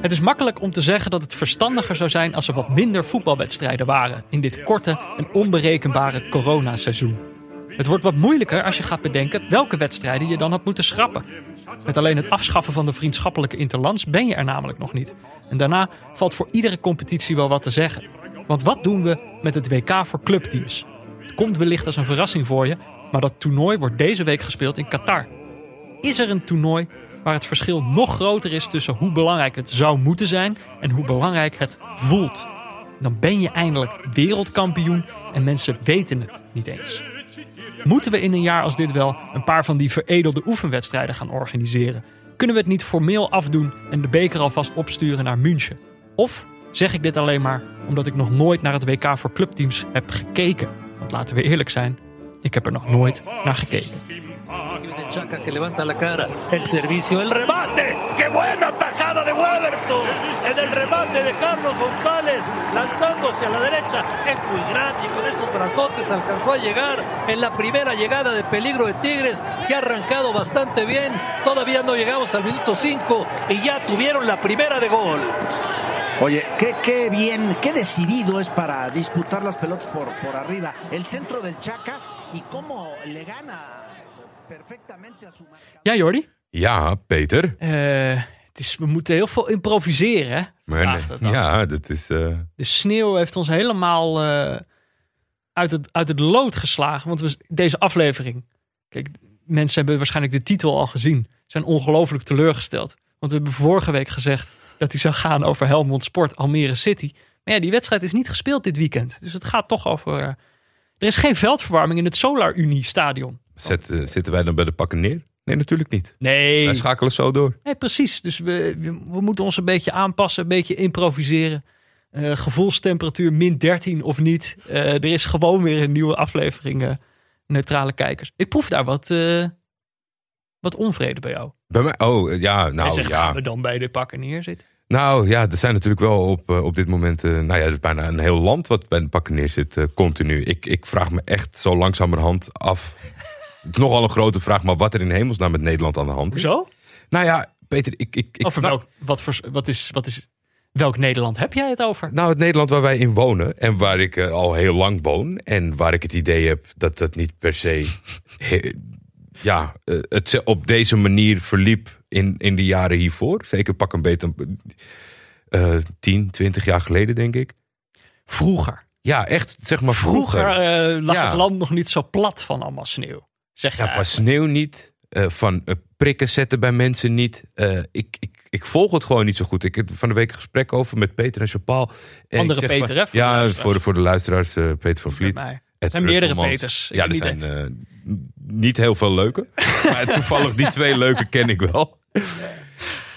Het is makkelijk om te zeggen dat het verstandiger zou zijn als er wat minder voetbalwedstrijden waren in dit korte en onberekenbare coronaseizoen. Het wordt wat moeilijker als je gaat bedenken welke wedstrijden je dan had moeten schrappen. Met alleen het afschaffen van de vriendschappelijke interlands ben je er namelijk nog niet. En daarna valt voor iedere competitie wel wat te zeggen. Want wat doen we met het WK voor clubteams? Het komt wellicht als een verrassing voor je, maar dat toernooi wordt deze week gespeeld in Qatar. Is er een toernooi waar het verschil nog groter is tussen hoe belangrijk het zou moeten zijn en hoe belangrijk het voelt? Dan ben je eindelijk wereldkampioen en mensen weten het niet eens. Moeten we in een jaar als dit wel een paar van die veredelde oefenwedstrijden gaan organiseren? Kunnen we het niet formeel afdoen en de beker alvast opsturen naar München? Of zeg ik dit alleen maar omdat ik nog nooit naar het WK voor clubteams heb gekeken? Want laten we eerlijk zijn, ik heb er nog nooit naar gekeken. Chaca que levanta la cara. El servicio, el remate. ¡Qué buena tajada de Weberton! En el remate de Carlos González, lanzándose a la derecha. Es muy grande y con esos brazotes alcanzó a llegar en la primera llegada de peligro de Tigres, que ha arrancado bastante bien. Todavía no llegamos al minuto 5 y ya tuvieron la primera de gol. Oye, qué, qué bien, qué decidido es para disputar las pelotas por, por arriba. El centro del Chaca y cómo le gana Ja, Jordi? Ja, Peter. Eh, het is, we moeten heel veel improviseren. hè? Maar ja, dat is. eh, De sneeuw heeft ons helemaal eh, uit, het, uit het lood geslagen. Want we, deze aflevering. Kijk, mensen hebben waarschijnlijk de titel al gezien. Zijn ongelooflijk teleurgesteld. Want we hebben vorige week gezegd dat hij zou gaan over Helmond Sport Almere City. Maar ja, die wedstrijd is niet gespeeld dit weekend. Dus het gaat toch over. eh, er is geen veldverwarming in het Solar Unie Stadion. Zet, eh, zitten wij dan bij de pakken neer? Nee, natuurlijk niet. Nee. Wij schakelen zo door. Nee, precies. Dus we, we, we moeten ons een beetje aanpassen, een beetje improviseren. Eh, gevoelstemperatuur min 13 of niet. Eh, er is gewoon weer een nieuwe aflevering Neutrale Kijkers. Ik proef daar wat, wat onvrede bij jou. Bij mij? Oh, ja, Hij nou zegt, ja. gaan we dan bij de pakken neerzitten? Nou ja, er zijn natuurlijk wel op, op dit moment, nou ja, er is bijna een heel land wat bij de pakken neer zit, eh, continu. Ik, ik vraag me echt zo langzamerhand af. Het is nogal een grote vraag, maar wat er in hemelsnaam met Nederland aan de hand is. Zo? Nou ja, Peter, ik... ik, ik Over welk, wat, voor, wat, is, wat is, welk Nederland heb jij het over? Nou, het Nederland waar wij in wonen en waar ik eh, al heel lang woon en waar ik het idee heb dat dat niet per se he- ja, eh, het op deze manier verliep in, in de jaren hiervoor. Zeker pak een beter eh 10, 20 jaar geleden, denk ik. Vroeger. Ja, echt, zeg maar Vroeger vroeger. eh, lag Ja. het land nog niet zo plat van allemaal sneeuw. Zeg je Ja, van eigenlijk. sneeuw niet, eh, van eh, prikken zetten bij mensen niet. Eh, ik, ik, ik volg het gewoon niet zo goed. Ik heb van de week een gesprek over met Peter en. En Andere Peter, van- hè, voor de ja, luisteraars. voor de, voor de luisteraars, eh, Peter van Vliet. Ed zijn meerdere. Peters. Ja, er zijn niet, eh, niet heel veel leuke. maar toevallig die twee leuke ken ik wel.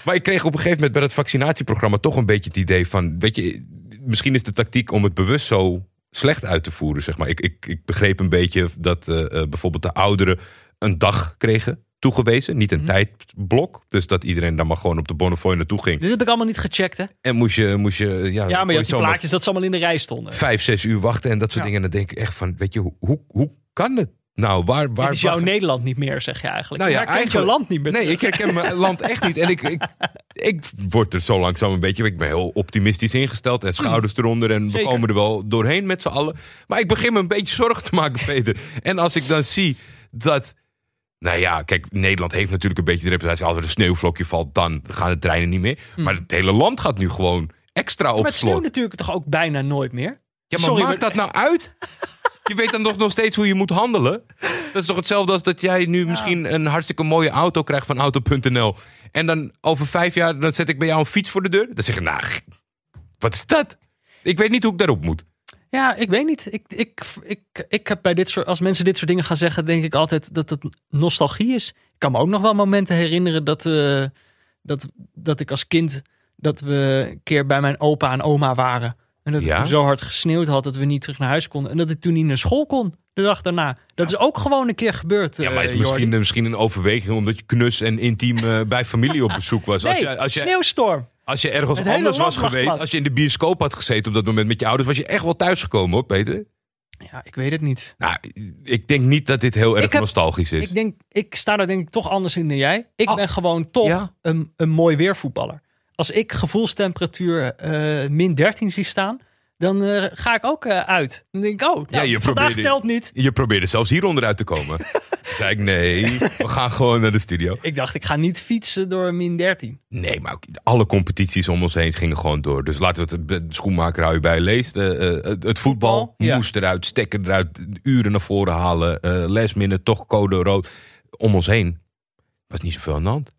maar ik kreeg op een gegeven moment bij het vaccinatieprogramma toch een beetje het idee van... Weet je, misschien is de tactiek om het bewust zo slecht uit te voeren. Zeg maar. ik, ik, ik begreep een beetje dat eh, eh, bijvoorbeeld de ouderen een dag kregen toegewezen. Niet een Mhm. tijdblok. Dus dat iedereen dan maar gewoon op de Bonnefoy naartoe ging. Dit heb ik allemaal niet gecheckt, hè? En moest je, moest je ja, Ja, maar je had die plaatjes dat ze allemaal in de rij stonden. vijf, zes uur wachten en dat soort Ja. dingen. En dan denk ik echt van, weet je, hoe, hoe, hoe kan het? Nou, waar, waar is jouw waar- Nederland niet meer, zeg je eigenlijk. Nou ja, eigenlijk- je land niet meer Nee, ik herken mijn land echt niet. En ik, ik, ik word er zo langzaam een beetje... Ik ben heel optimistisch ingesteld en schouders eronder. En Zeker. we komen er wel doorheen met z'n allen. Maar ik begin me een beetje zorgen te maken, Peter. En als ik dan zie dat... Nou ja, kijk, Nederland heeft natuurlijk een beetje de reputatie... als er een sneeuwvlokje valt, dan gaan de treinen niet meer. Maar het hele land gaat nu gewoon extra op. Maar het slot. natuurlijk toch ook bijna nooit meer? Ja, maar Sorry, maakt maar- dat nou uit? Je weet dan nog, nog steeds hoe je moet handelen. Dat is toch hetzelfde als dat jij nu misschien een hartstikke mooie auto krijgt van Auto.nl. En dan over vijf jaar dan zet ik bij jou een fiets voor de deur. Dan zeg je, nou, wat is dat? Ik weet niet hoe ik daarop moet. Ja, ik weet niet. Ik, ik, ik, ik heb bij dit soort, als mensen dit soort dingen gaan zeggen, denk ik altijd dat het nostalgie is. Ik kan me ook nog wel momenten herinneren dat, eh, dat, dat ik als kind, dat we een keer bij mijn opa en oma waren. En dat Ja? het zo hard gesneeuwd had dat we niet terug naar huis konden. En dat ik toen niet naar school kon, de dag daarna. Dat is ook gewoon een keer gebeurd. Ja, maar eh, is misschien, Jordi. misschien een overweging omdat je knus en intiem eh, bij familie op bezoek was. Als je, als je, sneeuwstorm. als je ergens Het anders was geweest, plat. als je in de bioscoop had gezeten op dat moment met je ouders, was je echt wel thuisgekomen hoor, Peter. Ja, ik weet het niet. Nou, ik denk niet dat dit heel erg heb- nostalgisch is. Ik denk, ik sta daar denk ik toch anders in dan jij. Ik Oh, ben gewoon toch ja? een, een mooi weervoetballer. Als ik gevoelstemperatuur eh, min 13 zie staan, dan eh, ga ik ook eh, uit. Dan denk ik, oh, nou, Ja, je vandaag probeerde- telt niet. Je probeerde zelfs hieronder uit te komen. Toen zei ik, nee, we gaan gewoon naar de studio. Ik dacht, ik ga niet fietsen door min 13. Nee, maar ook alle competities om ons heen gingen gewoon door. Dus laten we het, de schoenmaker hou je bij leest. het, het voetbal, ja. moest eruit, stekker eruit, uren naar voren halen. lesminnen, toch code rood. Om ons heen was niet zoveel aan de hand.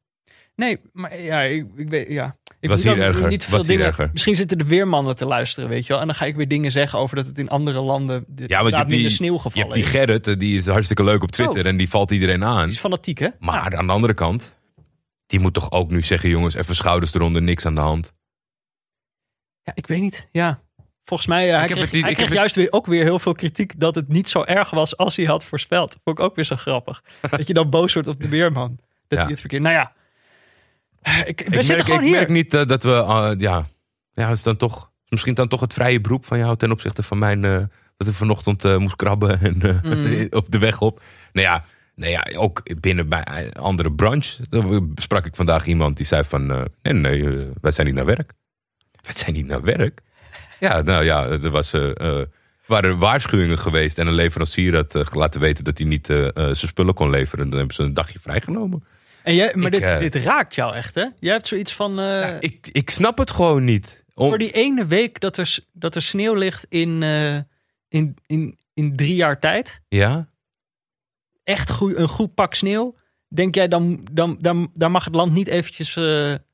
Nee, maar ja, ik, ik weet, ja. Ik Was hier erger? Niet veel Was hier dingen. erger? Misschien zitten er weermannen te luisteren, weet je wel. En dan ga ik weer dingen zeggen over dat het in andere landen de, Ja, want je hebt, die, sneeuw je gevallen hebt die. Gerrit, eh, die is hartstikke leuk op Twitter Oh. en die valt iedereen aan. Die is fanatiek, hè? Maar aan de andere kant, die moet toch ook nu zeggen, jongens, even schouders eronder, niks aan de hand. Ja, ik weet niet. Ja. Volgens mij, eh, hij heb kreeg, het niet- hij ik kreeg heb het- juist weer, ook weer heel veel kritiek dat het niet zo erg was als hij had voorspeld. Vond ik ook weer zo grappig. dat je dan boos wordt op de weerman. Dat Ja. hij het verkeerd... Nou ja, ik, we ik zitten merk, gewoon ik hier. merk niet eh, dat we, eh, ja, ja, is dan toch, misschien dan toch het vrije beroep van jou ten opzichte van mijn, eh, dat ik vanochtend eh, moest krabben en eh, Mm. op de weg op. Nou ja, nou ja, ook binnen bij een andere branche sprak ik vandaag iemand die zei van, eh, nee, nee, eh, wij zijn niet naar werk. Wij zijn niet naar werk? Ja, nou ja, er was, eh, eh, waren waarschuwingen geweest en een leverancier had eh, laten weten dat hij niet eh, eh, zijn spullen kon leveren. Dan hebben ze een dagje vrijgenomen. En jij, maar Ik, dit, eh, dit raakt jou echt, hè? Jij hebt zoiets van... eh, Ja, ik, ik snap het gewoon niet. Om- Voor die ene week dat er, dat er sneeuw ligt in, eh, in, in, in drie jaar tijd. Ja? Echt goed, een goed pak sneeuw. Denk jij, dan, dan, dan, daar mag het land niet eventjes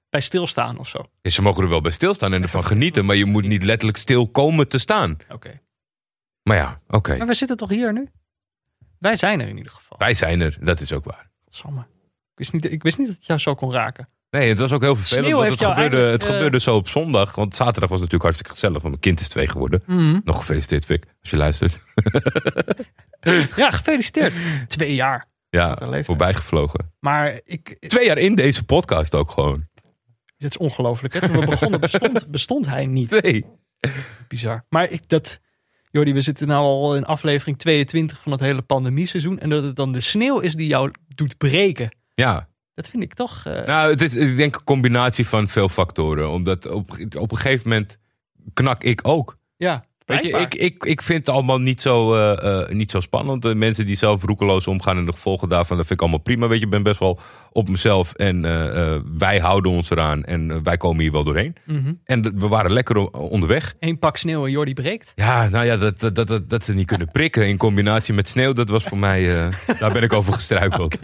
bij stilstaan of zo? Ja, Ze mogen er wel bij stilstaan en ervan genieten, maar je moet niet letterlijk stil komen te staan. Oké. Maar ja, oké. Maar we zitten toch hier nu? Wij zijn er in ieder geval. Wij zijn er, dat is ook waar. Godsamme. Ik wist, niet, ik wist niet dat het jou zo kon raken. Nee, het was ook heel vervelend, Sneeuw want het gebeurde, het eh, gebeurde zo op zondag. Want zaterdag was natuurlijk hartstikke gezellig, want mijn kind is twee geworden. Mhm. Nog gefeliciteerd, Vic, als je luistert. Ja, gefeliciteerd. Twee jaar. Ja, voorbij gevlogen. Maar ik, Twee jaar in deze podcast ook gewoon. dit is ongelooflijk. Toen we begonnen bestond, bestond hij niet. Nee. Bizar. Maar ik, dat... Jordi, we zitten nu al in aflevering 22 van het hele pandemieseizoen. En dat het dan de sneeuw is die jou doet breken. Ja, Dat vind ik toch... eh, nou, het is ik denk een combinatie van veel factoren. Omdat op, op een gegeven moment knak ik ook. ja, Weet je, ik, ik, ik vind het allemaal niet zo, eh, eh, niet zo spannend. De mensen die zelf roekeloos omgaan en de gevolgen daarvan, dat vind ik allemaal prima. Weet je, ik ben best wel op mezelf en eh, wij houden ons eraan en wij komen hier wel doorheen. Mhm. En we waren lekker onderweg. Eén pak sneeuw en Jordi breekt. Ja, nou ja, dat, dat, dat, dat, ze niet kunnen prikken in combinatie met sneeuw, dat was voor mij, daar ben ik over gestruikeld.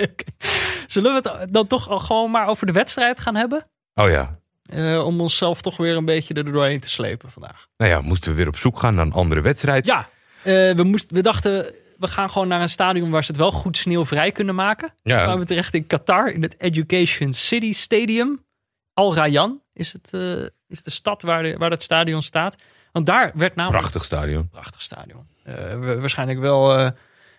Zullen we het dan toch al gewoon maar over de wedstrijd gaan hebben? Oh ja, Eh, om onszelf toch weer een beetje er doorheen te slepen vandaag. nou ja, moesten we weer op zoek gaan naar een andere wedstrijd. Ja, eh, we, moest, we dachten, we gaan gewoon naar een stadion waar ze het wel goed sneeuwvrij kunnen maken. Ja. kwamen we terecht in Qatar, in het Education City Stadium. Al Rayyan is, het, eh, is de stad waar, de, waar dat stadion staat. Want daar werd namelijk... Prachtig stadion. Prachtig stadion. Wa- waarschijnlijk wel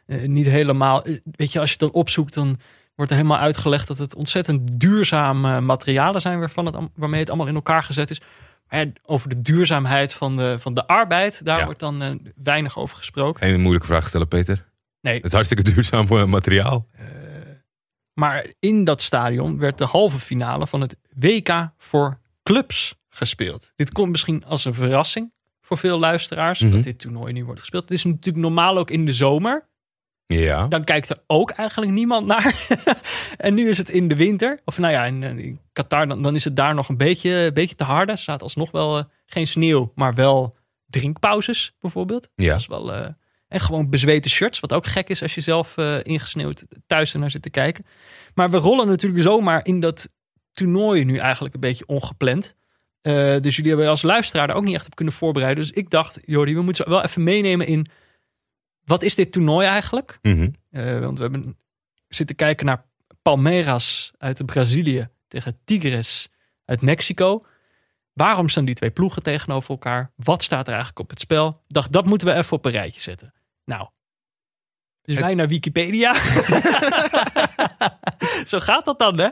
niet helemaal... Weet je, als je dat opzoekt, dan wordt er helemaal uitgelegd... dat het ontzettend duurzame materialen zijn... Waarvan het, waarmee het allemaal in elkaar gezet is. Maar ja, over de duurzaamheid van de, van de arbeid... daar Ja. wordt dan eh, weinig over gesproken. Geen moeilijke vraag stellen, Peter. Nee. Het is hartstikke duurzaam eh, materiaal. Maar in dat stadion werd de halve finale van het WK voor clubs gespeeld. Dit komt misschien als een verrassing voor veel luisteraars... Mhm. dat dit toernooi nu wordt gespeeld. Het is natuurlijk normaal ook in de zomer... Ja. dan kijkt er ook eigenlijk niemand naar. en nu is het in de winter. Of nou ja, in, eh, in Qatar, dan, dan is het daar nog een beetje, een beetje te harde. Er staat alsnog wel eh, geen sneeuw, maar wel drinkpauzes bijvoorbeeld. Ja. Dat is wel, eh, en gewoon bezweten shirts, wat ook gek is als je zelf ingesneeuwd thuis ernaar zit te kijken. Maar we rollen natuurlijk zomaar in dat toernooi nu eigenlijk een beetje ongepland. Dus jullie hebben als luisteraar daar ook niet echt op kunnen voorbereiden. Dus ik dacht, Jordi, we moeten ze wel even meenemen in... Wat is dit toernooi eigenlijk? Mhm. Eh, want we hebben zitten kijken naar Palmeiras uit Brazilië tegen Tigres uit Mexico. Waarom staan die twee ploegen tegenover elkaar? Wat staat er eigenlijk op het spel? Dacht, dat moeten we even op een rijtje zetten. Nou, dus wij naar Wikipedia. Zo gaat dat dan, hè?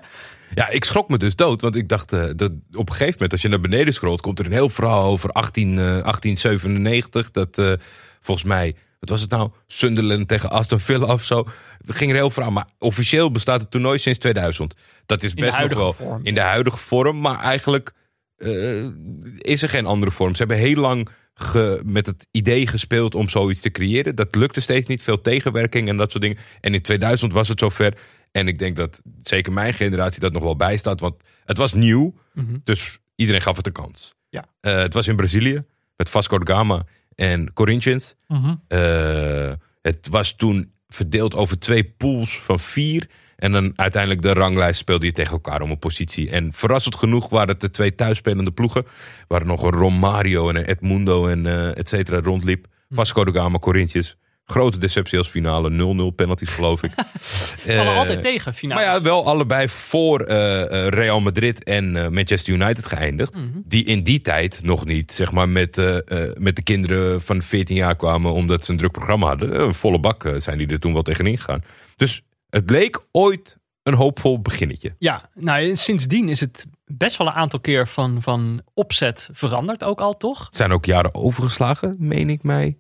Ja, ik schrok me dus dood. Want ik dacht eh, dat op een gegeven moment, als je naar beneden scrolt, komt er een heel verhaal over 18, eh, 1897. Dat eh, volgens mij, wat was het nou? Sunderland tegen Aston Villa of zo. Dat ging er heel verhaal. Maar officieel bestaat het toernooi sinds 2000. Dat is best nog wel vorm. in de huidige vorm. Maar eigenlijk eh, is er geen andere vorm. Ze hebben heel lang ge- met het idee gespeeld om zoiets te creëren. Dat lukte steeds niet. Veel tegenwerking en dat soort dingen. En in 2000 was het zover. En ik denk dat zeker mijn generatie dat nog wel bijstaat. Want het was nieuw. Mhm. Dus iedereen gaf het een kans. Ja. Eh, het was in Brazilië. Met Vasco da Gama en Corinthians. Mhm. Eh, het was toen verdeeld over twee pools van vier. En dan uiteindelijk de ranglijst speelde je tegen elkaar om een positie. En verrassend genoeg waren het de twee thuisspelende ploegen. Waar nog een Romario en een Edmundo en eh et cetera rondliep. Vasco da Gama, Corinthians. Grote deceptie als finale. 0-0 penalties geloof ik. Vallen Eh, altijd tegen, finale. maar ja, wel allebei voor eh, eh, Real Madrid en eh, Manchester United geëindigd. Mhm. Die in die tijd nog niet zeg maar, met, eh, eh, met de kinderen van 14 jaar kwamen omdat ze een druk programma hadden. Eh, Een volle bak eh, zijn die er toen wel tegenin gegaan. Dus het leek ooit een hoopvol beginnetje. Ja, nou, sindsdien is het best wel een aantal keer van, van opzet veranderd ook al, toch? Het zijn ook jaren overgeslagen, meen ik mij.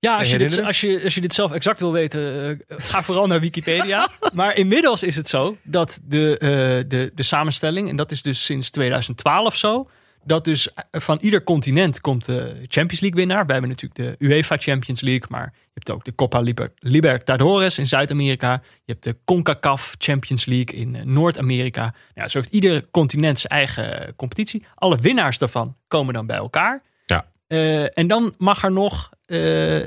Ja, als je, dit, als, je, als je dit zelf exact wil weten, eh, ga vooral naar Wikipedia. maar inmiddels is het zo dat de, eh, de, de samenstelling, en dat is dus sinds 2012 zo, dat dus van ieder continent komt de Champions League winnaar. We hebben natuurlijk de UEFA Champions League, maar je hebt ook de Copa Liber- Libertadores in Zuid-Amerika. Je hebt de CONCACAF Champions League in eh, Noord-Amerika. Nou, zo heeft ieder continent zijn eigen eh, competitie. Alle winnaars daarvan komen dan bij elkaar. Eh, en dan mag er nog eh,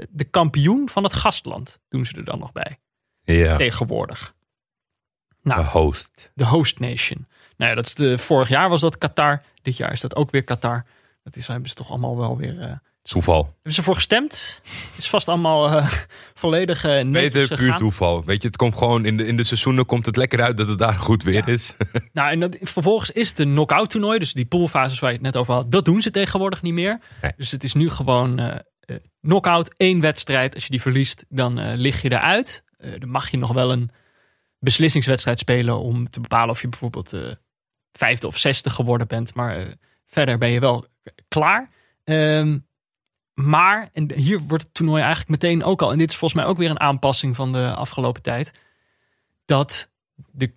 de kampioen van het gastland, doen ze er dan nog bij, Ja, tegenwoordig. de Nou, host. de host nation. Nou ja, dat is de, vorig jaar was dat Qatar. Dit jaar is dat ook weer Qatar. Dat is, hebben ze toch allemaal wel weer... Toeval. hebben ze voor gestemd? Is vast allemaal eh, volledig het, puur gegaan. toeval. Weet je, het komt gewoon in de, in de seizoenen komt het lekker uit dat het daar goed weer is. Nou, en dat, vervolgens is de knock-out toernooi, dus die poolfases waar je het net over had, dat doen ze tegenwoordig niet meer. Nee. Dus het is nu gewoon eh, knock-out, één wedstrijd. Als je die verliest, dan lig je eruit. Dan mag je nog wel een beslissingswedstrijd spelen om te bepalen of je bijvoorbeeld vijfde of zesde geworden bent. Maar verder ben je wel klaar. Ehm, maar, en hier wordt het toernooi eigenlijk meteen ook al, en dit is volgens mij ook weer een aanpassing van de afgelopen tijd, dat de,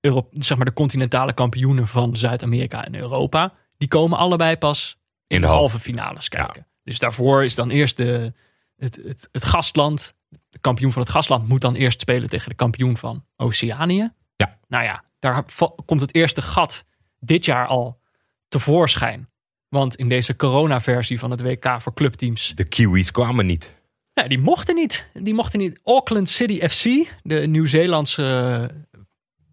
Euro, zeg maar de continentale kampioenen van Zuid-Amerika en Europa, die komen allebei pas in, de halve finales kijken. Dus daarvoor is dan eerst de, het, het, het gastland, de kampioen van het gastland moet dan eerst spelen tegen de kampioen van Oceanië. Ja. Nou ja, daar komt het eerste gat dit jaar al tevoorschijn. Want in deze corona-versie van het WK voor clubteams De Kiwis kwamen niet. ja, die mochten niet. Die mochten niet. Auckland City FC, de Nieuw-Zeelandse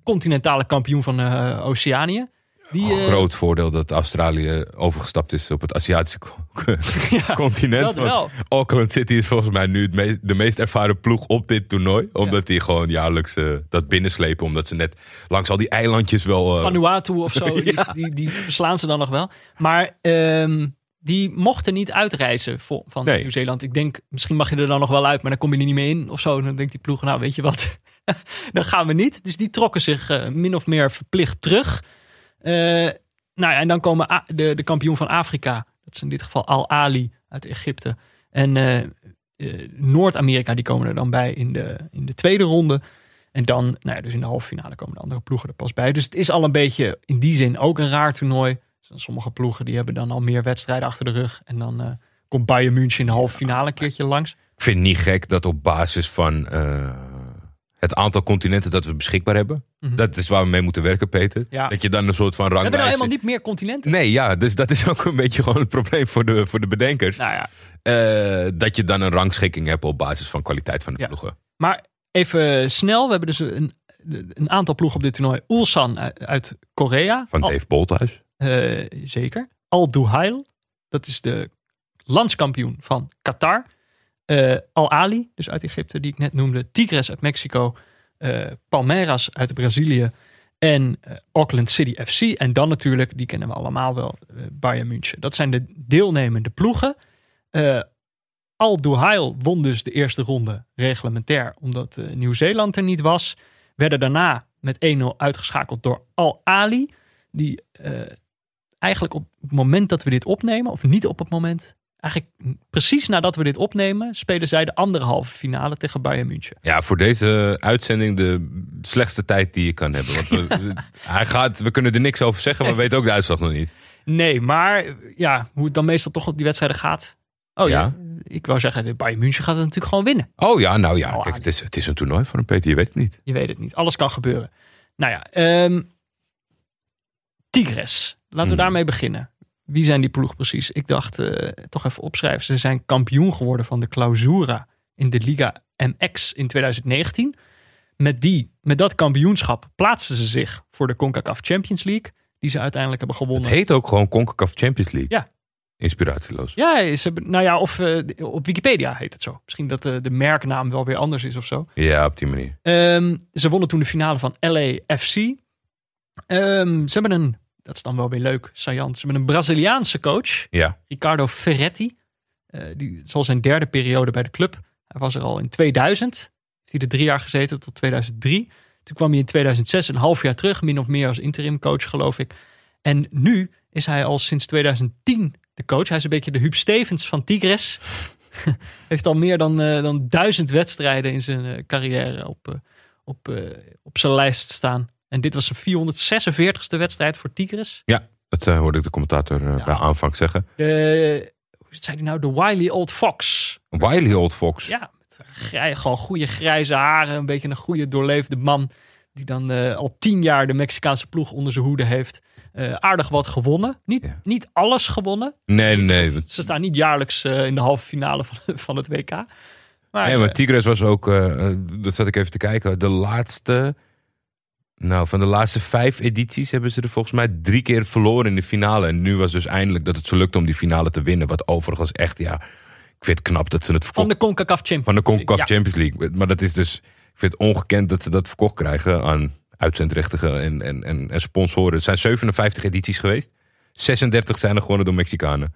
continentale kampioen van eh, Oceanië. Die, eh, Groot voordeel dat Australië overgestapt is op het Aziatische ja, continent. wel. Auckland City is volgens mij nu het meest, de meest ervaren ploeg op dit toernooi. Omdat die gewoon jaarlijks eh, dat binnenslepen. Omdat ze net langs al die eilandjes wel... eh, Vanuatu of zo, die, die, die verslaan ze dan nog wel. Maar ehm, die mochten niet uitreizen van Nee. Nieuw-Zeeland. Ik denk, misschien mag je er dan nog wel uit, maar dan kom je er niet meer in of zo. En dan denkt die ploeg, nou weet je wat, dan gaan we niet. Dus die trokken zich min of meer verplicht terug. Eh, nou ja, en dan komen de, de kampioen van Afrika, dat is in dit geval Al-Ali uit Egypte. En eh, eh, Noord-Amerika, die komen er dan bij in de, in de tweede ronde. En dan, nou ja, dus in de halve finale komen de andere ploegen er pas bij. Dus het is al een beetje in die zin ook een raar toernooi. Sommige ploegen die hebben dan al meer wedstrijden achter de rug. En dan komt Bayern München in de halve finale een keertje langs. Ik vind het niet gek dat op basis van het aantal continenten dat we beschikbaar hebben. Mhm. Dat is waar we mee moeten werken, Peter. Ja. Dat je dan een soort van We hebben nou helemaal niet meer continenten. Nee, ja, dus dat is ook een beetje gewoon het probleem voor de, voor de bedenkers. Nou ja, Eh, dat je dan een rangschikking hebt op basis van kwaliteit van de Ja. ploegen. maar even snel. We hebben dus een, een aantal ploegen op dit toernooi. Ulsan uit, Korea. Van Dave Bolthuis. Eh, zeker. Al Duhail, dat is de landskampioen van Qatar. Eh, Al Ali, dus uit Egypte, die ik net noemde. Tigres uit Mexico. eh, Palmeiras uit Brazilië. En eh, Auckland City FC. En dan natuurlijk, die kennen we allemaal wel, Bayern München. Dat zijn de deelnemende ploegen. Eh, Al Duhail won dus de eerste ronde reglementair, omdat Nieuw-Zeeland er niet was. Werden daarna met 1-0 uitgeschakeld door Al Ali. Die eigenlijk op het moment dat we dit opnemen, of niet op het moment, Eigenlijk precies nadat we dit opnemen, spelen zij de andere halve finale tegen Bayern München. Ja, voor deze uitzending de slechtste tijd die je kan hebben. Want we, hij gaat, we kunnen er niks over zeggen, maar we weten ook de uitslag nog niet. Nee, maar ja, hoe het dan meestal toch op die wedstrijden gaat. Oh ja, Ja. ik wou zeggen, Bayern München gaat het natuurlijk gewoon winnen. Oh ja, nou ja, Oh, kijk, het, is, het is een toernooi voor een Peter, je weet het niet. Je weet het niet. Alles kan gebeuren. Nou ja, ehm Tigres. Laten we Mhm. daarmee beginnen. Wie zijn die ploeg precies? Ik dacht eh, toch even opschrijven. Ze zijn kampioen geworden van de Clausura in de Liga MX in 2019. Met, die, met dat kampioenschap plaatsten ze zich voor de CONCACAF Champions League. Die ze uiteindelijk hebben Het gewonnen. heet ook gewoon CONCACAF Champions League. Ja. Inspiratieloos. Ja, ze hebben, nou ja, of eh, op Wikipedia heet het zo. Misschien dat de, de merknaam wel weer anders is of zo. Ja, op die manier. Ehm, ze wonnen toen de finale van LAFC. Ehm, ze hebben een, dat is dan wel weer leuk, saillant. Ze hebben een Braziliaanse coach, Ja, Ricardo Ferretti. Eh, die, al zijn derde periode bij de club. Hij was er al in 2000. Heeft hij er drie jaar gezeten tot 2003. Toen kwam hij in 2006 een half jaar terug, min of meer als interim coach geloof ik. En nu is hij al sinds 2010 de coach. Hij is een beetje de Huub Stevens van Tigres. Heeft al meer dan, eh, dan duizend wedstrijden in zijn eh, carrière op, op, op zijn lijst staan. En dit was zijn 446ste wedstrijd voor Tigres. dat eh, hoorde ik de commentator eh, Ja. bij aanvang zeggen. De, hoe zei hij nou? De Wily Old Fox. Wiley Old Fox. Ja, met grij, gewoon goede grijze haren. Een beetje een goede doorleefde man. Die dan eh, al tien jaar de Mexicaanse ploeg onder zijn hoede heeft. Eh, aardig wat gewonnen. Niet, Ja. niet alles gewonnen. Nee, nee. dat- Ze staan niet jaarlijks eh, in de halve finale van, van het WK. Maar, Nee, maar eh, Tigres was ook, eh, eh, dat zat ik even te kijken, de laatste, nou van de laatste vijf edities hebben ze er volgens mij drie keer verloren in de finale. En nu was dus eindelijk dat het ze lukte om die finale te winnen. Wat overigens echt, ja, ik vind het knap dat ze het van verkocht de CONCACAF Champions van de CONCACAF. Champions League. Maar dat is dus, ik vind het ongekend dat ze dat verkocht krijgen aan uitzendrechten en, en, en, en sponsoren. Het zijn 57 edities geweest. 36 zijn er gewonnen door Mexicanen.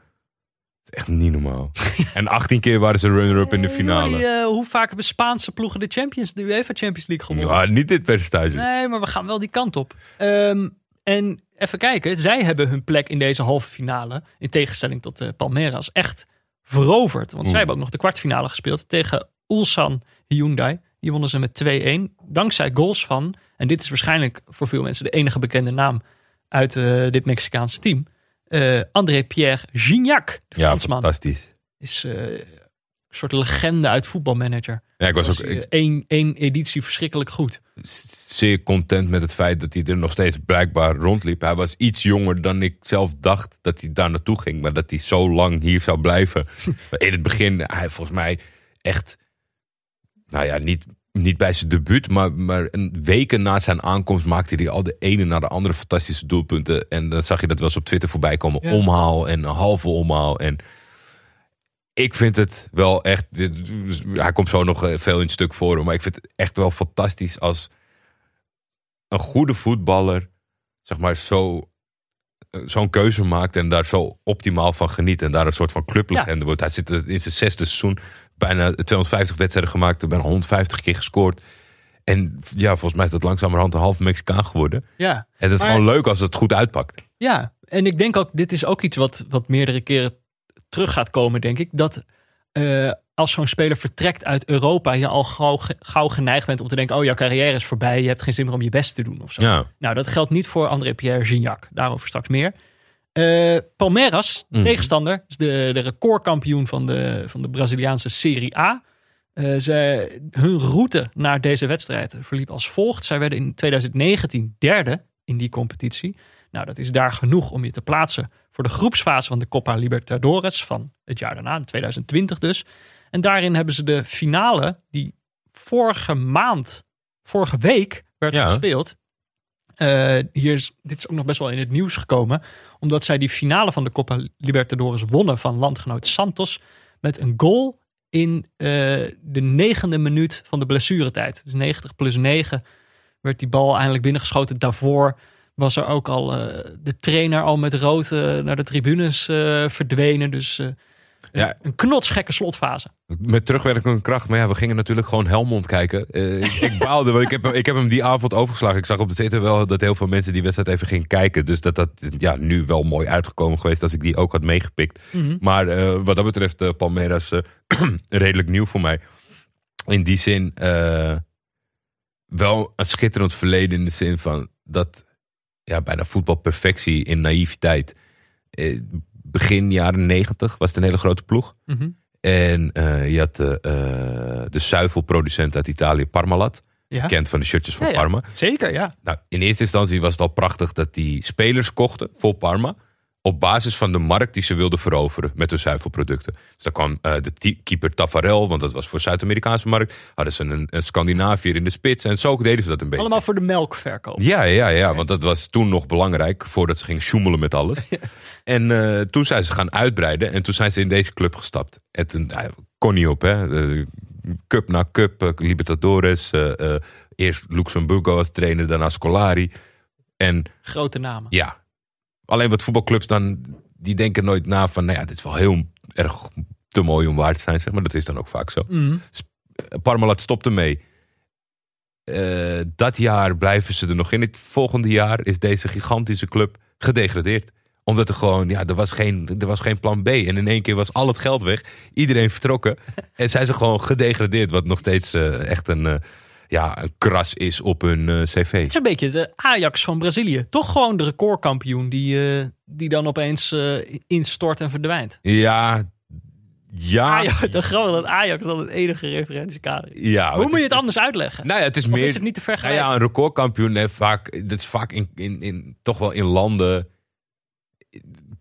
Dat is echt niet normaal. en 18 keer waren ze runner-up in de finale. die, eh, hoe vaak hebben Spaanse ploegen de Champions, de UEFA Champions League gewonnen? Ja, niet dit percentage. Nee, maar we gaan wel die kant op. Ehm, en even kijken, zij hebben hun plek in deze halve finale, in tegenstelling tot eh, Palmeiras, echt veroverd. Want zij hebben ook nog de kwartfinale gespeeld tegen Ulsan Hyundai. Die wonnen ze met 2-1, dankzij goals van, en dit is waarschijnlijk voor veel mensen de enige bekende naam uit eh, dit Mexicaanse team, eh, André-Pierre Gignac, de Ja, Fransman. fantastisch. is eh, een soort legende uit voetbalmanager. Ja, ik was Was ook eh, één, één editie verschrikkelijk goed. zeer content met het feit dat hij er nog steeds blijkbaar rondliep. Hij was iets jonger dan ik zelf dacht dat hij daar naartoe ging. Maar dat hij zo lang hier zou blijven. In het begin, hij volgens mij echt... Nou ja, niet, niet bij zijn debuut, maar, maar een weken na zijn aankomst maakte hij al de ene na de andere fantastische doelpunten. En dan zag je dat wel eens op Twitter voorbij komen. Ja. Omhaal en een halve omhaal. En ik vind het wel echt. Hij komt zo nog eh, veel in het stuk voor. Maar ik vind het echt wel fantastisch als een goede voetballer. zeg maar zo. eh, Zo'n keuze maakt en daar zo optimaal van geniet. En daar een soort van clublegende wordt. Hij zit in zijn zesde seizoen. Bijna 250 wedstrijden gemaakt. Bijna 150 keer gescoord. En ja, volgens mij is dat langzamerhand een half Mexicaan geworden. Ja, En het is Maar- gewoon leuk als het goed uitpakt. Ja, en ik denk ook, dit is ook iets wat, wat meerdere keren terug gaat komen, denk ik. Dat eh, als zo'n speler vertrekt uit Europa, je al gauw, gauw geneigd bent om te denken: oh, jouw carrière is voorbij, je hebt geen zin meer om je best te doen of zo. Ja. Nou, dat geldt niet voor André-Pierre Gignac. Daarover straks meer. Eh, Palmeiras, Mhm. tegenstander, is de, de recordkampioen van de, van de Braziliaanse Serie A. Eh, zij, hun route naar deze wedstrijd verliep als volgt. Zij werden in 2019 derde in die competitie. Nou, dat is daar genoeg om je te plaatsen voor de groepsfase van de Copa Libertadores van het jaar daarna, 2020 dus. En daarin hebben ze de finale, die vorige maand, vorige week werd Ja. gespeeld. Eh, hier is, dit is ook nog best wel in het nieuws gekomen, omdat zij die finale van de Copa Libertadores wonnen van landgenoot Santos met een goal in eh, de negende minuut van de blessuretijd. Dus 90 plus 9 werd die bal eindelijk binnengeschoten. Daarvoor was er ook al eh, de trainer al met rood naar de tribunes verdwenen. Dus Ja, Een knotsgekke slotfase. met terugwerkende kracht. Maar ja, we gingen natuurlijk gewoon Helmond kijken. Eh, ik, ik baalde, want ik heb, hem- ik heb hem die avond overgeslagen. Ik zag op de Twitter wel dat heel veel mensen die wedstrijd even gingen kijken. Dus dat dat ja, nu wel mooi uitgekomen geweest als ik die ook had meegepikt. Maar eh, wat dat betreft, eh, Palmeiras redelijk nieuw voor mij. In die zin wel een schitterend verleden in de zin van dat ja, bijna voetbalperfectie in naïviteit. Begin jaren negentig was het een hele grote ploeg. Mhm. En eh, je had de, eh, de zuivelproducent uit Italië, Parmalat. Ja. Kent van de shirtjes van Ja, ja. Parma. Zeker, ja. Nou, in eerste instantie was het al prachtig dat die spelers kochten voor Parma. Op basis van de markt die ze wilden veroveren met hun zuivelproducten. Dus daar kwam eh, de keeper Tafarel, want dat was voor Zuid-Amerikaanse markt. Hadden ze een, een Scandinaviër in de spits. En zo deden ze dat een beetje. Allemaal voor de melkverkoop. Ja, ja, ja, want dat was toen nog belangrijk voordat ze gingen sjoemelen met alles. En eh, toen zijn ze gaan uitbreiden en toen zijn ze in deze club gestapt. En toen nou, kon niet op, hè? Cup na cup, eh, Libertadores. eerst Luxemburgo als trainer, daarna Scolari. En Grote namen. ja, alleen wat voetbalclubs dan, die denken nooit na van, nou ja, dit is wel heel erg te mooi om waar te zijn, zeg maar. Dat is dan ook vaak zo. Mhm. Parmalat stopte mee. Eh, dat jaar blijven ze er nog in. Het volgende jaar is deze gigantische club gedegradeerd. Omdat er gewoon, ja, er was geen, er was geen plan B. En in één keer was al het geld weg. Iedereen vertrokken. en zijn ze gewoon gedegradeerd. Wat nog steeds eh, echt een, eh, ja, een kras is op hun eh, cv. Het is een beetje de Ajax van Brazilië. Toch gewoon de recordkampioen die, eh, die dan opeens eh, instort en verdwijnt. Ja, ja, Ajax, de grappig dat Ajax dan het enige referentiekader is. ja. Hoe moet je het anders uitleggen? Nou ja, het is of meer. is het niet te Nou vergelijken? ja, een recordkampioen heeft vaak, dat is vaak in, in, in, toch wel in landen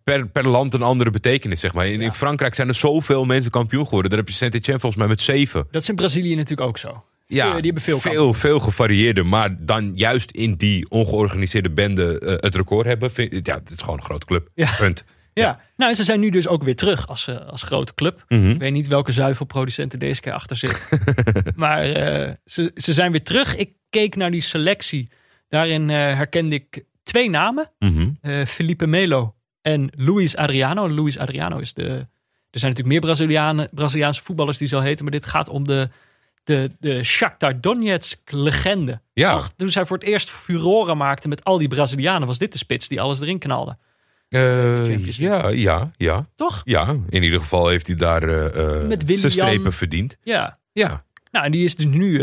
per, per land een andere betekenis, zeg maar. In, in Frankrijk zijn er zoveel mensen kampioen geworden. Daar heb je Saint-Etienne volgens mij met zeven. Dat is in Brazilië natuurlijk ook zo. Ja, die hebben veel veel, veel gevarieerder. Maar dan juist in die ongeorganiseerde bende eh, het record hebben. Vind, ja, het is gewoon een grote club. Ja. Punt. Ja. nou en ze zijn nu dus ook weer terug als, eh, als grote club. Mhm. Ik weet niet welke zuivelproducent er deze keer achter zit. maar eh, ze, ze zijn weer terug. Ik keek naar die selectie. Daarin eh, herkende ik twee namen. Eh, Felipe Melo en Luis Adriano. Luis Adriano is de. Er zijn natuurlijk meer Brazilianen, Braziliaanse voetballers die zo heten, maar dit gaat om de, de, de Shakhtar Donetsk legende. Ja. Toch? Toen zij voor het eerst furoren maakte met al die Brazilianen, was dit de spits die alles erin knalde. Eh, ja, ja, ja. Toch? Ja, in ieder geval heeft hij daar Met Willian. zijn strepen verdiend. Ja. Ja. Nou, en die is dus nu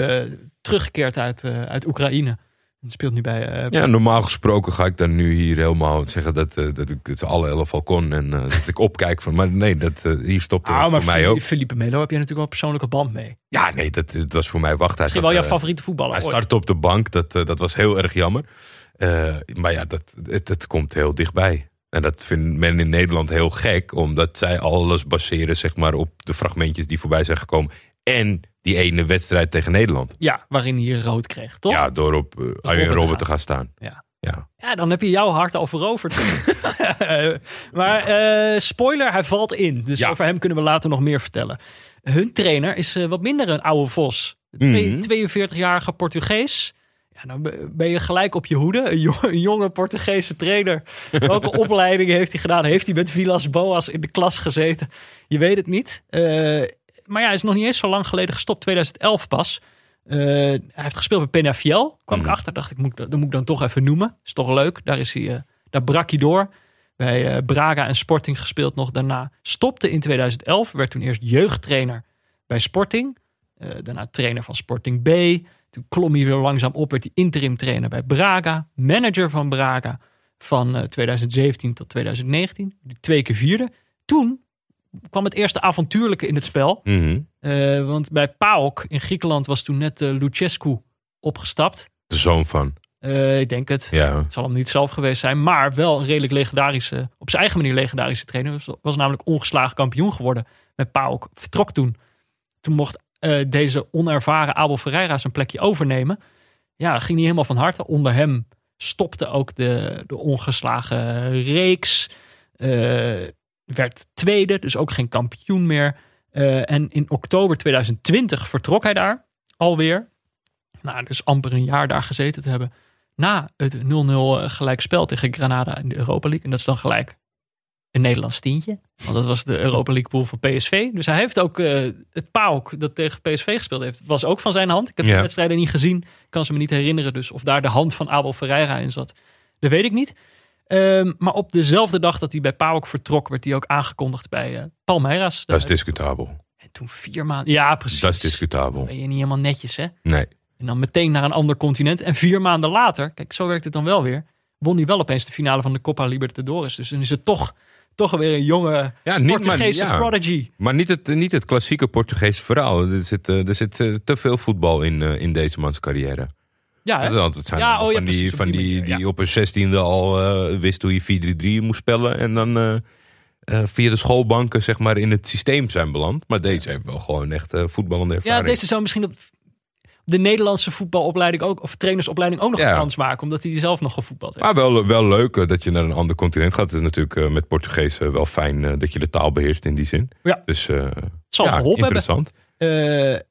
teruggekeerd uit, uit Oekraïne. En speelt nu bij. eh, Ja, normaal gesproken ga ik dan nu hier helemaal zeggen dat, eh, dat ik het alle elf al kon. En eh, dat ik opkijk van, maar nee, dat, hier stopte het Ah, maar voor mij ook. Felipe Melo heb je natuurlijk wel een persoonlijke band mee. Ja, nee, dat, dat was voor mij wacht. Hij, zat, wel jouw favoriete voetballer. hij startte op de bank, dat, dat was heel erg jammer. Maar ja, dat, het, het komt heel dichtbij. En dat vindt men in Nederland heel gek, omdat zij alles baseren zeg maar, op de fragmentjes die voorbij zijn gekomen. En die ene wedstrijd tegen Nederland. Ja, waarin hij rood kreeg, toch? Ja, door op eh, Arjen gaan. te gaan staan. Ja. Ja. Ja, dan heb je jouw hart al veroverd. maar eh, spoiler, hij valt in. Dus Ja. over hem kunnen we later nog meer vertellen. Hun trainer is eh, wat minder een oude vos. Mhm. 42-jarige Portugees. Ja, dan be- ben je gelijk op je hoede. Een, jo- een jonge Portugese trainer. Welke opleiding heeft hij gedaan? Heeft hij met Vilas Boas in de klas gezeten? Je weet het niet. Eh, maar ja, hij is nog niet eens zo lang geleden gestopt. 2011 pas. Eh, hij heeft gespeeld bij Penafiel. Kwam Mhm. ik achter, dacht ik, moet, dat moet ik dan toch even noemen. Is toch leuk. Daar, is hij, eh, daar brak hij door. Bij eh, Braga en Sporting gespeeld nog daarna. Stopte in 2011. Werd toen eerst jeugdtrainer bij Sporting. Daarna trainer van Sporting B. Toen klom hij weer langzaam op. Werd hij interim trainer bij Braga. Manager van Braga. Van eh, 2017 tot 2019. Die twee keer vierde. Toen kwam het eerste avontuurlijke in het spel. Mhm. Eh, want bij PAOK in Griekenland was toen net eh, Lucescu opgestapt. De zoon van. Eh, ik denk het. Ja. Het zal hem niet zelf geweest zijn. Maar wel een redelijk legendarische, op zijn eigen manier legendarische trainer. Was, was namelijk ongeslagen kampioen geworden met PAOK. Vertrok toen. Toen mocht deze onervaren Abel Ferreira zijn plekje overnemen. Ja, dat ging niet helemaal van harte. Onder hem stopte ook de, de ongeslagen reeks. Eh, werd tweede, dus ook geen kampioen meer. Eh, en in oktober 2020 vertrok hij daar alweer. Nou, dus amper een jaar daar gezeten te hebben. Na het 0-0 gelijkspel tegen Granada in de Europa League. En dat is dan gelijk een Nederlands tientje. Want dat was de Europa League pool van PSV. Dus hij heeft ook eh, het PAOK dat tegen PSV gespeeld heeft. was ook van zijn hand. Ik heb Ja. de wedstrijden niet gezien. Kan ze me niet herinneren. Dus of daar de hand van Abel Ferreira in zat, dat weet ik niet. Ehm, maar op dezelfde dag dat hij bij PAOK vertrok, werd hij ook aangekondigd bij eh Palmeiras. Dat is discutabel. En toen vier maanden. Ja, precies. Dat is discutabel. Ben je niet helemaal netjes, hè? Nee. En dan meteen naar een ander continent. En vier maanden later, kijk, zo werkt het dan wel weer. Won hij wel opeens de finale van de Copa Libertadores. Dus dan is het toch, toch weer een jonge Ja, niet, maar, Portugese ja. prodigy. maar niet, het, niet het klassieke Portugese verhaal. Er zit, eh, er zit eh, te veel voetbal in, in deze mans carrière. Ja, hè? Want het zijn Ja, oh ja, van die, van die die, manier, ja. die op hun zestiende al eh, wist hoe je 4-3-3 moest spellen. En dan eh, eh, via de schoolbanken zeg maar in het systeem zijn beland. Maar deze heeft wel gewoon echt voetballende ja, ervaring. deze zou misschien op de Nederlandse voetbalopleiding ook, of trainersopleiding ook nog Ja. een kans maken. Omdat hij zelf nog gevoetbald heeft. Maar wel, wel leuk dat je naar een ander continent gaat. Het is natuurlijk met Portugees wel fijn dat je de taal beheerst in die zin. Ja. Dus Het zal ja, geholpen hebben. interessant.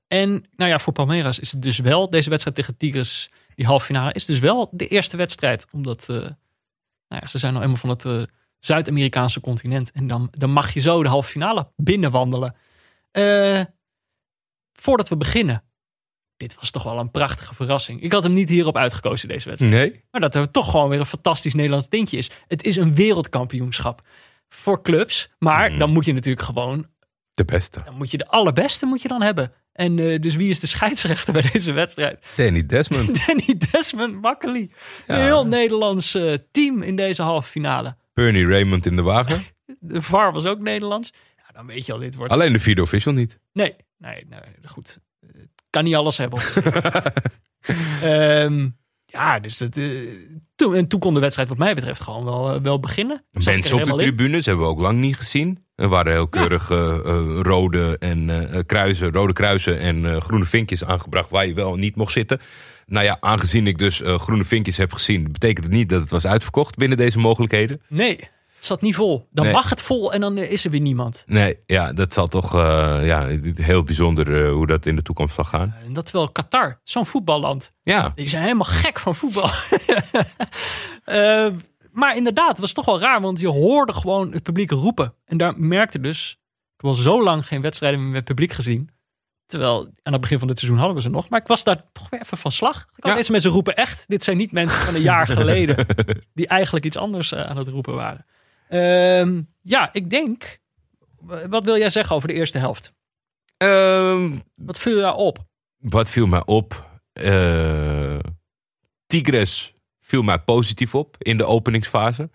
En nou ja, voor Palmeiras is het dus wel, deze wedstrijd tegen Tigres, die halve finale, is dus wel de eerste wedstrijd. Omdat eh, nou ja, ze zijn nou eenmaal van het eh, Zuid-Amerikaanse continent. En dan, dan mag je zo de halve finale binnenwandelen. Eh, voordat we beginnen. Dit was toch wel een prachtige verrassing. Ik had hem niet hierop uitgekozen, deze wedstrijd. Nee? Maar dat er toch gewoon weer een fantastisch Nederlands tintje is. Het is een wereldkampioenschap voor clubs. Maar Mhm. dan moet je natuurlijk gewoon De beste. dan moet je de allerbeste moet je dan hebben. En eh, dus wie is de scheidsrechter bij deze wedstrijd? Danny Desmond. Danny Desmond Makkely. Ja. Een heel Nederlands eh, team in deze halve finale. Bernie Raymond in de wagen. De VAR was ook Nederlands. Ja, dan weet je al, dit wordt... Alleen de vierde official niet. Nee, nee, nee, goed. Kan niet alles hebben. Ehm, ja, dus dat, eh, toen, en toen kon de wedstrijd wat mij betreft gewoon wel, wel beginnen. Mensen op de helemaal in. tribunes hebben we ook lang niet gezien. Er waren heel keurig eh, eh, rode, en, eh, kruisen, rode kruisen en groene vinkjes aangebracht waar je wel niet mocht zitten. Nou ja, aangezien ik dus groene vinkjes heb gezien, betekent het niet dat het was uitverkocht binnen deze mogelijkheden. Nee, het zat niet vol. Dan Nee. mag het vol en dan is er weer niemand. Nee, ja, dat zal toch ja, heel bijzonder hoe dat in de toekomst zal gaan. En dat terwijl Qatar, zo'n voetballand, Ja, Die zijn helemaal gek van voetbal. Eh, maar inderdaad, het was toch wel raar, want je hoorde gewoon het publiek roepen. En daar merkte dus, ik heb al zo lang geen wedstrijden meer met publiek gezien. Terwijl aan het begin van dit seizoen hadden we ze nog. Maar ik was daar toch weer even van slag. Ik had Ja. Deze mensen roepen echt. Dit zijn niet mensen van een jaar geleden. die eigenlijk iets anders eh, aan het roepen waren. Ehm, ja, ik denk. Wat wil jij zeggen over de eerste helft? Ehm, Wat viel jou op? wat viel mij op? Eh, Tigres viel mij positief op in de openingsfase.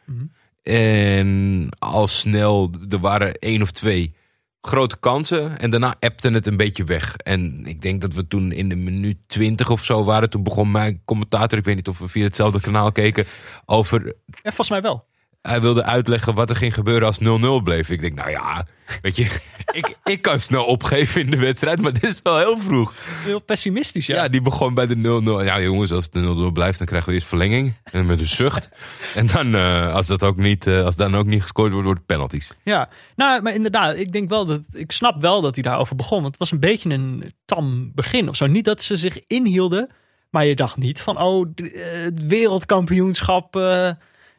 En al snel, er waren één of twee grote kansen. En daarna appte het een beetje weg. En ik denk dat we toen in de minuut 20 of zo waren. Toen begon mijn commentator, ik weet niet of we via hetzelfde kanaal keken, over Ja, volgens mij wel. Hij wilde uitleggen wat er ging gebeuren als 0-0 bleef. Ik denk, nou ja, weet je, ik, ik kan snel opgeven in de wedstrijd, maar dit is wel heel vroeg. Heel pessimistisch, ja. Ja, die begon bij de 0-0. Ja, jongens, als het de 0-0 blijft, dan krijgen we eerst verlenging. En met een zucht. En dan, eh, als dat ook niet, eh, als dan ook niet gescoord wordt, wordt het penalties. Ja, nou, maar inderdaad, ik denk wel dat, ik snap wel dat hij daarover begon. Want het was een beetje een tam begin of zo. Niet dat ze zich inhielden, maar je dacht niet van, oh, d- eh, het wereldkampioenschap,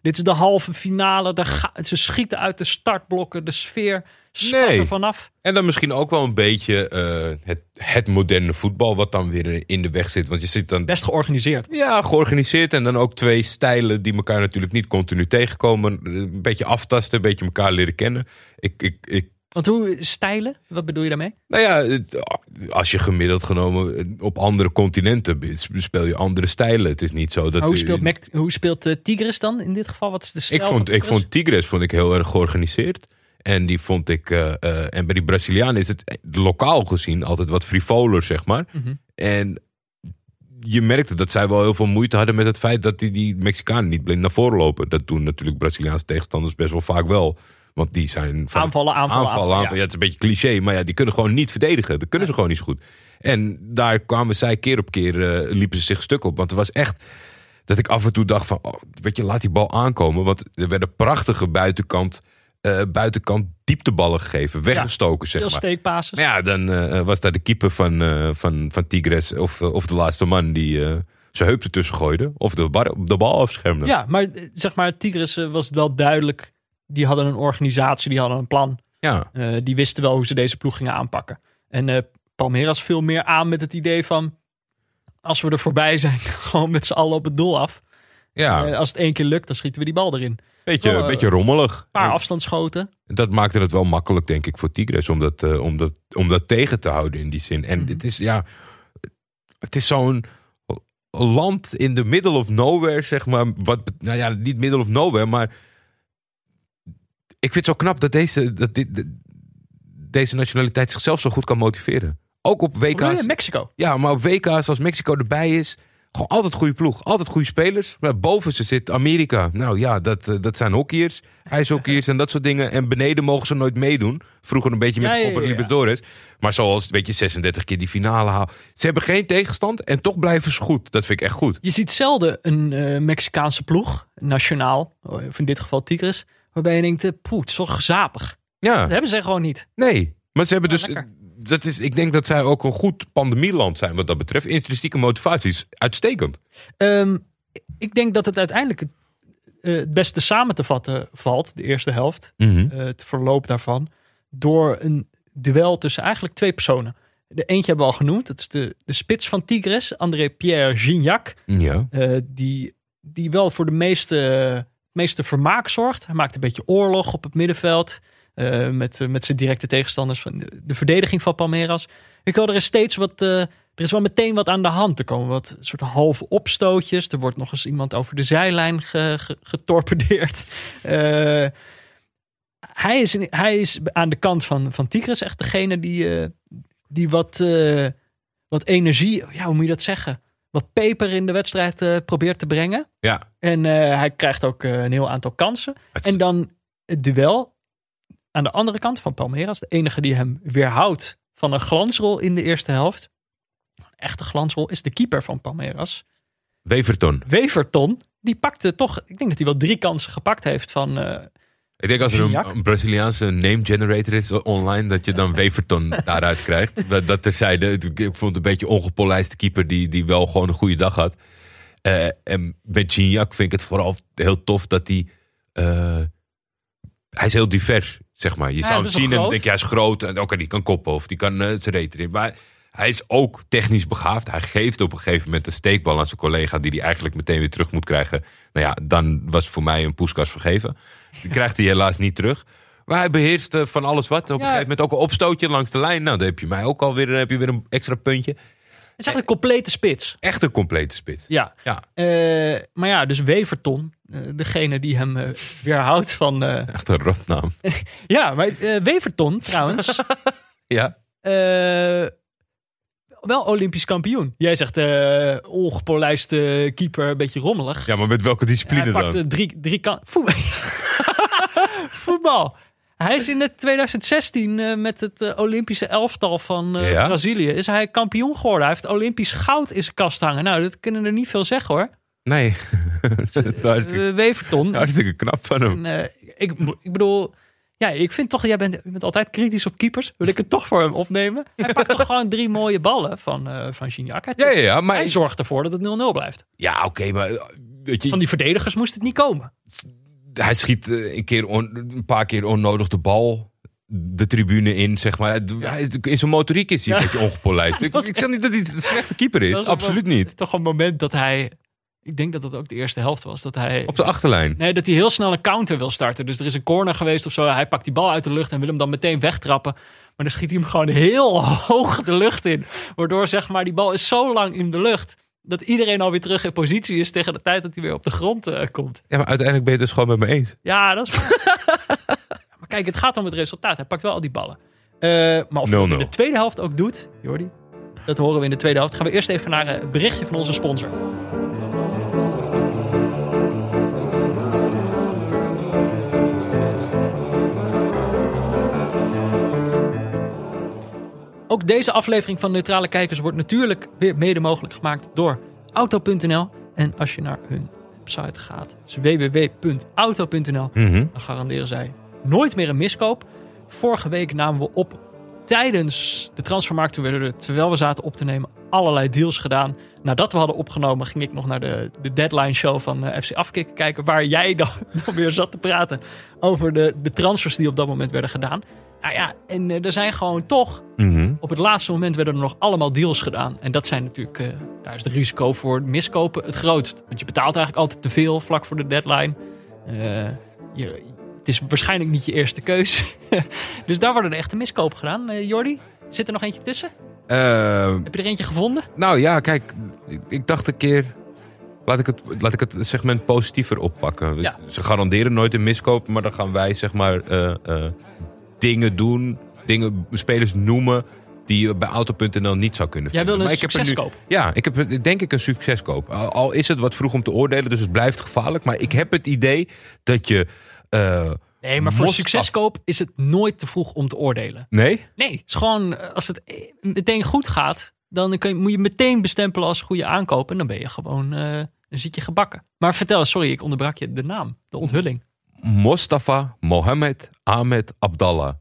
dit is de halve finale. Daar ga, ze schieten uit de startblokken, de sfeer spat Nee. er vanaf. En dan misschien ook wel een beetje eh, het, het moderne voetbal, wat dan weer in de weg zit. Want je zit dan Best georganiseerd. Ja, georganiseerd. En dan ook twee stijlen die elkaar natuurlijk niet continu tegenkomen. Een beetje aftasten, een beetje elkaar leren kennen. Ik, ik, ik, Want hoe, stijlen, wat bedoel je daarmee? nou ja, als je gemiddeld genomen op andere continenten speel je andere stijlen. Het is niet zo dat... Maar hoe speelt, Mac, hoe speelt eh, Tigres dan in dit geval? Wat is de stijl ik vond, ik Tigres? vond Tigres vond ik heel erg georganiseerd. En die vond ik. eh, eh, en bij die Brazilianen is het lokaal gezien altijd wat frivoler, zeg maar. Mhm. En je merkte dat zij wel heel veel moeite hadden met het feit dat die, die Mexicanen niet blind naar voren lopen. Dat doen natuurlijk Braziliaanse tegenstanders best wel vaak wel. Want die zijn van Aanvallen, aanvallen, aanvallen, aanvallen, aanvallen. Ja. het is een beetje cliché, maar ja, die kunnen gewoon niet verdedigen. Dat kunnen ze gewoon niet zo goed. En daar kwamen zij keer op keer, eh, liepen ze zich stuk op. Want er was echt dat ik af en toe dacht van, oh, weet je, laat die bal aankomen. Want er werden prachtige buitenkant, eh, buitenkant diepteballen gegeven, weggestoken, zeg Veel maar. steekpases. Maar ja, dan eh, was daar de keeper van, van, van Tigres of, of de laatste man die zijn heup ertussen gooide. Of de, bar, de bal afschermde. Ja, maar zeg maar, Tigres was wel duidelijk. Die hadden een organisatie, die hadden een plan. Ja, Eh, die wisten wel hoe ze deze ploeg gingen aanpakken. En eh Palmeiras viel meer aan met het idee van... als we er voorbij zijn, gewoon met z'n allen op het doel af. ja. Eh, als het één keer lukt, dan schieten we die bal erin. Een beetje, eh, beetje rommelig. paar En afstandsschoten. Dat maakte het wel makkelijk, denk ik, voor Tigres om dat, om dat, om dat tegen te houden in die zin. En Mhm. het is, ja, het is zo'n land in de middle of nowhere, zeg maar. Wat, nou ja, niet middle of nowhere, maar ik vind het zo knap dat deze, dat dit, deze nationaliteit zichzelf zo goed kan motiveren. Ook op je? WK's. Mexico. Ja, maar op WK's als Mexico erbij is, gewoon altijd goede ploeg. Altijd goede spelers. Maar boven ze zit Amerika. Nou ja, dat, eh, dat zijn hockeyers, ijshockeyers en dat soort dingen. En beneden mogen ze nooit meedoen. Vroeger een beetje met Ja, de ja. Libertadores. Maar zoals, weet je, 36 keer die finale halen. Ze hebben geen tegenstand en toch blijven ze goed. Dat vind ik echt goed. Je ziet zelden een eh, Mexicaanse ploeg, nationaal, of in dit geval Tigres, waarbij je denkt, eh, poeh, het is toch gezapig. Ja, Dat hebben ze gewoon niet. nee. Maar ze hebben Ja, dus... lekker. Dat is, ik denk dat zij ook een goed pandemieland zijn wat dat betreft. Intrinsieke motivatie is uitstekend. Ehm, ik denk dat het uiteindelijk het, eh, het beste samen te vatten valt, de eerste helft, Mhm. eh, het verloop daarvan, door een duel tussen eigenlijk twee personen. De eentje hebben we al genoemd, dat is de, de spits van Tigres, André-Pierre Gignac. Ja. Die, die wel voor de meeste, meeste vermaak zorgt. Hij maakt een beetje oorlog op het middenveld. eh, met, eh, met zijn directe tegenstanders van de, de verdediging van Palmeiras. Ik wil er is steeds wat. eh, er is wel meteen wat aan de hand. Er komen wat soort halve opstootjes. Er wordt nog eens iemand over de zijlijn ge- ge- getorpedeerd. Hij, is hij is aan de kant van, van Tigres echt degene die, die wat, wat energie. Ja, hoe moet je dat zeggen? Wat peper in de wedstrijd eh, probeert te brengen. Ja. En eh, hij krijgt ook eh, een heel aantal kansen. En dan het duel aan de andere kant van Palmeiras. De enige die hem weerhoudt van een glansrol in de eerste helft. Een echte glansrol is de keeper van Palmeiras. Weverton. Weverton. Die pakte toch, ik denk dat hij wel drie kansen gepakt heeft van... Ik denk als er een, Braziliaanse name generator is online, dat je dan Weverton daaruit krijgt. Dat terzijde, ik ik vond het een beetje ongepolijste keeper die, die wel gewoon een goede dag had. Eh, en met Gignac vind ik het vooral heel tof dat hij... eh, hij is heel divers, zeg maar. Je zou hem zien en denk je, hij is groot. En oké, die kan koppen of die kan eh, zijn reet erin. Maar hij is ook technisch begaafd. Hij geeft op een gegeven moment een steekbal aan zijn collega... die hij eigenlijk meteen weer terug moet krijgen. Nou ja, dan was voor mij een poeskas vergeven. Die krijgt hij helaas niet terug. Maar hij beheerst eh, van alles wat. Op een gegeven moment ook een opstootje langs de lijn. Nou, dan heb je mij ook alweer dan heb je weer een extra puntje. het is echt een complete spits. Echt een complete spit. Ja. Ja, Eh, maar ja, dus Weverton, eh, degene die hem eh, weerhoudt van... echt een rotnaam. ja, maar Weverton trouwens... Ja. Wel Olympisch kampioen. Jij zegt eh ongepolijste keeper, een beetje rommelig. ja, maar met welke discipline Hij dan? pakte drie, drie kan voetbal. voetbal. Hij is in het 2016 eh, met het eh, Olympische elftal van Ja? Brazilië is hij kampioen geworden. Hij heeft Olympisch goud in zijn kast hangen. Nou, dat kunnen er niet veel zeggen hoor. Nee. dat is hartstikke, Uh, Weverton. hartstikke knap van hem. En, ik, ik bedoel, ja, ik vind toch, jij bent, je bent altijd kritisch op keepers. Wil ik het toch voor hem opnemen? Hij pakt toch gewoon drie mooie ballen van, eh van Gignac. Hij, Ja, ja, ja. Maar, hij zorgt ervoor dat het 0-0 blijft. ja oké, maar eh, weet je, Van die verdedigers moest het niet komen. hij schiet eh, een, keer on- een paar keer onnodig de bal de tribune in, zeg maar. Hij- In zijn motoriek is hij een Ja. beetje ongepolijst. Ik, ik zeg niet dat hij een slechte keeper is. Absoluut een- niet. Toch een moment dat hij, ik denk dat dat ook de eerste helft was, dat hij... Op de achterlijn. Nee, dat hij heel snel een counter wil starten. Dus er is een corner geweest of zo. Hij pakt die bal uit de lucht en wil hem dan meteen wegtrappen. Maar dan schiet hij hem gewoon heel hoog de lucht in. Waardoor zeg maar die bal is zo lang in de lucht. Dat iedereen alweer terug in positie is tegen de tijd dat hij weer op de grond eh, komt. Ja, maar uiteindelijk ben je het dus gewoon met me eens. Ja, dat is maar kijk, het gaat om het resultaat. Hij pakt wel al die ballen. Eh, maar of hij dat in 0-0. de tweede helft ook doet, Jordi, dat horen we in de tweede helft. Gaan we eerst even naar eh, het berichtje van onze sponsor. Ook deze aflevering van Neutrale Kijkers wordt natuurlijk weer mede mogelijk gemaakt door Auto.nl. En als je naar hun website gaat, het is www.auto.nl, dan garanderen zij nooit meer een miskoop. Vorige week namen we op tijdens de transfermarkt. Toen werden er, terwijl we zaten op te nemen, allerlei deals gedaan. Nadat we hadden opgenomen, ging ik nog naar de, de deadline show van eh, FC Afkikken kijken. Waar jij dan, dan weer zat te praten over de, de transfers die op dat moment werden gedaan. Nou ja, en eh, er zijn gewoon toch Mhm. op het laatste moment werden er nog allemaal deals gedaan. En dat zijn natuurlijk, eh, daar is het risico voor miskopen het grootst. Want je betaalt eigenlijk altijd te veel vlak voor de deadline. Eh, je, het is waarschijnlijk niet je eerste keus. dus daar worden er echt een miskoop gedaan. Jordi, zit er nog eentje tussen? Heb je er eentje gevonden? nou ja, kijk, ik, ik dacht een keer. Laat ik, het, laat ik het segment positiever oppakken. Ja. Ze garanderen nooit een miskoop, maar dan gaan wij zeg maar dingen doen, dingen, spelers noemen die je bij Auto.nl niet zou kunnen Jij vinden. wil een Maar ik heb nu- succeskoop. Ja, ik heb denk ik een succeskoop. Al, al is het wat vroeg om te oordelen, dus het blijft gevaarlijk. Maar ik heb het idee dat je... eh, Nee, maar voor succeskoop is het nooit te vroeg om te oordelen. nee? Nee, het is gewoon, eh, als het eh, meteen goed gaat, dan kun je, moet je meteen bestempelen als goede aankoop. En dan ben je gewoon, eh, dan zit je gebakken. Maar vertel, sorry, ik onderbrak je de naam, de onthulling. Mostafa Mohammed Ahmed Abdallah.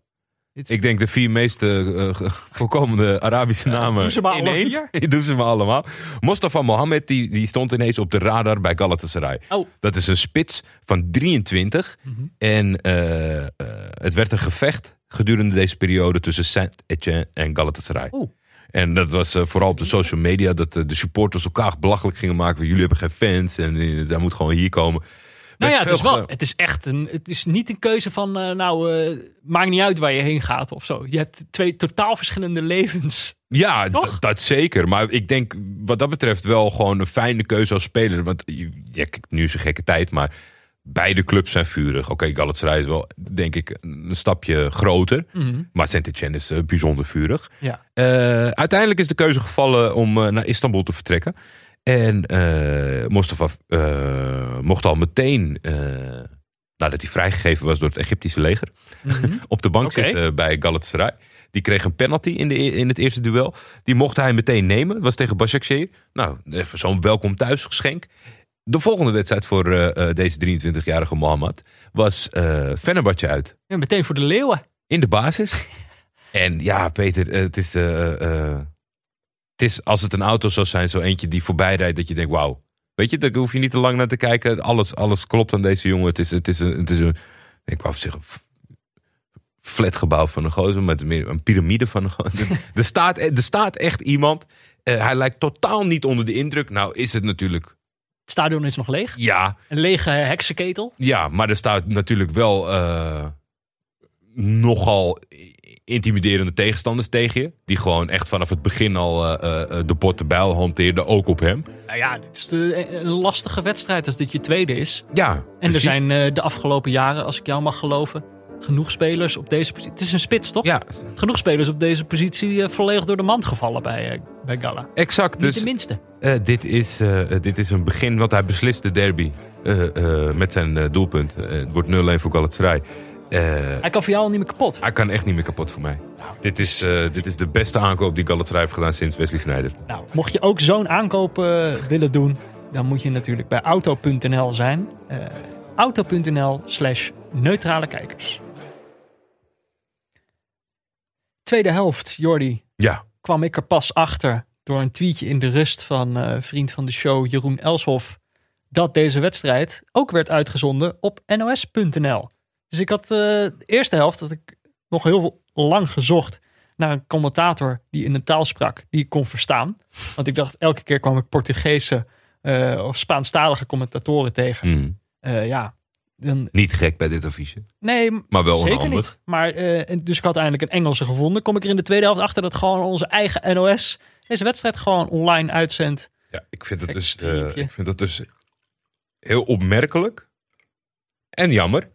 Ik denk de vier meest eh, voorkomende Arabische namen. doe ze maar alle ineens. vier. doe ze maar allemaal. Mostafa Mohammed die, die stond ineens op de radar bij Galatasaray. Oh. Dat is een spits van 23. Mhm. En eh, eh, het werd een gevecht gedurende deze periode tussen Saint-Etienne en Galatasaray. Oeh. En dat was vooral op de social media dat de supporters elkaar belachelijk gingen maken. van, Jullie hebben geen fans en eh, zij moet gewoon hier komen. Nou ja, het is, wel, het is echt een, het is niet een keuze van, eh, nou, eh, maakt niet uit waar je heen gaat of zo. Je hebt twee totaal verschillende levens. Ja, Toch? dat zeker. Maar ik denk wat dat betreft wel gewoon een fijne keuze als speler. Want ja, nu is een gekke tijd, maar beide clubs zijn vurig. Oké, Galatasaray is wel, denk ik, een stapje groter. Maar Saint-Etienne is eh, bijzonder vurig. Ja. Uiteindelijk is de keuze gevallen om naar Istanbul te vertrekken. En eh Mustafa eh, mocht al meteen, eh, nadat hij vrijgegeven was door het Egyptische leger, op de bank Oké. zitten bij Galatasaray. Die kreeg een penalty in, de, in het eerste duel. Die mocht hij meteen nemen. Dat was tegen Başakşehir. Nou, even zo'n welkom thuisgeschenk. De volgende wedstrijd voor deze 23-jarige Mohammed was Fenerbahce uit. Ja, meteen voor de leeuwen. In de basis. en ja, Peter, het is, het is als het een auto zou zijn, zo eentje die voorbij rijdt, dat je denkt, wauw. Weet je, daar hoef je niet te lang naar te kijken. Alles, alles klopt aan deze jongen. Het is, het is een, het is een ik wou zeggen, flatgebouw van een gozer, meer een piramide van een gozer. er, staat, er staat echt iemand. eh, hij lijkt totaal niet onder de indruk. Nou is het natuurlijk, Het stadion is nog leeg. ja, Een lege heksenketel. ja, maar er staat natuurlijk wel eh, nogal intimiderende tegenstanders tegen je. Die gewoon echt vanaf het begin al eh, eh, de botte bijl hanteerden, ook op hem. Nou ja, dit is de, een lastige wedstrijd als dit je tweede is. Ja, En precies. er zijn eh, de afgelopen jaren, als ik jou mag geloven, genoeg spelers op deze positie. Het is een spits, toch? Ja, Genoeg spelers op deze positie eh, volledig door de mand gevallen bij, eh, bij Gala. exact. Niet Dus de minste. eh, dit, is, eh, dit is een begin, want hij beslist de derby eh, eh, met zijn eh, doelpunt. Eh, het wordt 0-1 voor Galatasaray. Eh, Hij kan voor jou al niet meer kapot. hij kan echt niet meer kapot voor mij. Dit is, eh, dit is de beste aankoop die Galatasaray heeft gedaan sinds Wesley Sneijder. Nou, mocht je ook zo'n aankoop eh, willen doen, dan moet je natuurlijk bij auto.nl zijn. Auto.nl slash neutrale kijkers. Tweede helft, Jordi, Ja, kwam ik er pas achter door een tweetje in de rust van vriend van de show Jeroen Elshoff. Dat deze wedstrijd ook werd uitgezonden op nos.nl. Dus ik had eh, de eerste helft dat ik nog heel lang gezocht naar een commentator die in een taal sprak die ik kon verstaan. Want ik dacht elke keer kwam ik Portugese eh, of Spaanstalige commentatoren tegen. Mm. Eh, ja, dan, niet gek bij dit affiche. nee, Maar wel Zeker onhandig. niet. Maar, dus ik had eindelijk een Engelse gevonden. Kom ik er in de tweede helft achter dat gewoon onze eigen NOS deze wedstrijd gewoon online uitzendt. Ja, ik vind dat dus, ik vind dat dus heel opmerkelijk en jammer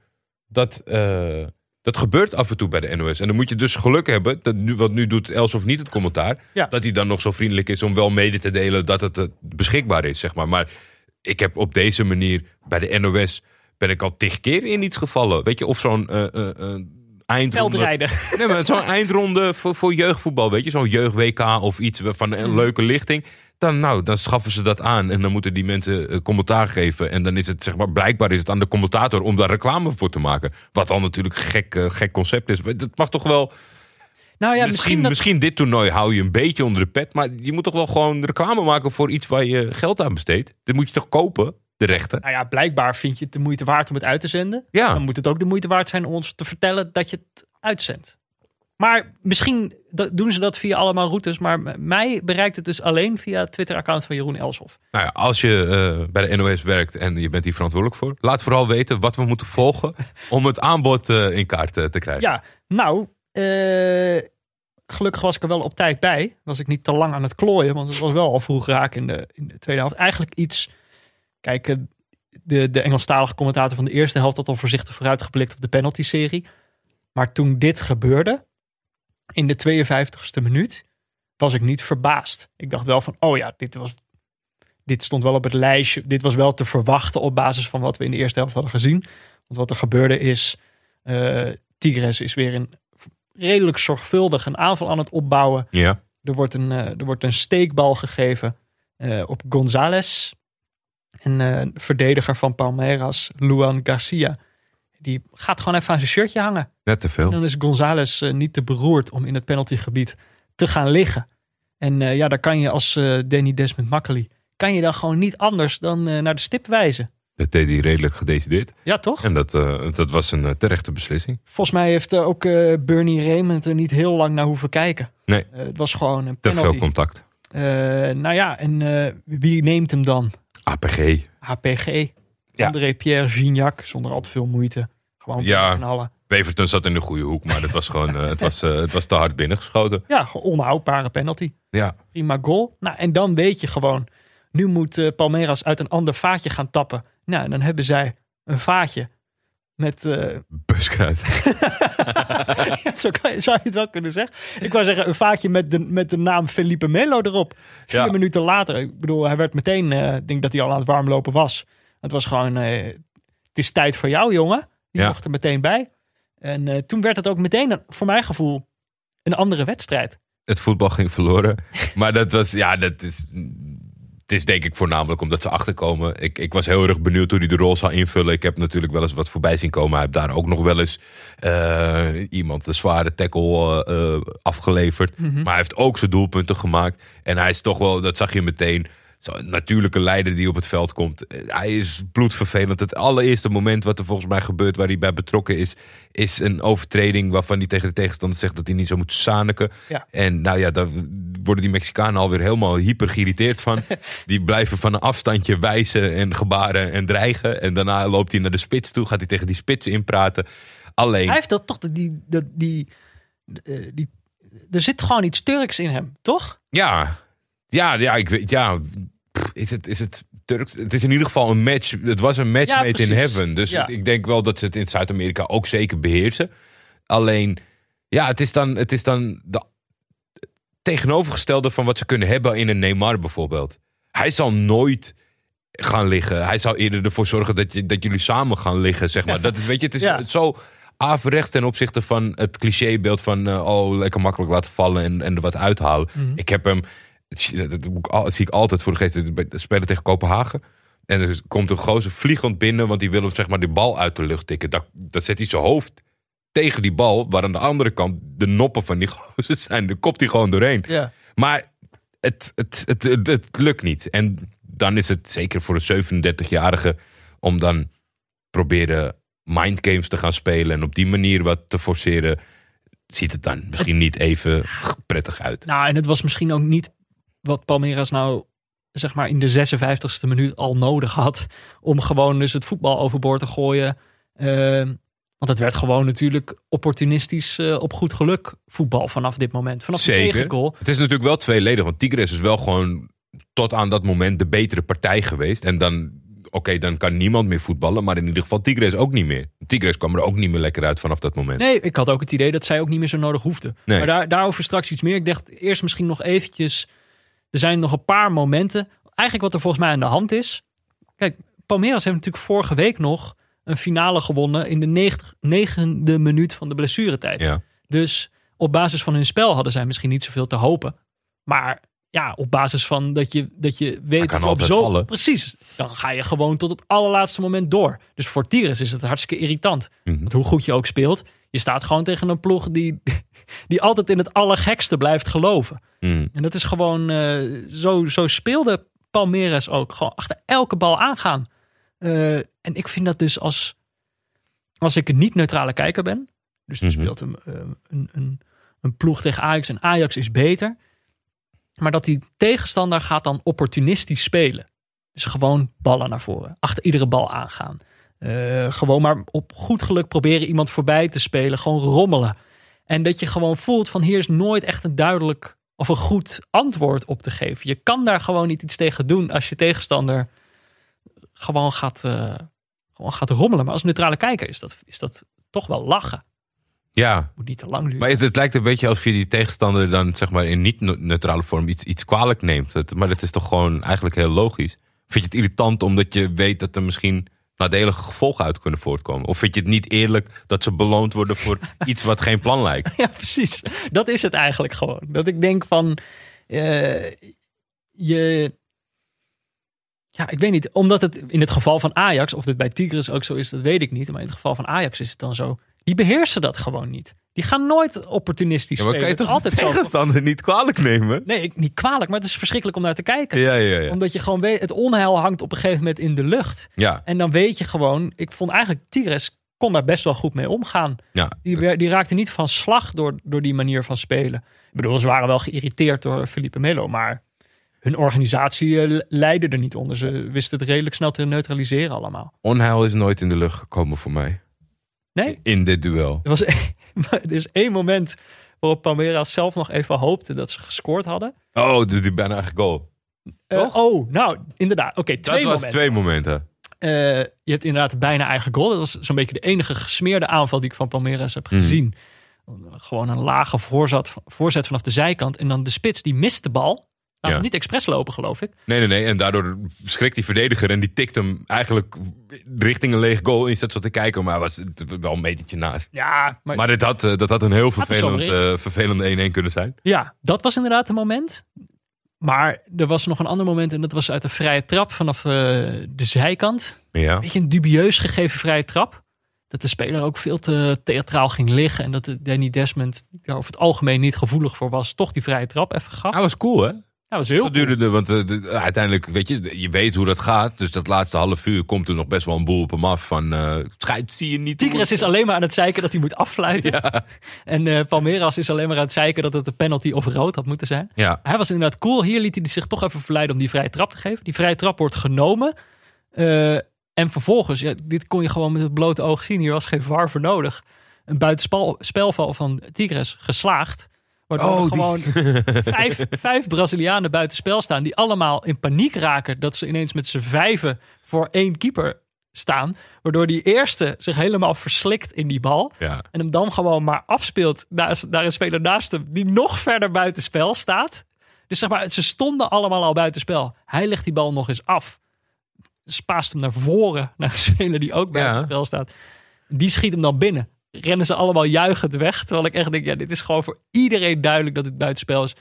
dat eh, dat gebeurt af en toe bij de NOS. En dan moet je dus geluk hebben, dat nu, wat nu doet Els of niet het commentaar, Ja. dat hij dan nog zo vriendelijk is om wel mede te delen dat het eh, beschikbaar is, zeg maar. Maar ik heb op deze manier bij de NOS ben ik al tig keer in iets gevallen. Weet je, of zo'n eh, eindronde. Veldrijden. Nee, maar zo'n eindronde voor, voor jeugdvoetbal, weet je, zo'n jeugd-WK of iets van een leuke lichting. Dan, nou, dan schaffen ze dat aan en dan moeten die mensen eh, commentaar geven. En dan is het, zeg maar, blijkbaar is het aan de commentator om daar reclame voor te maken. Wat al natuurlijk een gek, eh, gek concept is. Dat mag toch wel. Nou ja, misschien, misschien, dat, misschien dit toernooi hou je een beetje onder de pet. Maar je moet toch wel gewoon reclame maken voor iets waar je geld aan besteedt. Dit moet je toch kopen, de rechten? nou ja, blijkbaar vind je het de moeite waard om het uit te zenden. Ja. Dan moet het ook de moeite waard zijn om ons te vertellen dat je het uitzendt. Maar misschien doen ze dat via allemaal routes. Maar mij bereikt het dus alleen via het Twitter-account van Jeroen Elshoff. Nou ja, als je eh, bij de NOS werkt en je bent hier verantwoordelijk voor, laat vooral weten wat we moeten volgen om het aanbod eh, in kaart eh, te krijgen. Ja, nou, gelukkig was ik er wel op tijd bij. Was ik niet te lang aan het klooien, want het was wel al vroeg raak in de, in de tweede helft. Eigenlijk iets, kijk, de, de Engelstalige commentator van de eerste helft had al voorzichtig vooruitgeblikt op de penalty-serie. Maar toen dit gebeurde, in de 52ste minuut, was ik niet verbaasd. Ik dacht wel van, oh ja, dit was... Dit stond wel op het lijstje. Dit was wel te verwachten op basis van wat we in de eerste helft hadden gezien. Want wat er gebeurde is, eh, Tigres is weer een redelijk zorgvuldig een aanval aan het opbouwen. Ja. Er wordt een, eh, er wordt een steekbal gegeven eh, op González. En de verdediger van Palmeiras, Luan Garcia, die gaat gewoon even aan zijn shirtje hangen. Net te En veel. dan is González eh, niet te beroerd om in het penaltygebied te gaan liggen. En eh, ja, daar kan je als eh, Danny Desmond Makkely, kan je dan gewoon niet anders dan naar de stip wijzen. Dat deed hij redelijk gedecideerd. Ja, toch? En dat, dat was een terechte beslissing. Volgens mij heeft ook Bernie Raymond er niet heel lang naar hoeven kijken. Nee. Het was gewoon een Te penalty. veel contact. Nou ja, en wie neemt hem dan? APG. HPG. Ja. André Pierre Gignac, zonder al te veel moeite. Gewoon Ja. knallen. Weverton zat in de goede hoek, maar het was gewoon eh, het was, eh, het was te hard binnengeschoten. Ja, onhoudbare penalty. Ja. Prima goal. Nou, en dan weet je gewoon, nu moet eh, Palmeiras uit een ander vaatje gaan tappen. Nou, en dan hebben zij een vaatje met, eh, Buskruid. ja, zo kan zou je het wel kunnen zeggen. Ik wou zeggen, een vaatje met de, met de naam Felipe Melo erop. Vier Ja. minuten later, ik bedoel, hij werd meteen, ik denk dat hij al aan het warmlopen was. Het was gewoon, eh, het is tijd voor jou, jongen. Die Ja. mocht er meteen bij. En eh, toen werd het ook meteen, een- voor mijn gevoel, een andere wedstrijd. Het voetbal ging verloren. Maar dat was, ja, dat is. Het is denk ik voornamelijk omdat ze achterkomen. Ik, ik was heel erg benieuwd hoe hij de rol zou invullen. Ik heb natuurlijk wel eens wat voorbij zien komen. Hij heeft daar ook nog wel eens eh, iemand een zware tackle afgeleverd. Maar hij heeft ook zijn doelpunten gemaakt. En hij is toch wel, dat zag je meteen. Zo'n natuurlijke leider die op het veld komt. Hij is bloedvervelend. Het allereerste moment wat er volgens mij gebeurt waar hij bij betrokken is, is een overtreding waarvan hij tegen de tegenstander zegt dat hij niet zo moet zaniken. Ja. En nou ja, daar worden die Mexicanen alweer helemaal hyper geïrriteerd van. Die blijven van een afstandje wijzen en gebaren en dreigen. En daarna loopt hij naar de spits toe, gaat hij tegen die spits inpraten. Alleen, Hij heeft dat toch, die, dat, die, eh, die, er zit gewoon iets Turks in hem, toch? ja, ja, ja, ik weet, ja, pff, is het, is het Turks? Het is in ieder geval een match. Het was een match Ja, made in heaven. Dus Ja. ik denk wel dat ze het in Zuid-Amerika ook zeker beheersen. Alleen, ja, het is dan, het is dan de tegenovergestelde van wat ze kunnen hebben in een Neymar bijvoorbeeld. Hij zal nooit gaan liggen. Hij zou eerder ervoor zorgen dat, je, dat jullie samen gaan liggen, zeg maar. Dat is, weet je, het is Ja. zo averechts ten opzichte van het clichébeeld van... eh, oh, lekker makkelijk laten vallen en, en er wat uithalen. Mhm. Ik heb hem... Dat, zie ik altijd voor de geest. Spelen tegen Kopenhagen. En er komt een gozer vliegend binnen, want die wil hem zeg maar die bal uit de lucht tikken. Dat, dat zet hij zijn hoofd tegen die bal, waar aan de andere kant de noppen van die gozer zijn. Daar kopt hij gewoon doorheen. Ja. Maar het, het, het, het, het lukt niet. En dan is het zeker voor een 37-jarige om dan proberen mindgames te gaan spelen en op die manier wat te forceren, ziet het dan misschien niet even prettig uit. Nou, en het was misschien ook niet wat Palmeiras nou, zeg maar, in de 56ste minuut al nodig had. Om gewoon dus het voetbal overboord te gooien. Ehm, want het werd gewoon natuurlijk opportunistisch eh, op goed geluk voetbal vanaf dit moment. Vanaf de Zeker. tegengoal. Het is natuurlijk wel tweeledig, want Tigres is wel gewoon tot aan dat moment de betere partij geweest. En dan, oké, dan kan niemand meer voetballen, maar in ieder geval Tigres ook niet meer. Tigres kwam er ook niet meer lekker uit vanaf dat moment. Nee, ik had ook het idee dat zij ook niet meer zo nodig hoefde. Nee. Maar daar, daarover straks iets meer. Ik dacht eerst misschien nog eventjes... Er zijn nog een paar momenten. Eigenlijk wat er volgens mij aan de hand is. Kijk, Palmeiras heeft natuurlijk vorige week nog een finale gewonnen... in de 90, negende minuut van de blessuretijd. Ja. Dus op basis van hun spel hadden zij misschien niet zoveel te hopen. Maar ja, op basis van dat je, dat je weet... kan dat op altijd vallen. Precies. Dan ga je gewoon tot het allerlaatste moment door. Dus voor Tigres is het hartstikke irritant. Mhm. Want hoe goed je ook speelt, je staat gewoon tegen een ploeg die, die altijd in het allergekste blijft geloven. Mm. En dat is gewoon, eh, zo, zo speelde Palmeiras ook. Gewoon achter elke bal aangaan. Eh, en ik vind dat dus als, als ik een niet-neutrale kijker ben. Dus er Mhm. speelt een, eh, een, een, een ploeg tegen Ajax en Ajax is beter. Maar dat die tegenstander gaat dan opportunistisch spelen. Dus gewoon ballen naar voren. Achter iedere bal aangaan. Uh, gewoon maar op goed geluk proberen iemand voorbij te spelen. Gewoon rommelen. En dat je gewoon voelt van hier is nooit echt een duidelijk of een goed antwoord op te geven. Je kan daar gewoon niet iets tegen doen als je tegenstander gewoon gaat, uh, gewoon gaat rommelen. Maar als neutrale kijker is dat, is dat toch wel lachen. Ja. Moet niet te lang duren. Maar het, het, lijkt een beetje alsof je die tegenstander dan zeg maar in niet-neutrale vorm iets, iets kwalijk neemt. Maar dat is toch gewoon eigenlijk heel logisch. Vind je het irritant omdat je weet dat er misschien nadelige gevolgen uit kunnen voortkomen? Of vind je het niet eerlijk dat ze beloond worden voor iets wat geen plan lijkt? Ja, precies. Dat is het eigenlijk gewoon. Dat ik denk van, uh, je, ja, ik weet niet. Omdat het in het geval van Ajax, of dit bij Tigres ook zo is, dat weet ik niet. Maar in het geval van Ajax is het dan zo. Die beheersen dat gewoon niet. Die gaan nooit opportunistisch ja, maar spelen. Kan je toch altijd tegenstander niet kwalijk nemen? Nee, niet kwalijk, maar het is verschrikkelijk om naar te kijken. Ja, ja, ja. Omdat je gewoon weet, het onheil hangt op een gegeven moment in de lucht. Ja. En dan weet je gewoon, ik vond eigenlijk Tigres kon daar best wel goed mee omgaan. Ja. Die, die raakte niet van slag door, door die manier van spelen. Ik bedoel, ze waren wel geïrriteerd door Felipe Melo, maar hun organisatie eh, leidde er niet onder. Ze wisten het redelijk snel te neutraliseren allemaal. Onheil is nooit in de lucht gekomen voor mij. Nee? In dit duel. Er, was, er is één moment waarop Palmeiras zelf nog even hoopte dat ze gescoord hadden. Oh, die, die bijna eigen goal. Uh, oh, nou, inderdaad. Oké, twee Dat was momenten. twee momenten. Uh, je hebt inderdaad bijna eigen goal. Dat was zo'n beetje de enige gesmeerde aanval die ik van Palmeiras heb gezien. Gewoon een lage voorzet, voorzet vanaf de zijkant. En dan de spits die mist de bal. Laat Ja. niet expres lopen, geloof ik. Nee, nee, nee. En daardoor schrikt die verdediger en die tikt hem eigenlijk richting een leeg goal. In staat zo te kijken, maar was wel een metertje naast. Ja, maar, Maar dit had, eh, dat had een heel er vervelend, eh, vervelende 1-1 kunnen zijn. ja, dat was inderdaad een moment. Maar er was nog een ander moment en dat was uit de vrije trap vanaf eh, de zijkant. Ja. Beetje een dubieus gegeven vrije trap. Dat de speler ook veel te theatraal ging liggen. En dat Danny Desmond daar over het algemeen niet gevoelig voor was. Toch die vrije trap even gaf. Hij was cool, hè? Dat was heel Gedurende, want eh, de- uiteindelijk, weet je, je weet hoe dat gaat. Dus dat laatste half uur komt er nog best wel een boel op hem af. Van, eh schijt, zie je niet. Tigres is alleen maar aan het zeiken dat hij moet affluiten. Ja. En eh, Palmeiras is alleen maar aan het zeiken dat het een penalty of rood had moeten zijn. Ja. Hij was inderdaad cool. Hier liet hij zich toch even verleiden om die vrije trap te geven. Die vrije trap wordt genomen. Eh, en vervolgens, ja, dit kon je gewoon met het blote oog zien. Hier was geen VAR voor nodig. Een buitenspelval van Tigres geslaagd. Waardoor Oh, gewoon vijf, vijf Brazilianen buitenspel staan. Die allemaal in paniek raken. Dat ze ineens met z'n vijven voor één keeper staan. Waardoor die eerste zich helemaal verslikt in die bal. Ja. En hem dan gewoon maar afspeelt naar, naar een speler naast hem. Die nog verder buitenspel staat. Dus zeg maar, ze stonden allemaal al buitenspel. Hij legt die bal nog eens af. Spaast hem naar voren. Naar een speler die ook buitenspel staat. Die schiet hem dan binnen. Rennen ze allemaal juichend weg. Terwijl ik echt denk, ja, dit is gewoon voor iedereen duidelijk dat het buitenspel is.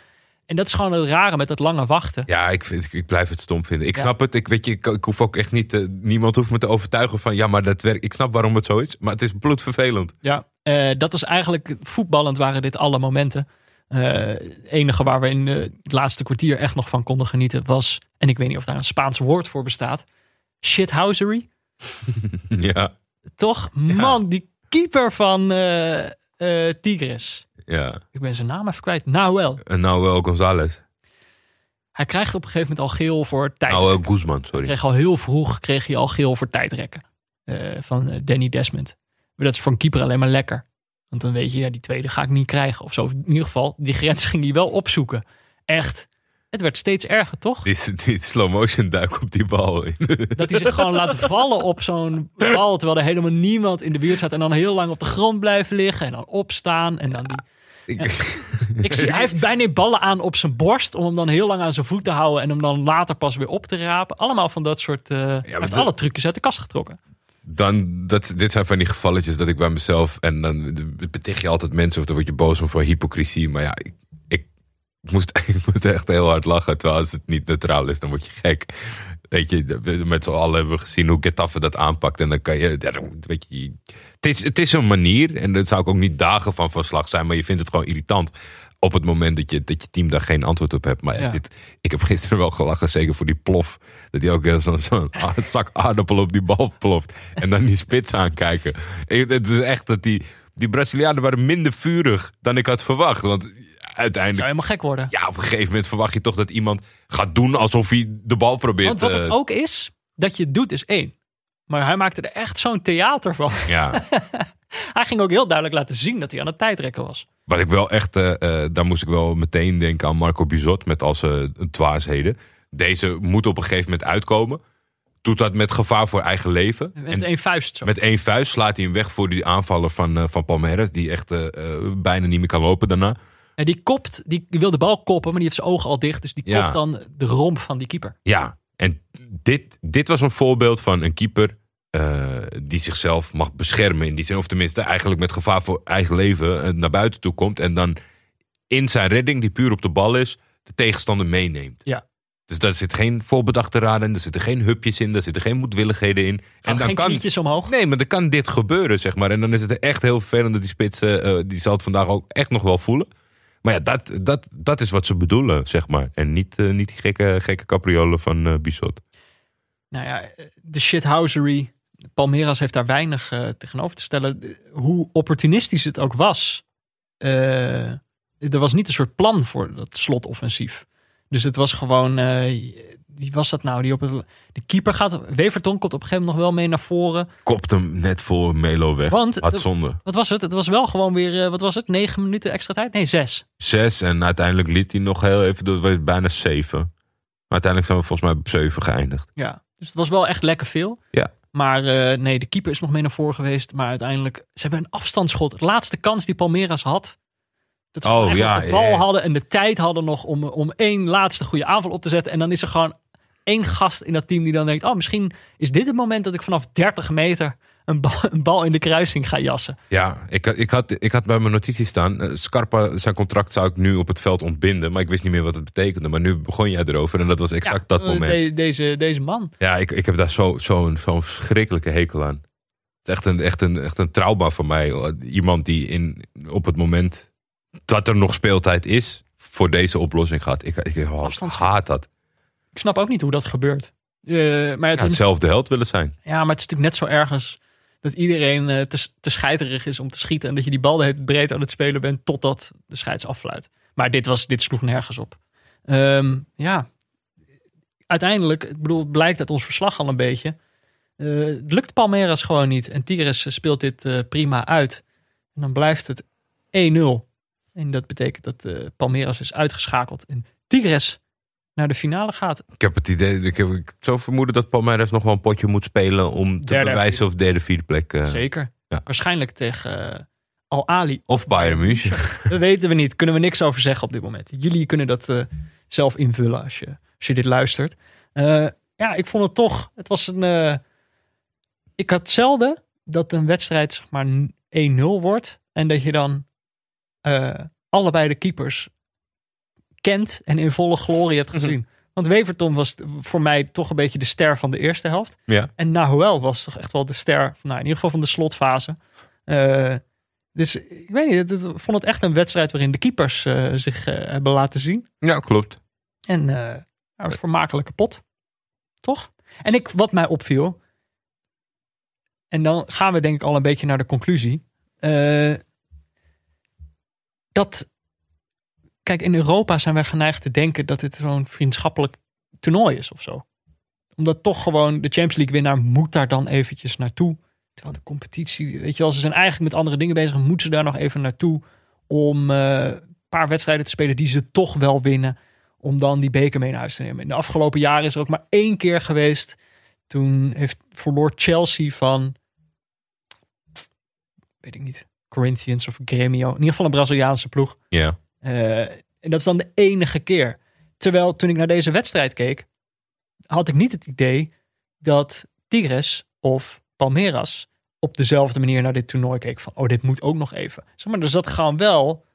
En dat is gewoon het rare met dat lange wachten. Ja, ik, vind, ik, ik blijf het stom vinden. Ik Ja. snap het. Ik, weet je, ik, ik hoef ook echt niet. eh, niemand hoeft me te overtuigen van. Ja, maar dat werkt. Ik snap waarom het zo is. Maar het is bloedvervelend. Ja, eh, dat was eigenlijk voetballend waren dit alle momenten. Eh, het enige waar we in het laatste kwartier echt nog van konden genieten was, en ik weet niet of daar een Spaans woord voor bestaat, shithousery. ja. Toch? Man, die keeper van eh eh, Tigres. Ja. Ik ben zijn naam even kwijt. Nahuel. En nou wel González. Hij krijgt op een gegeven moment al geel voor tijd. Nou wel Guzman, sorry. kreeg al heel vroeg kreeg hij al geel voor tijdrekken. eh, van eh, Danny Desmond. Maar dat is voor een keeper alleen maar lekker. Want dan weet je, ja, die tweede ga ik niet krijgen. Of zo. In ieder geval, die grens ging hij wel opzoeken. Echt. Het werd steeds erger, toch? Die, die slow motion duik op die bal. Dat hij zich gewoon laat vallen op zo'n bal. Terwijl er helemaal niemand in de buurt staat. En dan heel lang op de grond blijven liggen. En dan opstaan. En dan die... Ik- Ik zie, hij heeft bijna ballen aan op zijn borst. Om hem dan heel lang aan zijn voet te houden. En hem dan later pas weer op te rapen. Allemaal van dat soort... eh hij heeft dat- alle trucjes uit de kast getrokken. dan, dat, dit zijn van die gevalletjes dat ik bij mezelf. En dan beticht je altijd mensen of dan word je boos om voor hypocrisie. Maar ja, ik, ik, moest, ik moest echt heel hard lachen. Terwijl als het niet neutraal is, dan word je gek. Weet je, met z'n allen hebben we gezien hoe Getafe dat aanpakt. En dan kan je, weet je, het is, het is een manier. En daar zou ik ook niet dagen van van slag zijn. Maar je vindt het gewoon irritant. Op het moment dat je, dat je team daar geen antwoord op hebt. Maar Ja. dit, ik heb gisteren wel gelachen, zeker voor die plof. Dat hij ook weer zo'n zo'n zak aardappel op die bal ploft. En dan die spits aankijken. Het is echt dat die, die Brazilianen waren minder vurig dan ik had verwacht. Want Zou uiteindelijk, helemaal gek worden. ja, op een gegeven moment verwacht je toch dat iemand gaat doen alsof hij de bal probeert. Want wat het eh, ook is, dat je het doet is één. Maar hij maakte er echt zo'n theater van. Ja, Hij ging ook heel duidelijk laten zien dat hij aan het tijdrekken was. wat ik wel echt, eh, eh, daar moest ik wel meteen denken aan Marco Bizot met al zijn dwaasheden. Deze moet op een gegeven moment uitkomen. Doet dat met gevaar voor eigen leven. Met En één vuist zo. met één vuist slaat hij hem weg voor die aanvaller van, van Palmeiras. Die echt bijna niet meer kan lopen daarna. En die kopt, die wil de bal koppen, maar die heeft zijn ogen al dicht. Dus die Ja. kopt dan de romp van die keeper. Ja, en dit, dit was een voorbeeld van een keeper eh, die zichzelf mag beschermen in die zin. Of tenminste eigenlijk met gevaar voor eigen leven eh, naar buiten toe komt. En dan in zijn redding, die puur op de bal is, de tegenstander meeneemt. Ja. Dus daar zit geen voorbedachte raden in, er zitten geen hupjes in, er zitten geen moedwilligheden in. En dan geen kan, omhoog. Nee, maar dan kan dit gebeuren, zeg maar. En dan is het echt heel vervelend dat die spits, eh, die zal het vandaag ook echt nog wel voelen. Maar ja, dat, dat, dat is wat ze bedoelen, zeg maar. En niet, eh, niet die gekke, gekke capriolen van eh Bissot. Nou ja, de shithousery. Palmeiras heeft daar weinig eh, tegenover te stellen. Hoe opportunistisch het ook was. eh, er was niet een soort plan voor dat slotoffensief. Dus het was gewoon. Wie was dat nou? Die op het, de keeper gaat. Weverton komt op een gegeven moment nog wel mee naar voren. Kopt hem net voor Melo weg. Want- Had zonde. Wat was het? Het was wel gewoon weer. eh, wat was het? Negen minuten extra tijd? Nee, zes. Zes en uiteindelijk liet hij nog heel even door. Het was bijna zeven. Maar uiteindelijk zijn we volgens mij op zeven geëindigd. Ja. Dus het was wel echt lekker veel. Ja. Maar eh, nee, de keeper is nog mee naar voren geweest. Maar uiteindelijk, ze hebben een afstandsschot. De laatste kans die Palmeiras had. Dat ze Oh, ja, de bal hadden en de tijd hadden nog om, om één laatste goede aanval op te zetten. En dan is er gewoon één gast in dat team die dan denkt... oh, misschien is dit het moment dat ik vanaf 30 meter een bal, een bal in de kruising ga jassen. Ja, ik, had- ik, had, ik had bij mijn notities staan. eh, Scarpa, zijn contract zou ik nu op het veld ontbinden. Maar ik wist niet meer wat het betekende. Maar nu begon jij erover en dat was exact dat Eh, moment. de- deze, deze man. Ja, ik, ik heb daar zo'n zo, zo'n verschrikkelijke hekel aan. Het is echt een, echt een, echt een trauma voor mij. Iemand die in, op het moment dat er nog speeltijd is, voor deze oplossing gaat. Ik, ik, haat dat. Ik snap ook niet hoe dat gebeurt. Eh, maar het Ja, hetzelfde held willen zijn. Ja, maar het is natuurlijk net zo ergens dat iedereen eh, te, te scheiterig is om te schieten. En dat je die bal de hele breed aan het spelen bent totdat de scheids affluit. Maar dit, was, dit sloeg nergens op. Ehm, ja, uiteindelijk, ik bedoel, het blijkt uit ons verslag al een beetje. eh, het lukt Palmeiras gewoon niet. En Tigres speelt dit prima uit. En dan blijft het 1-0. En dat betekent dat Palmeiras is uitgeschakeld. En Tigres naar de finale gaat. Ik heb het idee, ik heb ik zo vermoeden dat Palmeiras nog wel een potje moet spelen om te Derde, bewijzen of derde, vierde plek. eh, Zeker. ja. Waarschijnlijk tegen eh, Al-Ali Of Bayern München. Dat weten we niet. Kunnen we niks over zeggen op dit moment. Jullie kunnen dat eh, zelf invullen als je, als je dit luistert. Ja, ik vond het toch. Het was een. ik had zelden dat een wedstrijd zeg maar 1-0 wordt. En dat je dan allebei de keepers kent en in volle glorie hebt gezien. Want Weverton was voor mij toch een beetje de ster van de eerste helft. Ja. En Nahuel was toch echt wel de ster, nou, in ieder geval van de slotfase. Eh, dus ik weet niet, ik vond het echt een wedstrijd waarin de keepers eh, zich eh, hebben laten zien. ja, klopt. En een vermakelijke pot. Toch? En ik, wat mij opviel, en dan gaan we denk ik al een beetje naar de conclusie. dat, kijk, in Europa zijn wij geneigd te denken dat dit zo'n vriendschappelijk toernooi is of zo. Omdat toch gewoon de Champions League winnaar moet daar dan eventjes naartoe. Terwijl de competitie, weet je wel, ze zijn eigenlijk met andere dingen bezig. Moeten ze daar nog even naartoe om eh, een paar wedstrijden te spelen die ze toch wel winnen. Om dan die beker mee naar huis te nemen. In de afgelopen jaren is er ook maar één keer geweest. Toen heeft verloor Chelsea van, weet ik niet, Corinthians of Gremio. In ieder geval een Braziliaanse ploeg. Ja. Eh, en dat is dan de enige keer. Terwijl toen ik naar deze wedstrijd keek, had ik niet het idee dat Tigres of Palmeiras op dezelfde manier naar dit toernooi keek. Van, oh, dit moet ook nog even. Zeg maar, dus dat gewoon wel.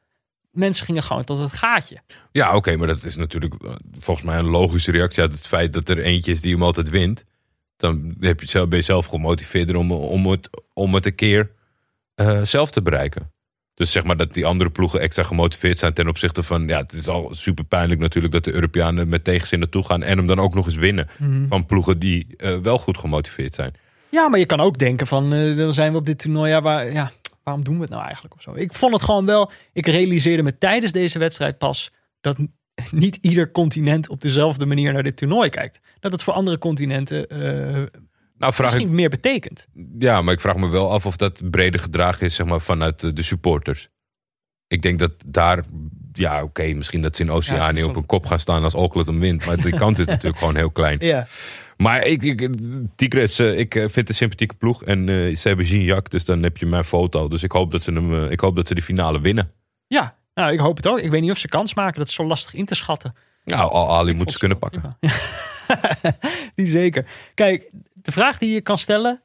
Mensen gingen gewoon tot het gaatje. Ja, oké, maar dat is natuurlijk eh, volgens mij een logische reactie uit het feit dat er eentje is die hem altijd wint. Dan heb je ben je zelf gemotiveerd om, om, het, om het een keer eh, zelf te bereiken. Dus zeg maar dat die andere ploegen extra gemotiveerd zijn ten opzichte van... Ja, het is al super pijnlijk natuurlijk dat de Europeanen met tegenzin naartoe gaan... en hem dan ook nog eens winnen van ploegen die eh, wel goed gemotiveerd zijn. Ja, maar je kan ook denken van, eh, dan zijn we op dit toernooi, ja, waar, ja, waarom doen we het nou eigenlijk of zo? Ik vond het gewoon wel, ik realiseerde me tijdens deze wedstrijd pas dat niet ieder continent op dezelfde manier naar dit toernooi kijkt. Dat het voor andere continenten eh, Nou, vraag ik, misschien meer betekent. ja, maar ik vraag me wel af of dat breder gedragen is zeg maar, vanuit de, de supporters. Ik denk dat daar, ja, oké, misschien dat ze in Oceanië Ja, op een kop gaan staan als Auckland hem wint. Maar die kans is natuurlijk gewoon heel klein. Ja, Maar ik, ik, Tigres, eh, ik eh, vind het een sympathieke ploeg. En eh, ze hebben Gignac, dus dan heb je mijn foto. Dus ik hoop dat ze, hem, ik hoop dat ze de finale winnen. ja. Nou, ik hoop het ook. Ik weet niet of ze kans maken. Dat is zo lastig in te schatten. Nou, Al Ali Ik moeten ze kunnen pakken. prima. die zeker. Kijk, de vraag die je kan stellen,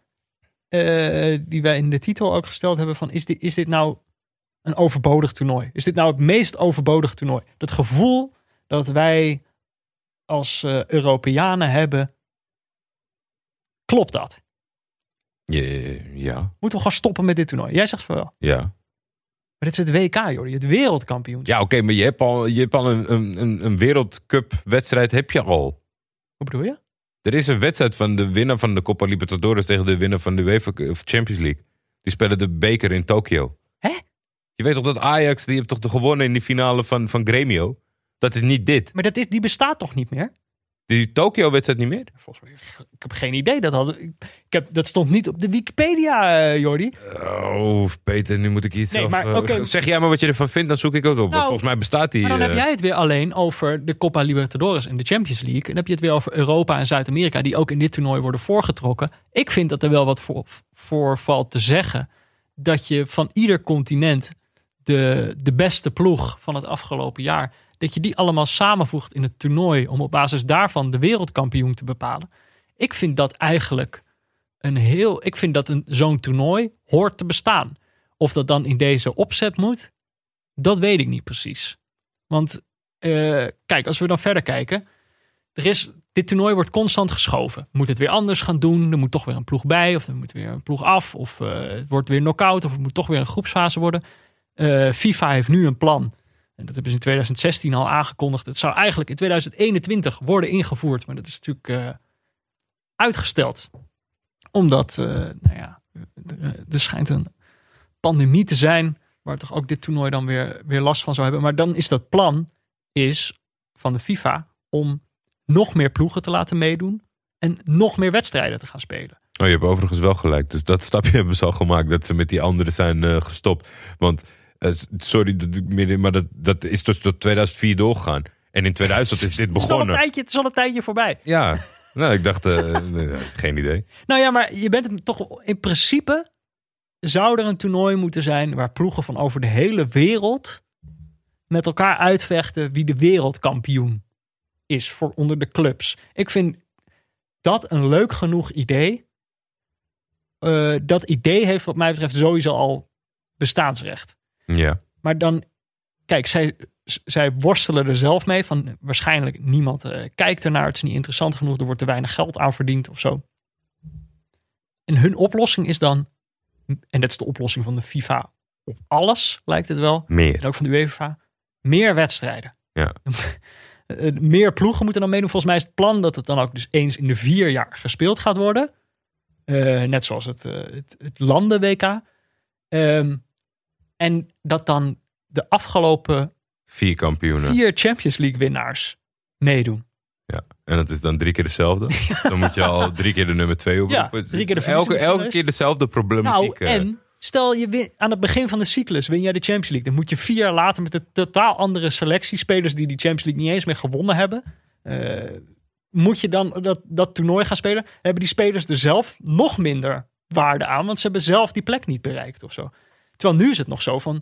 eh, die wij in de titel ook gesteld hebben, van is dit, is dit nou een overbodig toernooi? Is dit nou het meest overbodige toernooi? Dat gevoel dat wij als eh, Europeanen hebben, klopt dat? Ja, ja, Moeten we gewoon stoppen met dit toernooi? Jij zegt van wel. ja. Maar dit is het WK, joh, het wereldkampioen. Ja, oké, maar je hebt al, je hebt al een, een, een- een wereldcup wedstrijd heb je al. Hoe bedoel je? Er is een wedstrijd van de winnaar van de Copa Libertadores tegen de winnaar van de UEFA Champions League. Die spelen de beker in Tokio. Hè? Je weet toch dat Ajax, die heeft toch de gewonnen in die finale van, van Gremio? Dat is niet dit. Maar dat is, die bestaat toch niet meer? Die Tokio-wedstrijd niet meer? Volgens mij, ik heb geen idee. Dat, had, ik heb, dat stond niet op de Wikipedia, eh, Jordi. Oh, Peter, nu moet ik iets Nee, af- maar, eh. Zeg jij maar wat je ervan vindt, dan zoek ik het op. Want Nou, volgens mij bestaat die... Maar dan heb eh, jij het weer alleen over de Copa Libertadores en de Champions League. En dan heb je het weer over Europa en Zuid-Amerika, die ook in dit toernooi worden voorgetrokken. Ik vind dat er wel wat voor, voor valt te zeggen. Dat je van ieder continent de, de beste ploeg van het afgelopen jaar, dat je die allemaal samenvoegt in het toernooi om op basis daarvan de wereldkampioen te bepalen. Ik vind dat eigenlijk een heel. Ik vind dat een, zo'n toernooi hoort te bestaan. Of dat dan in deze opzet moet, dat weet ik niet precies. Want eh, kijk, als we dan verder kijken. Er is, dit toernooi wordt constant geschoven. Moet het weer anders gaan doen? Er moet toch weer een ploeg bij. Of er moet weer een ploeg af. Of eh, het wordt weer knock-out. Of het moet toch weer een groepsfase worden. Eh, FIFA heeft nu een plan. En dat hebben ze in 2016 al aangekondigd. Het zou eigenlijk in 2021 worden ingevoerd. Maar dat is natuurlijk eh, uitgesteld. Omdat, eh, nou ja, er, er schijnt een pandemie te zijn waar toch ook dit toernooi dan weer, weer last van zou hebben. Maar dan is dat plan is van de FIFA om nog meer ploegen te laten meedoen en nog meer wedstrijden te gaan spelen. Oh, je hebt overigens wel gelijk. Dus dat stapje hebben ze al gemaakt. Dat ze met die anderen zijn eh, gestopt. Want, eh, sorry, dat maar dat, dat is tot, tot 2004 doorgegaan. En in 2000 is dit Het is, al een begonnen. tijdje, het is al een tijdje voorbij. Ja, nou, ik dacht, eh, geen idee. Nou ja, maar je bent hem toch in principe zou er een toernooi moeten zijn waar ploegen van over de hele wereld met elkaar uitvechten wie de wereldkampioen is voor onder de clubs. Ik vind dat een leuk genoeg idee. Eh, dat idee heeft wat mij betreft sowieso al bestaansrecht. Ja, Maar dan, kijk, zij, zij worstelen er zelf mee. Van waarschijnlijk niemand eh, kijkt ernaar. Het is niet interessant genoeg. Er wordt te weinig geld aan verdiend of zo. En hun oplossing is dan, en dat is de oplossing van de FIFA op alles, lijkt het wel. meer. En ook van de UEFA. Meer wedstrijden. Ja. Eh, meer ploegen moeten dan meedoen. Volgens mij is het plan dat het dan ook dus eens in de vier jaar gespeeld gaat worden. Eh, net zoals het, het, het landen-WK. Ehm, en dat dan de afgelopen Vier kampioenen. vier Champions League winnaars meedoen. Ja. En dat is dan drie keer dezelfde. Dan moet je al drie keer de nummer twee oproepen. Ja, drie keer de elke, elke keer dezelfde problematiek. Nou, eh. en stel je win, aan het begin van de cyclus win jij de Champions League. Dan moet je vier jaar later met een totaal andere selectie, spelers die die Champions League niet eens meer gewonnen hebben. eh, moet je dan dat, dat toernooi gaan spelen? Hebben die spelers er zelf nog minder waarde aan, want ze hebben zelf die plek niet bereikt of zo. Terwijl nu is het nog zo van,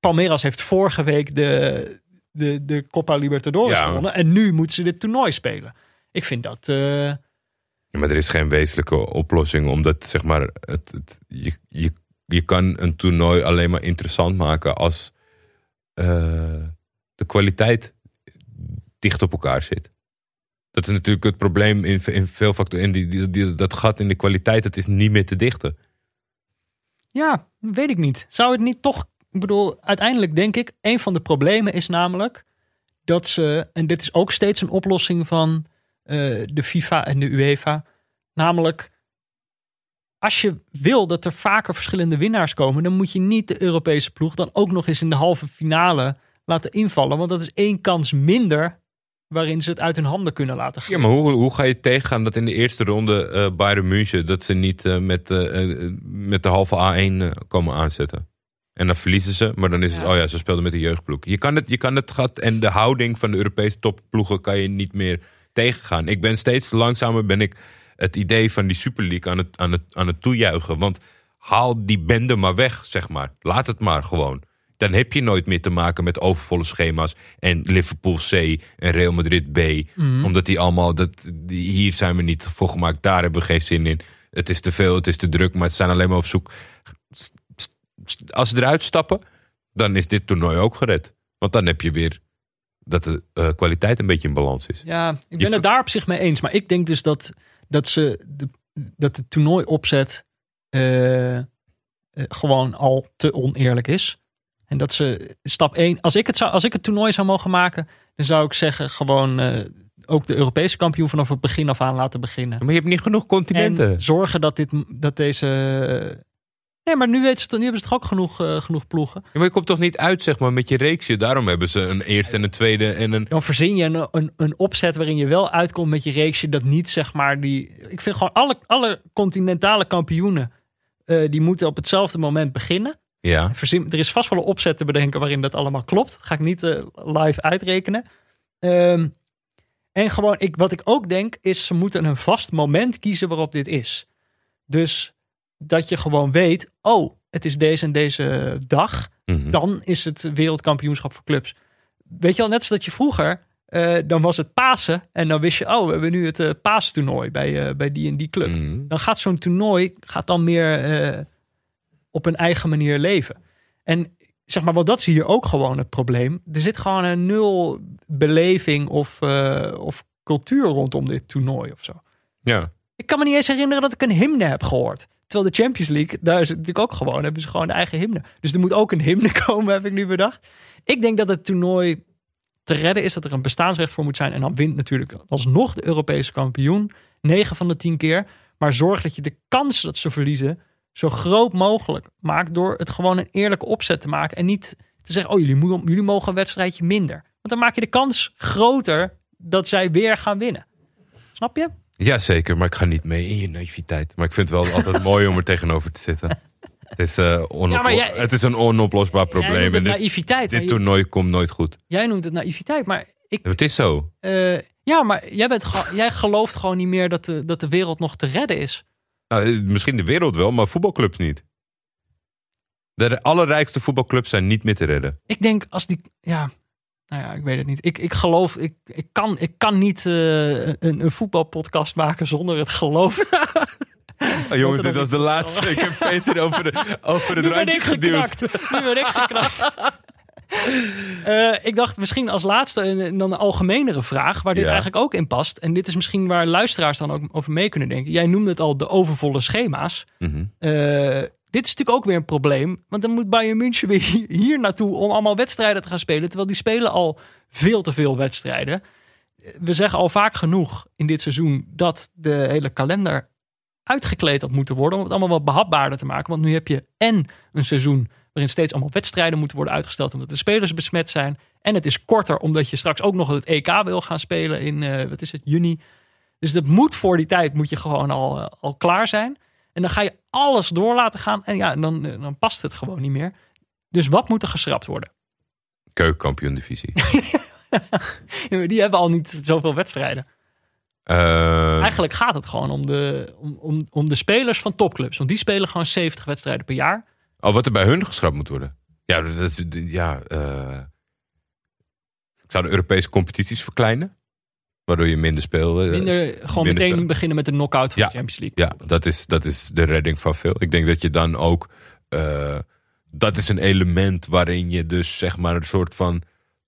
Palmeiras heeft vorige week de, de, de Copa Libertadores Ja. gewonnen en nu moeten ze dit toernooi spelen. Ik vind dat... eh, Ja, maar er is geen wezenlijke oplossing. Omdat zeg maar, het, het- je, je, je kan een toernooi alleen maar interessant maken als eh, de kwaliteit dicht op elkaar zit. Dat is natuurlijk het probleem in, in veel factoren. In die, die, die- dat gat in de kwaliteit, dat is niet meer te dichten. Ja, weet ik niet. Zou het niet toch. Ik bedoel, uiteindelijk denk ik. Een van de problemen is namelijk. dat ze. En dit is ook steeds een oplossing van. eh, de FIFA en de UEFA. Namelijk. als je wil dat er vaker verschillende winnaars komen, dan moet je niet de Europese ploeg dan ook nog eens in de halve finale laten invallen. Want dat is één kans minder waarin ze het uit hun handen kunnen laten gaan. Ja, maar hoe, hoe ga je tegengaan dat in de eerste ronde eh Bayern München... dat ze niet eh, met, eh, met de halve A1 eh, komen aanzetten? En dan verliezen ze, maar dan is het... Ja. oh ja, ze speelden met de jeugdploeg. Je kan, het, je kan het gat en de houding van de Europese topploegen... kan je niet meer tegengaan. Ik ben steeds langzamer ben ik het idee van die Super League aan het, aan het, aan het toejuichen. Want haal die bende maar weg, zeg maar. Laat het maar gewoon. Dan heb je nooit meer te maken met overvolle schema's en Liverpool C en Real Madrid B. Omdat die allemaal, dat, die, hier zijn we niet voor gemaakt, daar hebben we geen zin in. Het is te veel, het is te druk, maar ze zijn alleen maar op zoek. Als ze eruit stappen, dan is dit toernooi ook gered. Want dan heb je weer dat de eh, kwaliteit een beetje in balans is. Ja, ik ben Je- het daar op zich mee eens. Maar ik denk dus dat, dat, ze de, dat de toernooi opzet eh, eh, gewoon al te oneerlijk is. En dat ze stap 1, als ik het, zou, als ik het toernooi zou mogen maken, dan zou ik zeggen gewoon eh, ook de Europese kampioen vanaf het begin af aan laten beginnen. Maar je hebt niet genoeg continenten. En zorgen dat, dit, dat deze. Nee, maar nu, weten ze, nu hebben ze toch ook genoeg, eh, genoeg ploegen. Ja, maar je komt toch niet uit, zeg maar, met je reeksje. Daarom hebben ze een eerste en een tweede en een... Dan verzin je een, een, een opzet waarin je wel uitkomt met je reeksje. Dat niet zeg maar die. Ik vind gewoon alle, alle continentale kampioenen. eh, die moeten op hetzelfde moment beginnen. Ja. Verzin, er is vast wel een opzet te bedenken waarin dat allemaal klopt. Dat ga ik niet eh, live uitrekenen. Ehm, en gewoon, ik, wat ik ook denk, is ze moeten een vast moment kiezen waarop dit is. Dus dat je gewoon weet, oh, het is deze en deze dag. Mhm. Dan is het wereldkampioenschap voor clubs. Weet je al, net als dat je vroeger, eh, dan was het Pasen. En dan wist je, oh, we hebben nu het eh paastoernooi bij, bij die en die club. Mhm. Dan gaat zo'n toernooi gaat dan meer op een eigen manier leven. En zeg maar, wel dat is hier ook gewoon het probleem. Er zit gewoon een nul beleving of, eh, of cultuur rondom dit toernooi of zo. Ja. Ik kan me niet eens herinneren dat ik een hymne heb gehoord. Terwijl de Champions League, daar is het natuurlijk ook gewoon, hebben ze gewoon de eigen hymne. Dus er moet ook een hymne komen, heb ik nu bedacht. Ik denk dat het toernooi te redden is, dat er een bestaansrecht voor moet zijn. En dan wint natuurlijk alsnog de Europese kampioen. 9 van de 10 keer. Maar zorg dat je de kans dat ze verliezen zo groot mogelijk maakt door het gewoon een eerlijke opzet te maken. En niet te zeggen, oh jullie, mo- jullie mogen een wedstrijdje minder. Want dan maak je de kans groter dat zij weer gaan winnen. Snap je? ja, zeker. Maar ik ga niet mee in je naïviteit. Maar ik vind het wel altijd mooi om er tegenover te zitten. Het is, Ja, jij- het is een onoplosbaar probleem. noemt En het dit, naïviteit. dit je- toernooi komt nooit goed. jij noemt het naïviteit, maar ik, Het is zo. eh, ja, maar jij, bent jij gelooft gewoon niet meer dat de, dat de wereld nog te redden is. Nou, eh, misschien de wereld wel, maar voetbalclubs niet. De allerrijkste voetbalclubs zijn niet meer te redden. Ik denk als die, ja, nou ja, ik weet het niet. Ik, ik geloof, ik, ik, kan, ik kan niet eh, een, een voetbalpodcast maken zonder het geloof. Oh, jongens, dit was de laatste. Ik heb Peter over, de, over het nu ben randje ik geduwd. geknakt. Nu ben ik geknakt. Eh, ik dacht misschien als laatste een, dan een algemenere vraag, waar dit Ja. eigenlijk ook in past. En dit is misschien waar luisteraars dan ook over mee kunnen denken. Jij noemde het al de overvolle schema's. Mhm. Eh, dit is natuurlijk ook weer een probleem. Want dan moet Bayern München weer hier- hier naartoe om allemaal wedstrijden te gaan spelen. Terwijl die spelen al veel te veel wedstrijden. We zeggen al vaak genoeg in dit seizoen dat de hele kalender uitgekleed had moeten worden. Om het allemaal wat behapbaarder te maken. Want nu heb je en een seizoen waarin steeds allemaal wedstrijden moeten worden uitgesteld. Omdat de spelers besmet zijn. En het is korter omdat je straks ook nog het EK wil gaan spelen in, eh, wat is het, juni. Dus dat moet voor die tijd moet je gewoon al, eh, al klaar zijn. En dan ga je alles door laten gaan. En ja, dan, eh, dan past het gewoon niet meer. Dus wat moet er geschrapt worden? Keukenkampioen divisie. Die hebben al niet zoveel wedstrijden. Eigenlijk gaat het gewoon om de, om, om, om de spelers van topclubs. Want die spelen gewoon 70 wedstrijden per jaar. Oh, wat er bij hun geschrapt moet worden. Ja, dat is, ja eh, ik zou de Europese competities verkleinen. Waardoor je minder speelt. Minder, gewoon minder meteen beginnen met de knock-out van Ja. de Champions League. Ja, dat is, dat is de redding van veel. Ik denk dat je dan ook. eh, dat is een element waarin je dus zeg maar een soort van.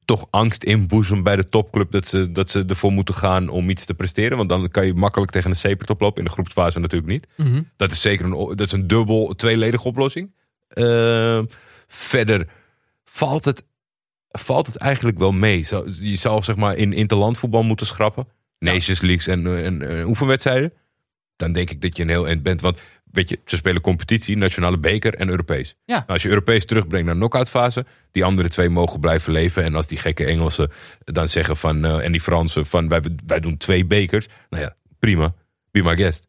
toch angst inboezemt bij de topclub. Dat ze, dat ze ervoor moeten gaan om iets te presteren. Want dan kan je makkelijk tegen een zeepert oplopen. In de groepsfase natuurlijk niet. Mhm. Dat is zeker een, dat is een dubbel, tweeledige oplossing. Ehm, verder valt het, valt het eigenlijk wel mee. Je zou zeg maar in interlandvoetbal moeten schrappen. Nations Leagues en, en, en oefenwedstrijden. Dan denk ik dat je een heel eind bent. Want weet je, ze spelen competitie, nationale beker en Europees. Ja. Nou, als je Europees terugbrengt naar knock-outfase, die andere twee mogen blijven leven. En als die gekke Engelsen dan zeggen van, eh, en die Fransen van, wij, wij doen twee bekers. Nou ja, prima. Be my guest.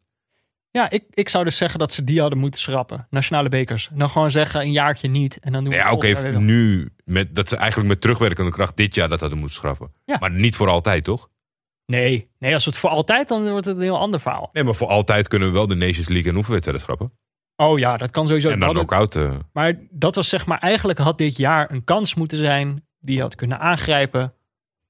Ja, ik, ik zou dus zeggen dat ze die hadden moeten schrappen. Nationale bekers. Dan gewoon zeggen een jaartje niet. En dan doen we Ja, oké, wel. nu, met, dat ze eigenlijk met terugwerkende kracht dit jaar dat hadden moeten schrappen. Ja. Maar niet voor altijd, toch? Nee, nee, als het voor altijd, dan wordt het een heel ander verhaal. Nee, maar voor altijd kunnen we wel de Nations League en oefenwedstrijden schrappen. Oh ja, dat kan sowieso. En dan ook out. eh, Maar dat was zeg maar, eigenlijk had dit jaar een kans moeten zijn die je had kunnen aangrijpen.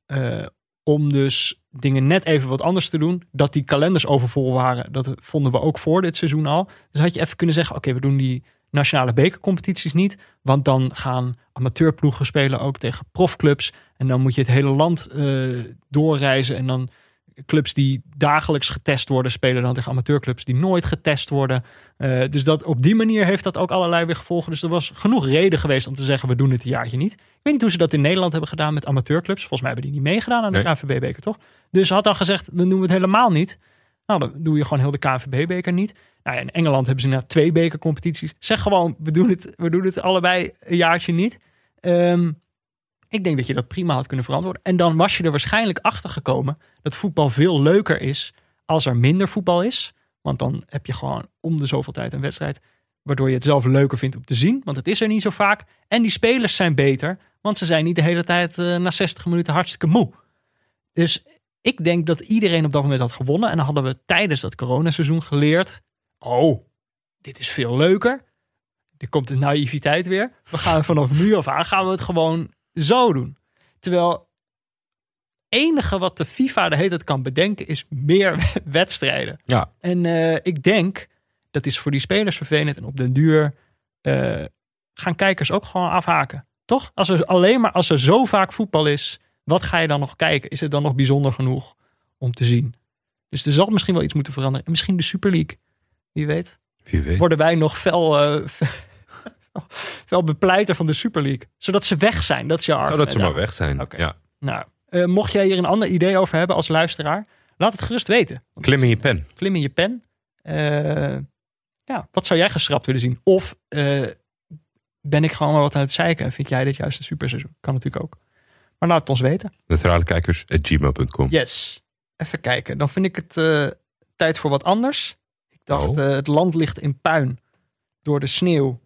eh, om dus dingen net even wat anders te doen. Dat die kalenders overvol waren, dat vonden we ook voor dit seizoen al. Dus had je even kunnen zeggen, oké, we doen die nationale bekercompetities niet. Want dan gaan amateurploegen spelen ook tegen profclubs. En dan moet je het hele land eh, doorreizen. En dan clubs die dagelijks getest worden, spelen dan tegen amateurclubs die nooit getest worden. Eh, dus dat, op die manier heeft dat ook allerlei weer gevolgen. Dus er was genoeg reden geweest om te zeggen, we doen het een jaartje niet. Ik weet niet hoe ze dat in Nederland hebben gedaan met amateurclubs. Volgens mij hebben die niet meegedaan aan de Nee. KNVB-beker, toch? Dus had dan gezegd, dan doen we het helemaal niet. Nou, dan doe je gewoon heel de KNVB-beker niet. Nou ja, in Engeland hebben ze net twee bekercompetities. Zeg gewoon, we doen het, we doen het allebei een jaartje niet. Ehm, ik denk dat je dat prima had kunnen verantwoorden. En dan was je er waarschijnlijk achter gekomen dat voetbal veel leuker is als er minder voetbal is. Want dan heb je gewoon om de zoveel tijd een wedstrijd. Waardoor je het zelf leuker vindt om te zien. Want het is er niet zo vaak. En die spelers zijn beter. Want ze zijn niet de hele tijd eh, na 60 minuten hartstikke moe. Dus ik denk dat iedereen op dat moment had gewonnen. En dan hadden we tijdens dat coronaseizoen geleerd. Oh, dit is veel leuker. Er komt de naïviteit weer. We gaan vanaf nu af aan gaan we het gewoon zo doen. Terwijl enige wat de FIFA de hele tijd kan bedenken is meer wedstrijden. Ja. En eh, ik denk, dat is voor die spelers vervelend. En op den duur eh, gaan kijkers ook gewoon afhaken. Toch? Als er alleen maar als er zo vaak voetbal is, wat ga je dan nog kijken? Is het dan nog bijzonder genoeg om te zien? Dus er zal misschien wel iets moeten veranderen. En misschien de Super League. Wie weet. Wie weet. Worden wij nog fel, eh, fel bepleiter van de Super League. Zodat ze weg zijn. Dat is jouw Zou dat ze argument. maar weg zijn. Ja. Nou, eh, mocht jij hier een ander idee over hebben als luisteraar, laat het gerust weten. Klim in je pen. Klim in je pen. Eh, ja, wat zou jij geschrapt willen zien? Of eh, ben ik gewoon maar wat aan het zeiken en vind jij dit juist een superseizoen? Kan natuurlijk ook. Maar laat het ons weten. Neutrale kijkers at gmail.com. Yes. Even kijken. Dan vind ik het tijd voor wat anders. Ik dacht, Oh. het land ligt in puin door de sneeuw.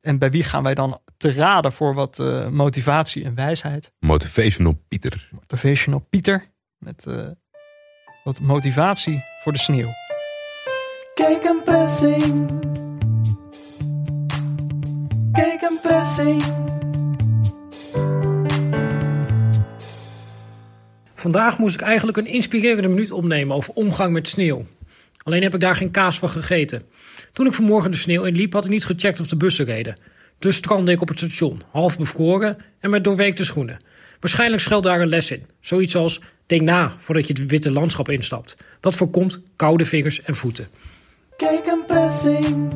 En bij wie gaan wij dan te raden voor wat eh, motivatie en wijsheid? Motivational Pieter. Motivational Pieter. Met eh, wat motivatie voor de sneeuw. Kijk een pressing. Kijk een pressing. Vandaag moest ik eigenlijk een inspirerende minuut opnemen over omgang met sneeuw. Alleen heb ik daar geen kaas van gegeten. Toen ik vanmorgen de sneeuw inliep, had ik niet gecheckt of de bussen reden. Dus strandde ik op het station, half bevroren en met doorweekte schoenen. Waarschijnlijk schuilt daar een les in. Zoiets als, denk na voordat je het witte landschap instapt. Dat voorkomt koude vingers en voeten. Kijk een pressing.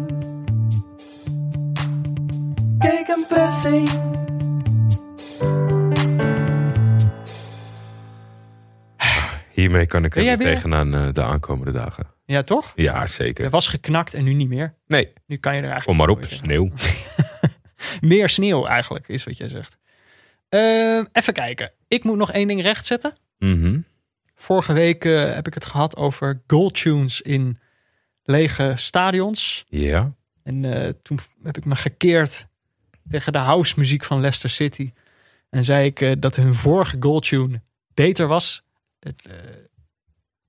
Kijk een pressing. Hiermee kan ik er tegenaan eh, de aankomende dagen. Ja, toch? Ja, zeker. Er was geknakt en nu niet meer. Nee, Nu kan je er eigenlijk kom maar op. Sneeuw. Meer sneeuw eigenlijk, is wat jij zegt. Eh, even kijken. Ik moet nog één ding rechtzetten. Mhm. Vorige week eh, heb ik het gehad over goaltunes in lege stadions. Ja. En eh, toen heb ik me gekeerd tegen de house muziek van Leicester City. En zei ik eh, dat hun vorige goaltune beter was. Het,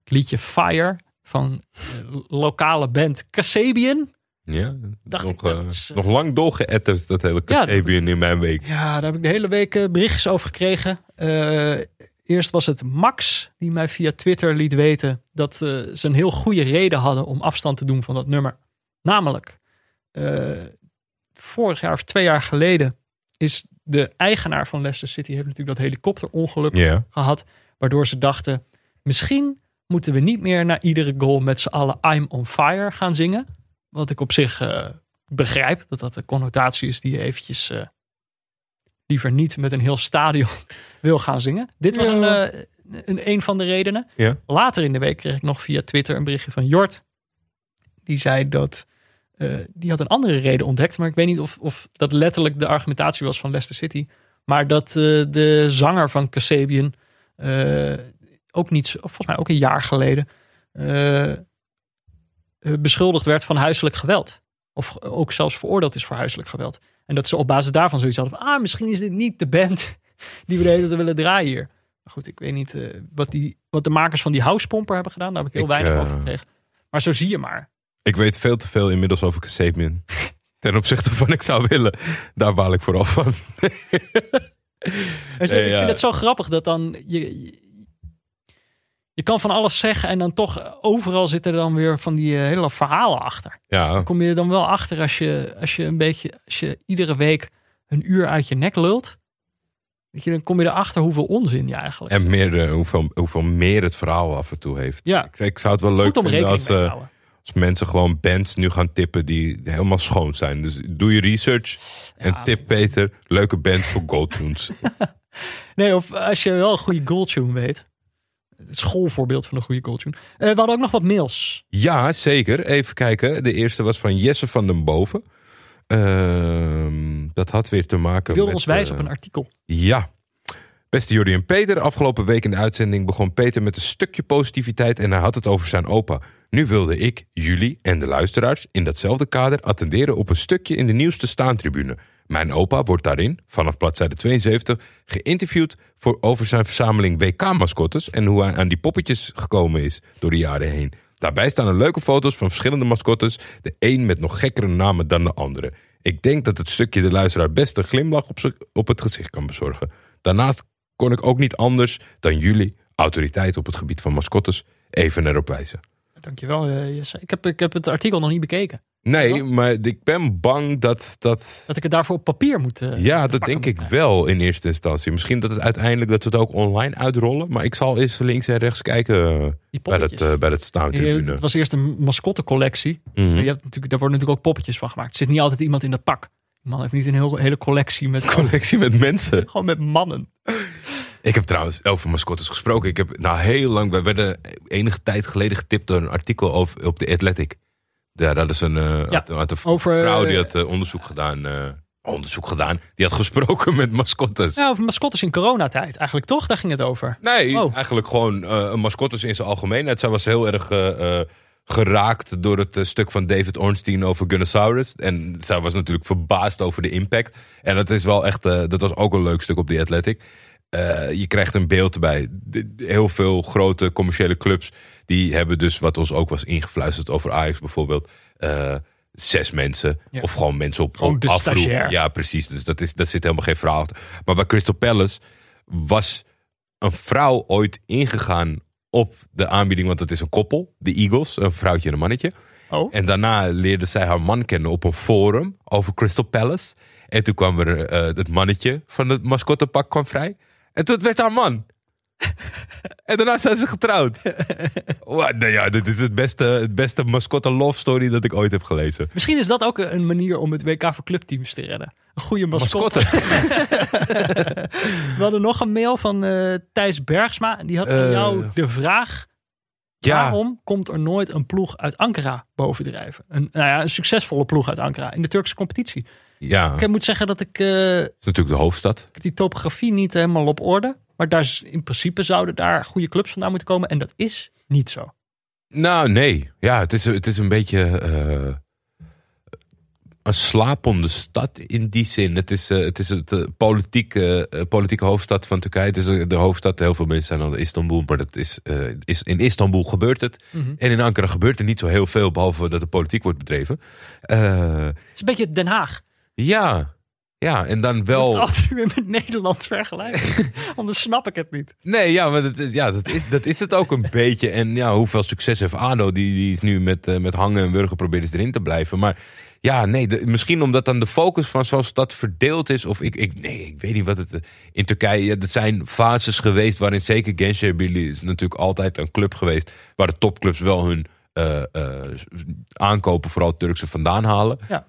het liedje Fire van de lokale band Kasabian. Ja. Dacht nog, ik, dat eh, is, eh, nog lang dolgeëtterd, dat hele Kasabian in mijn week. Ja, daar heb ik de hele week eh, berichtjes over gekregen. Eh, eerst was het Max die mij via Twitter liet weten dat eh, ze een heel goede reden hadden om afstand te doen van dat nummer. Namelijk, eh, vorig jaar of twee jaar geleden is de eigenaar van Leicester City heeft natuurlijk dat helikopterongeluk gehad, waardoor ze dachten misschien moeten we niet meer na iedere goal met z'n allen I'm on fire gaan zingen. Wat ik op zich eh, begrijp, dat dat de connotatie is die je eventjes eh, liever niet met een heel stadion wil gaan zingen. Dit was Ja. een, eh, een, een van de redenen. Ja. Later in de week kreeg ik nog via Twitter een berichtje van Jort. Die zei dat eh, die had een andere reden ontdekt. Maar ik weet niet of, of dat letterlijk de argumentatie was van Leicester City. Maar dat eh, de zanger van Kasabian eh, ook niet, volgens mij ook een jaar geleden, eh, eh, beschuldigd werd van huiselijk geweld. Of ook zelfs veroordeeld is voor huiselijk geweld. En dat ze op basis daarvan zoiets hadden van, ah, misschien is dit niet de band die we de hele tijd willen draaien hier. Maar goed, ik weet niet eh, wat, die, wat de makers van die housepomper hebben gedaan. Daar heb ik heel Ik, weinig over gekregen. Maar zo zie je maar. Ik weet veel te veel inmiddels over Kasabian. Ten opzichte van ik zou willen. Daar baal ik vooral van. Dus Nee, ik ja. vind het zo grappig dat dan je, je, kan van alles zeggen en dan toch overal zitten er dan weer van die eh, hele verhalen achter. Ja, Kom je er dan wel achter als je, als je een beetje, als je iedere week een uur uit je nek lult. Je, dan kom je erachter hoeveel onzin je eigenlijk. en meer, eh, hoeveel, hoeveel meer het verhaal af en toe heeft. Ja. Ik, ik zou het wel leuk Goed vinden als, eh, als mensen gewoon bands nu gaan tippen die helemaal schoon zijn. Dus doe je research en Ja. tip Peter. Leuke band voor GoTunes. Nee, of als je wel een goede goaltune weet. Het schoolvoorbeeld van een goede goaltune. Eh, we hadden ook nog wat mails. Ja, zeker. Even kijken. De eerste was van Jesse van den Boven. Ehm, dat had weer te maken wilde met... ons wijzen eh, op een artikel. Ja. Beste Jordi en Peter, afgelopen week in de uitzending begon Peter met een stukje positiviteit en hij had het over zijn opa. Nu wilde ik, jullie en de luisteraars in datzelfde kader attenderen op een stukje in de nieuwste staantribune. Mijn opa wordt daarin, vanaf bladzijde 72, geïnterviewd voor, over zijn verzameling WK-mascottes en hoe hij aan die poppetjes gekomen is door de jaren heen. Daarbij staan er leuke foto's van verschillende mascottes, de een met nog gekkere namen dan de andere. Ik denk dat het stukje de luisteraar best een glimlach op, op het gezicht kan bezorgen. Daarnaast kon ik ook niet anders dan jullie, autoriteit op het gebied van mascottes, even erop wijzen. Dankjewel, eh, Jesse. Ik heb, ik heb het artikel nog niet bekeken. Nee, maar ik ben bang dat dat. Dat ik het daarvoor op papier moet. eh, Ja, dat denk ik krijgen. wel in eerste instantie. Misschien dat het uiteindelijk dat ze het ook online uitrollen. Maar ik zal eens links en rechts kijken eh, bij het, eh, bij het staantribune. Het was eerst een mascottecollectie. Mhm. Je hebt natuurlijk, daar worden natuurlijk ook poppetjes van gemaakt. Er zit niet altijd iemand in dat pak. Die man heeft niet een heel, hele collectie met, Collectie met mensen. gewoon met mannen. Ik heb trouwens over mascottes gesproken. Ik heb nou heel lang, wij werden enige tijd geleden getipt door een artikel over, op de Athletic. Daar hadden ze een, eh, Ja, over, vrouw die eh, had eh, onderzoek gedaan. eh, onderzoek gedaan. Die had gesproken met mascottes. Ja, over mascottes in coronatijd eigenlijk toch? Daar ging het over. Nee, Oh. eigenlijk gewoon eh mascottes in zijn algemeenheid. Zij was heel erg eh, eh, geraakt door het eh, stuk van David Ornstein over Gunnosaurus. En zij was natuurlijk verbaasd over de impact. En dat is wel echt, eh, dat was ook een leuk stuk op The Athletic. Eh, je krijgt een beeld erbij. Heel veel grote commerciële clubs die hebben dus wat ons ook was ingefluisterd over Ajax bijvoorbeeld. eh, zes mensen Ja. of gewoon mensen op, op. Ja, precies. Dus dat is, daar zit helemaal geen verhaal achter. Maar bij Crystal Palace was een vrouw ooit ingegaan op de aanbieding, want het is een koppel, de Eagles, een vrouwtje en een mannetje. Oh, En daarna leerde zij haar man kennen op een forum over Crystal Palace. En toen kwam er eh, het mannetje van het mascottepak kwam vrij. En toen werd haar man. en daarna zijn ze getrouwd. Wat, nou ja, dit is het beste, het beste mascotte love story dat ik ooit heb gelezen. misschien is dat ook een manier om het WK voor clubteams te redden. Een goede mascotte. We hadden nog een mail van eh, Thijs Bergsma. Die had aan Eh, jou de vraag... Ja, Waarom komt er nooit een ploeg uit Ankara bovendrijven? Een, nou ja, een succesvolle ploeg uit Ankara in de Turkse competitie. Ja, Ik moet zeggen dat ik, eh, het is natuurlijk de hoofdstad. ik heb die topografie niet helemaal op orde. Maar daar, is- in principe zouden daar goede clubs vandaan moeten komen. En dat is niet zo. Nou, nee. Ja, het is, het is een beetje eh, een slapende stad in die zin. Het is, eh, het is het eh, politieke, eh, politieke hoofdstad van Turkije. Het is eh, de hoofdstad. Heel veel mensen zijn in Istanbul, maar dat is, eh, is, in Istanbul gebeurt het. En in Ankara gebeurt er niet zo heel veel, behalve dat de politiek wordt bedreven. Eh, Het is een beetje Den Haag. Ja. ja, en dan Ik wel... het altijd weer met Nederland vergelijken. Anders snap ik het niet. Nee, ja, maar dat, ja, dat, is, dat is het ook een beetje. En ja, hoeveel succes heeft ADO? Die, die is nu met, eh, met hangen en wurgen proberen ze erin te blijven. Maar ja, nee, de- misschien omdat dan de focus van zo'n stad verdeeld is. Of ik, ik, nee, ik weet niet wat het... eh, In Turkije, ja, er zijn fases geweest waarin zeker Gençlerbirliğ is natuurlijk altijd een club geweest. Waar de topclubs wel hun eh, aankopen, vooral Turkse, vandaan halen. Ja,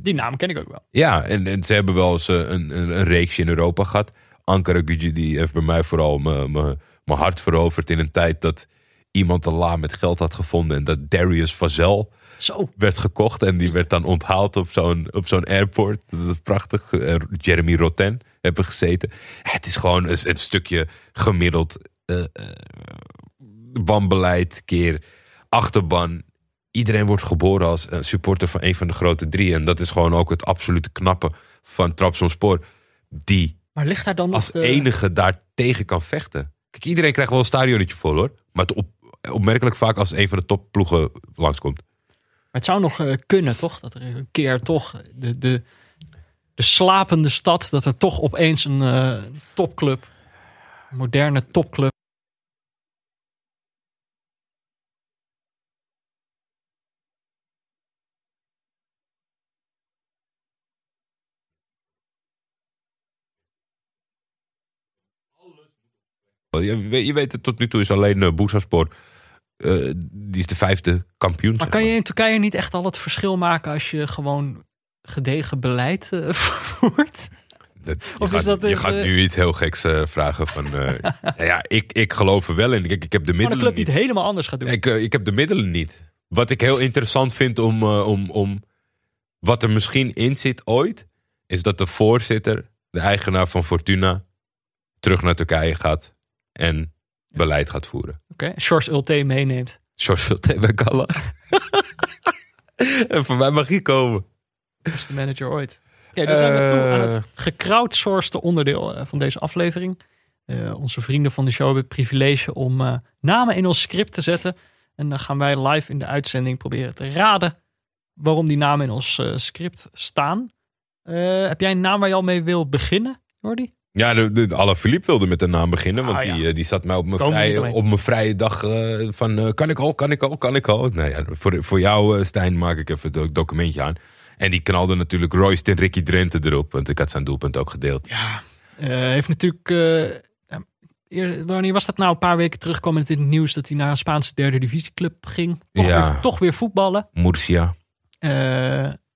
die naam ken ik ook wel. Ja, en, en ze hebben wel eens eh, een, een, een reeksje in Europa gehad. Ankara Gücü die heeft bij mij vooral mijn- hart veroverd in een tijd dat iemand een la met geld had gevonden. En dat Darius Vazel Zo. werd gekocht. En die werd dan onthaald op zo'n, op zo'n airport. Dat is prachtig. Eh, Jeremy Roten hebben gezeten. Het is gewoon een, een stukje gemiddeld eh, eh, banbeleid keer achterban. Iedereen wordt geboren als een supporter van een van de grote drie. En dat is gewoon ook het absolute knappe van Trabzonspor. Die Maar ligt daar dan als de... enige daar tegen kan vechten. Kijk, iedereen krijgt wel een stadionnetje vol hoor. Maar het op, opmerkelijk vaak als een van de topploegen langskomt. Maar het zou nog eh, kunnen, toch? Dat er een keer toch de, de, de slapende stad, dat er toch opeens een eh, topclub, een moderne topclub. Je, weet- je weet het, tot nu toe is alleen uh, die is de vijfde kampioen. Maar kan je in Turkije niet echt al het verschil maken als je gewoon gedegen beleid eh, voert? Dat- je Of gaat, is dat je een, gaat nu iets heel geks vragen. Van, nou ja, ik, ik geloof er wel in. Kijk, ik heb de Maar een middelen club die niet. het helemaal anders gaat doen. Ik, ik heb de middelen niet. Wat ik heel interessant vind om, om, om. Wat er misschien in zit ooit. Is dat de voorzitter, de eigenaar van Fortuna. terug naar Turkije gaat. En beleid gaat voeren. Oké, Shores Ulte meeneemt. George Vilté bij Galla. en voor mij mag hij komen. Beste manager ooit. Ja, dan zijn we toe aan het Eh. gecrowdsourced onderdeel eh, van deze aflevering. Eh, onze vrienden van de show hebben het privilege om namen in ons script te zetten. En dan gaan wij live in de uitzending proberen te raden waarom die namen in ons script staan. Heb jij een naam waar je al mee wil beginnen, Jordi? Ja, de, de, wilde met een naam beginnen. Want Ah, ja. die, eh, die zat mij op mijn, vrije, op mijn vrije dag eh, van... eh, kan ik al, kan ik al, kan ik al? Nou ja, voor, voor jou, eh, Stijn, maak ik even het documentje aan. En die knalde natuurlijk Royce en Ricky Drenthe erop. Want ik had zijn doelpunt ook gedeeld. Ja, heeft natuurlijk. wanneer was dat nou? Een paar weken terug kwam het in het nieuws dat hij naar een Spaanse derde divisieclub ging. Toch, Ja. weer, toch weer voetballen. Murcia.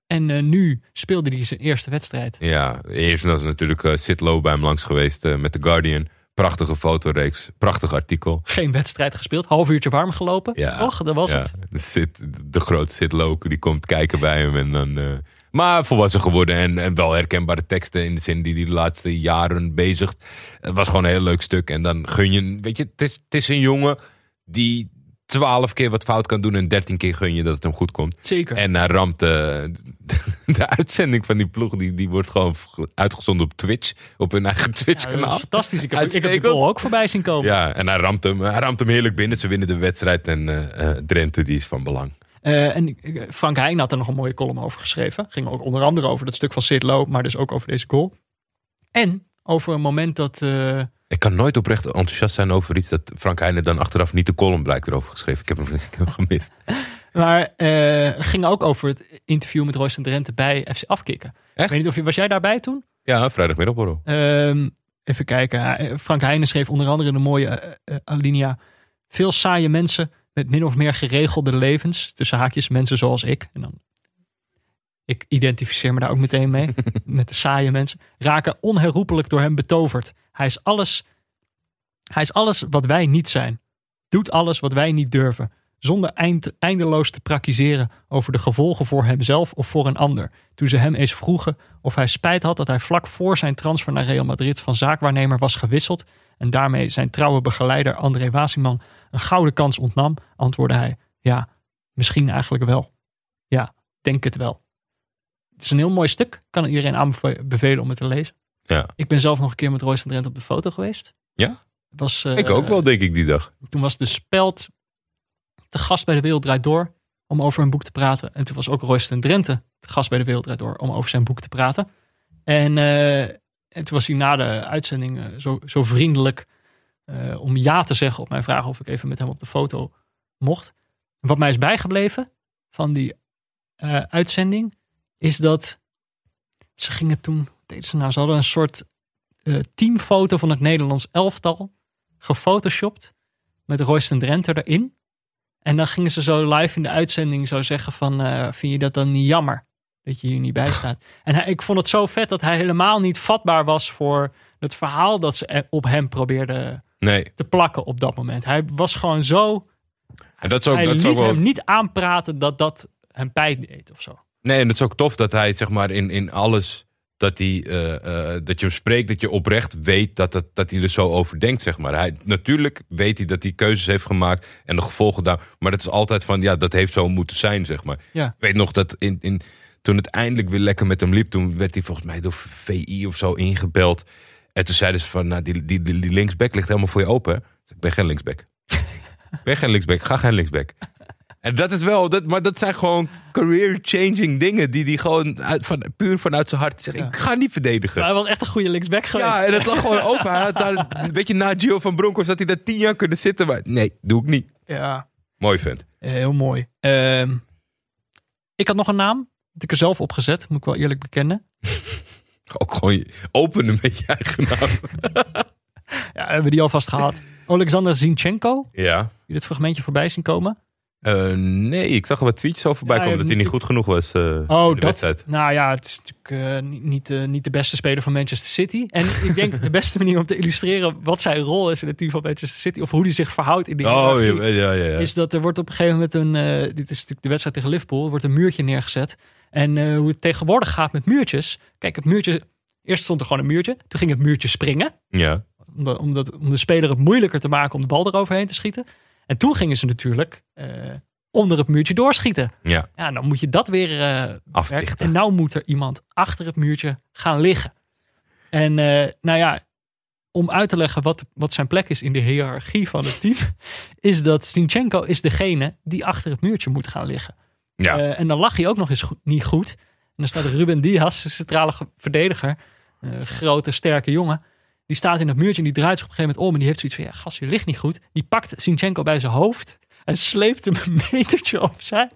Eh, en eh, nu speelde hij zijn eerste wedstrijd. Ja, eerst was natuurlijk eh, Sid Lowe bij hem langs geweest eh, met The Guardian. Prachtige fotoreeks. Prachtig artikel. Geen wedstrijd gespeeld. Half uurtje warm gelopen. Ja. Toch? Dat was ja, het. Sid, de grote Sid Lowe, die komt kijken bij hem. En dan, eh, maar volwassen geworden en, en wel herkenbare teksten in de zin die hij de laatste jaren bezigt. Het was gewoon een heel leuk stuk. En dan gun je, weet je, het is, het is een jongen die twaalf keer wat fout kan doen en dertien keer gun je dat het hem goed komt. Zeker. En hij ramt eh, de uitzending van die ploeg, die, die wordt gewoon uitgezonden op Twitch, op hun eigen Twitch-kanaal. is fantastisch. Ik heb, ik heb goal ook voorbij zien komen. Ja, en hij ramt, hem, hij ramt hem heerlijk binnen. Ze winnen de wedstrijd en eh, Drenthe die is van belang. En Frank Heijn had er nog een mooie column over geschreven. Ging ook onder andere over dat stuk van Sid maar dus ook over deze goal. En over een moment dat... eh, Ik kan nooit oprecht enthousiast zijn over iets dat Frank Heijnen dan achteraf niet de column blijkt erover geschreven. Ik heb hem, ik heb hem gemist. Maar eh, het ging ook over het interview met Royce en Drenthe bij FC Afkikken. Ik weet niet of je, was jij daarbij toen? Ja, vrijdagmiddagborrel. Ehm, even kijken. Hij- Frank Heijnen schreef onder andere de mooie eh, eh, alinea. Veel saaie mensen met min of meer geregelde levens. Tussen haakjes mensen zoals ik. En dan, ik identificeer me daar ook meteen mee. met de saaie mensen. Raken onherroepelijk door hem betoverd. Hij is alles, hij is alles wat wij niet zijn. Doet alles wat wij niet durven. Zonder eind, eindeloos te praktiseren over de gevolgen voor hemzelf of voor een ander. Toen ze hem eens vroegen of hij spijt had dat hij vlak voor zijn transfer naar Real Madrid van zaakwaarnemer was gewisseld en daarmee zijn trouwe begeleider André Wasiman een gouden kans ontnam, antwoordde hij: Ja, misschien eigenlijk wel. Ja, denk het wel. Het is een heel mooi stuk. Kan iedereen aanbevelen om het te lezen. Ja. Ik ben zelf nog een keer met Royce en Drent op de foto geweest. Ja? Was, eh, ik ook wel, denk ik, die dag. Toen was de Speld te gast bij de Wereld Draait Door om over een boek te praten. En toen was ook Royce en Drenthe te gast bij de Wereld Draait Door om over zijn boek te praten. En, eh, en toen was hij na de uitzending eh, zo, zo vriendelijk om ja te zeggen op mijn vraag of ik even met hem op de foto mocht. Wat mij is bijgebleven van die uitzending is dat ze gingen toen, deden ze nou, ze hadden een soort eh, teamfoto van het Nederlands elftal gefotoshopt met Royce en Drenthe erin. En dan gingen ze zo live in de uitzending zo zeggen van, eh, vind je dat dan niet jammer dat je hier niet bij staat? En hij, ik vond het zo vet dat hij helemaal niet vatbaar was voor het verhaal dat ze op hem probeerden Nee, te plakken op dat moment. Hij was gewoon zo En dat is ook, hij dat is liet ook wel, hem niet aanpraten dat dat hem pijn deed of zo. Nee, en het is ook tof dat hij zeg maar in, in alles dat, hij, eh, eh, dat je hem spreekt, dat je oprecht weet dat, dat, dat hij er zo over denkt, zeg maar. Hij, natuurlijk weet hij dat hij keuzes heeft gemaakt en de gevolgen daar. Maar het is altijd van, ja, dat heeft zo moeten zijn, zeg maar. Ja. Ik weet nog dat in, in, toen het eindelijk weer lekker met hem liep, toen werd hij volgens mij door VI of zo ingebeld. En toen zeiden ze van, nou, die, die, die, linksback ligt helemaal voor je open. hè? Ik ben geen linksback. Ik ben geen linksback, ga geen linksback. En dat is wel, dat, maar dat zijn gewoon career-changing dingen die hij gewoon uit, van, puur vanuit zijn hart zegt. Ja. Ik ga niet verdedigen. Maar hij was echt een goede linksback geweest. Ja, en het lag gewoon open. Hij had daar, weet je, na Gio van Bronckhorst had hij daar tien jaar kunnen zitten. Maar nee, doe ik niet. Ja, Mooi vent. eh, heel mooi. Ehm, ik had nog een naam. Dat ik er zelf op gezet, moet ik wel eerlijk bekennen. Ook gewoon openen met je eigen naam. Ja, hebben we die alvast gehad. Alexander Zinchenko. Ja. Je dit fragmentje voorbij zien komen. Eh, nee, ik zag er wat tweetjes over voorbij Ja, komen dat hij niet goed genoeg was Oh, in de dat. wedstrijd. Nou ja, het is natuurlijk eh, niet, niet, niet de beste speler van Manchester City. En ik denk de beste manier om te illustreren wat zijn rol is in het team van Manchester City. Of hoe hij zich verhoudt in die Oh, ja, ja. Is dat er wordt op een gegeven moment een. dit is natuurlijk de wedstrijd tegen Liverpool. Er wordt een muurtje neergezet. En hoe het tegenwoordig gaat met muurtjes. Kijk, het muurtje. Eerst stond er gewoon een muurtje. Toen ging het muurtje springen. ja. Om de, om, dat, om de speler het moeilijker te maken om de bal eroverheen te schieten. En toen gingen ze natuurlijk eh, onder het muurtje doorschieten. Ja, Ja, dan moet je dat weer eh Afdichten. En nou moet er iemand achter het muurtje gaan liggen. En eh, nou ja, om uit te leggen wat, wat zijn plek is in de hiërarchie van het team, is dat Sinchenko is degene die achter het muurtje moet gaan liggen. ja. En dan lag hij ook nog eens goed- niet goed. En dan staat Ruben Diaz, de centrale ge- verdediger, grote, sterke jongen. Die staat in het muurtje en die draait zich op een gegeven moment om. En die heeft zoiets van, ja, gast, je ligt niet goed. Die pakt Sinchenko bij zijn hoofd en sleept hem een metertje opzij.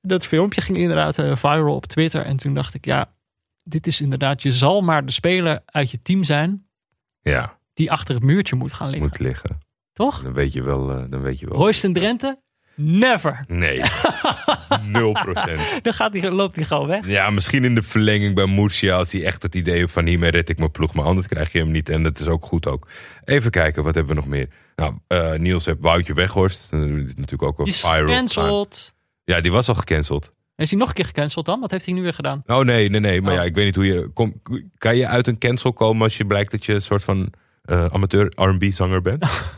Dat filmpje ging inderdaad eh, viral op Twitter. En toen dacht ik, ja, dit is inderdaad, je zal maar de speler uit je team zijn ja, die achter het muurtje moet gaan liggen. moet liggen. Toch? Dan weet je wel. eh, dan weet je wel. Royston Drenthe? Never. Nee, nul procent. Dan gaat loopt hij gewoon weg. Ja, misschien in de verlenging bij Murcia als hij echt het idee heeft van hiermee red ik mijn ploeg. Maar anders krijg je hem niet en dat is ook goed ook. Even kijken, wat hebben we nog meer? Nou, eh, Niels heeft Woutje Weghorst. Dat is natuurlijk ook wel Die is viral. Ja, die was al gecanceld. Is hij nog een keer gecanceld dan? Wat heeft hij nu weer gedaan? Oh nee, nee, nee. Maar Oh. ja, ik weet niet hoe je... Kom, kan je uit een cancel komen als je blijkt dat je een soort van eh, amateur R&B zanger bent?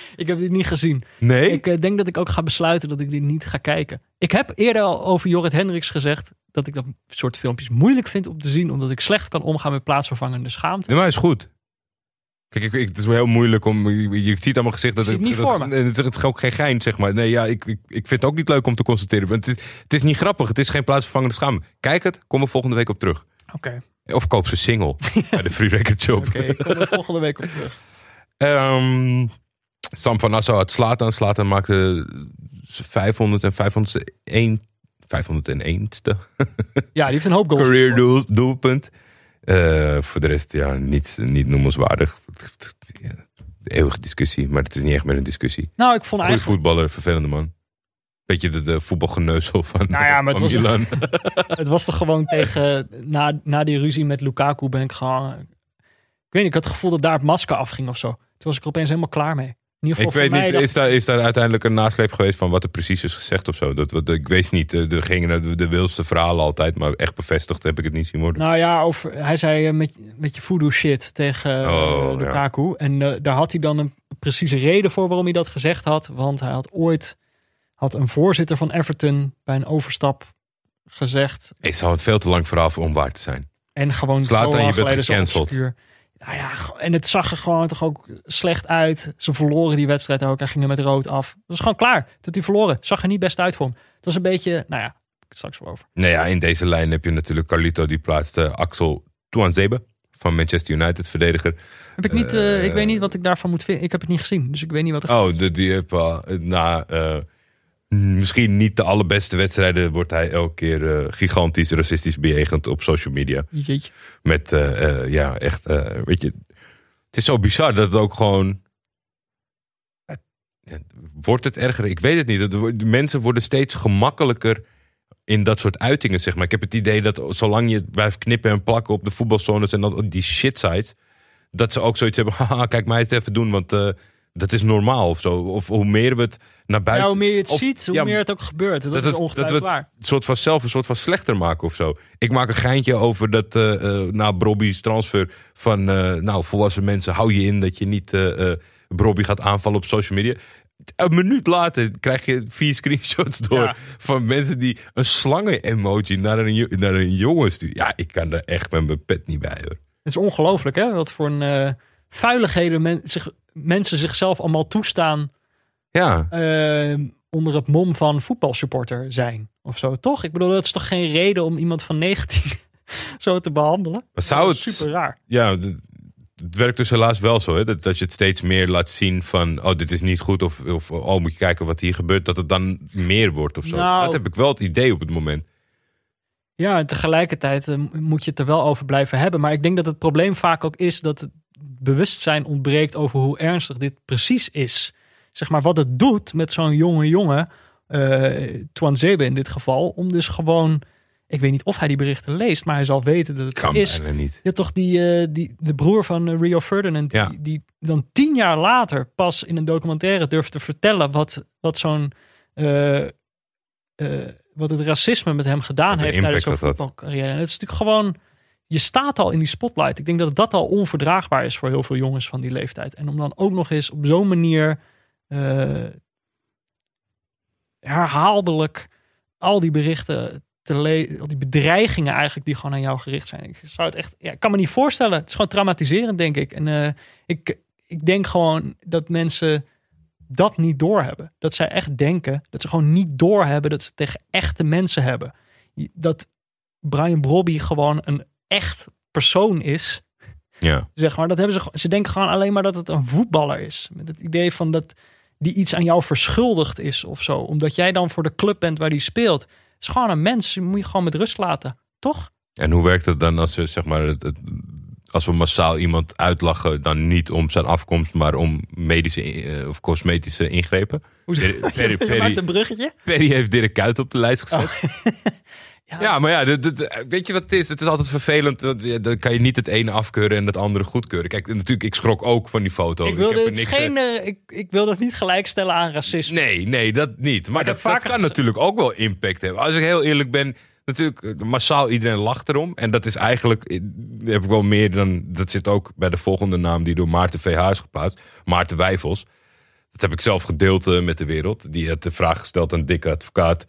Ik heb dit niet gezien. Nee? Ik eh, denk dat ik ook ga besluiten dat ik dit niet ga kijken. Ik heb eerder al over Jorrit Hendricks gezegd dat ik dat soort filmpjes moeilijk vind om te zien, omdat ik slecht kan omgaan met plaatsvervangende schaamte. Nee, maar is goed. Kijk, ik, ik- het is wel heel moeilijk om... Je, je ziet allemaal gezicht dat het, niet dat- me. Het, is- het is ook geen gein, zeg maar. Nee, ja, ik, ik, ik vind het ook niet leuk om te constateren. Maar het is, het is niet grappig. Het is geen plaatsvervangende schaam. Kijk het, kom er volgende week op terug. Oké, Of koop ze single bij de Free Record Shop. oké, ik kom er volgende week op terug. Ehm, Sam van Nassau had Slatan. Slatan maakte 500 en 501... 501ste Ja, die heeft een hoop goals. career doel, doelpunt. Eh, voor de rest, ja, niet, niet noemenswaardig. Eeuwige discussie, maar het is niet echt meer een discussie. Nou, ik vond Goeie eigenlijk, voetballer, vervelende man. Beetje de, de voetbalgeneuzel van, Nou ja, maar het van was- Milan. het was toch gewoon tegen, na, na die ruzie met Lukaku ben ik gewoon, ik weet niet, ik had het gevoel dat daar het masker afging of zo. Toen was ik er opeens helemaal klaar mee. In ieder Ik weet niet, is daar, is daar uiteindelijk een nasleep geweest van wat er precies is gezegd of zo? Dat, wat, ik weet niet, eh, er gingen de, de wildste verhalen altijd, maar echt bevestigd heb ik het niet zien worden. Nou ja, hij zei eh, met, met je voodoo shit tegen eh, Oh, ja. Lukaku. En daar had hij dan een precieze reden voor waarom hij dat gezegd had. Want hij had ooit had een voorzitter van Everton bij een overstap gezegd. Ik zou het veel te lang verhaal voor om waar te zijn. En gewoon Zlatan, zo lang je geleden gecanceld. Nou ja, en het zag er gewoon toch ook slecht uit. Ze verloren die wedstrijd ook. Hij ging er met rood af. Dat was gewoon klaar. Tot hij verloren. Zag er niet best uit voor hem. Het was een beetje, nou ja, ik het straks wel over. Nou ja, in deze lijn heb je natuurlijk Carlito, die plaatste Axel Tuanzebe van Manchester United, verdediger. Heb ik niet, eh, Eh, ik weet niet wat ik daarvan moet vinden. Ik heb het niet gezien, dus ik weet niet wat er Oh, de, die heb al na eh, misschien niet de allerbeste wedstrijden wordt hij elke keer eh, gigantisch racistisch bejegend op social media. Jeetje. Met, eh, eh, ja, echt, weet je, het is zo bizar dat het ook gewoon. Wordt het erger? Ik weet het niet. De mensen worden steeds gemakkelijker in dat soort uitingen, zeg maar. Ik heb het idee dat zolang je blijft knippen en plakken op de voetbalzones en dat, die shit sites, dat ze ook zoiets hebben. Haha, kijk mij het even doen, want dat is normaal of zo. Of hoe meer we het naar Ja, buiten... hoe meer je het of- ziet, hoe ja, meer het ook gebeurt. Dat, dat, is het, dat ongetwijfeld we het waar. soort van zelf een soort van slechter maken of zo. Ik maak een geintje over dat eh eh, na Brobby's transfer van eh, nou volwassen mensen hou je in dat je niet Brobby gaat aanvallen op social media. Een minuut later krijg je vier screenshots door Ja. van mensen die een slangen-emoji naar een, naar een jongen sturen. Ja, ik kan er echt met mijn pet niet bij hoor. Het is ongelooflijk, hè? Wat voor een vuiligheden men, zich, mensen zichzelf allemaal toestaan Ja, eh, onder het mom van voetbalsupporter zijn. Of zo, toch? Ik bedoel, dat is toch geen reden om iemand van 19 zo te behandelen? maar zou het... super raar. Ja, het werkt dus helaas wel zo. Hè? Dat, dat je het steeds meer laat zien van... oh, dit is niet goed. Of, of oh, moet je kijken wat hier gebeurt. Dat het dan meer wordt of zo. Nou. dat heb ik wel het idee op het moment. Ja, en tegelijkertijd eh, moet je het er wel over blijven hebben. Maar ik denk dat het probleem vaak ook is dat bewustzijn ontbreekt over hoe ernstig dit precies is. Zeg maar wat het doet met zo'n jonge jongen, Twan Zebe in dit geval, om dus gewoon, ik weet niet of hij die berichten leest, maar hij zal weten dat het Kan is. niet. Je hebt toch die, eh, die, de broer van eh, Rio Ferdinand, die, Ja. die dan tien jaar later pas in een documentaire durft te vertellen wat, wat zo'n. wat het racisme met hem gedaan een heeft tijdens had. voetbalcarrière. En het is natuurlijk gewoon. Je staat al in die spotlight. Ik denk dat dat al onverdraagbaar is voor heel veel jongens van die leeftijd. En om dan ook nog eens op zo'n manier. eh, herhaaldelijk al die berichten te lezen, al die bedreigingen eigenlijk die gewoon aan jou gericht zijn. Ik zou het echt, ja, ik kan me niet voorstellen. Het is gewoon traumatiserend, denk ik. En eh, ik, ik denk gewoon dat mensen dat niet doorhebben. Dat zij echt denken dat ze gewoon niet doorhebben dat ze tegen echte mensen hebben. Dat Brian Brobby gewoon een echt persoon is. Ja. Zeg maar, dat hebben ze, ze denken gewoon alleen maar dat het een voetballer is. Met het idee van dat die iets aan jou verschuldigd is of zo. Omdat jij dan voor de club bent waar die speelt. Het is gewoon een mens, die moet je gewoon met rust laten. Toch? En hoe werkt het dan als we, zeg maar, het, het- als we massaal iemand uitlachen, dan niet om zijn afkomst, maar om medische eh, of cosmetische ingrepen? Hoe Perry, Perry, je Perry, maakt een bruggetje? Perry heeft Dirk Kuyt op de lijst gezet. Ja. Ja, maar ja, dit- dit- weet je wat het is? Het is altijd vervelend. Dan kan je niet het ene afkeuren en het andere goedkeuren. Kijk, natuurlijk, ik schrok ook van die foto. Ik wilde, heb er niks, geen, eh, ik, ik wil dat niet gelijkstellen aan racisme. Nee, nee, dat niet. Maar ik dat, dat kan natuurlijk ook wel impact hebben. Als ik heel eerlijk ben, natuurlijk, massaal iedereen lacht erom. En dat is eigenlijk, eh, heb ik wel meer dan, dat zit ook bij de volgende naam die door Maarten VH is geplaatst. Maarten Wijfels. Dat heb ik zelf gedeeld eh, met de wereld. Die had de vraag gesteld aan dikke advocaat.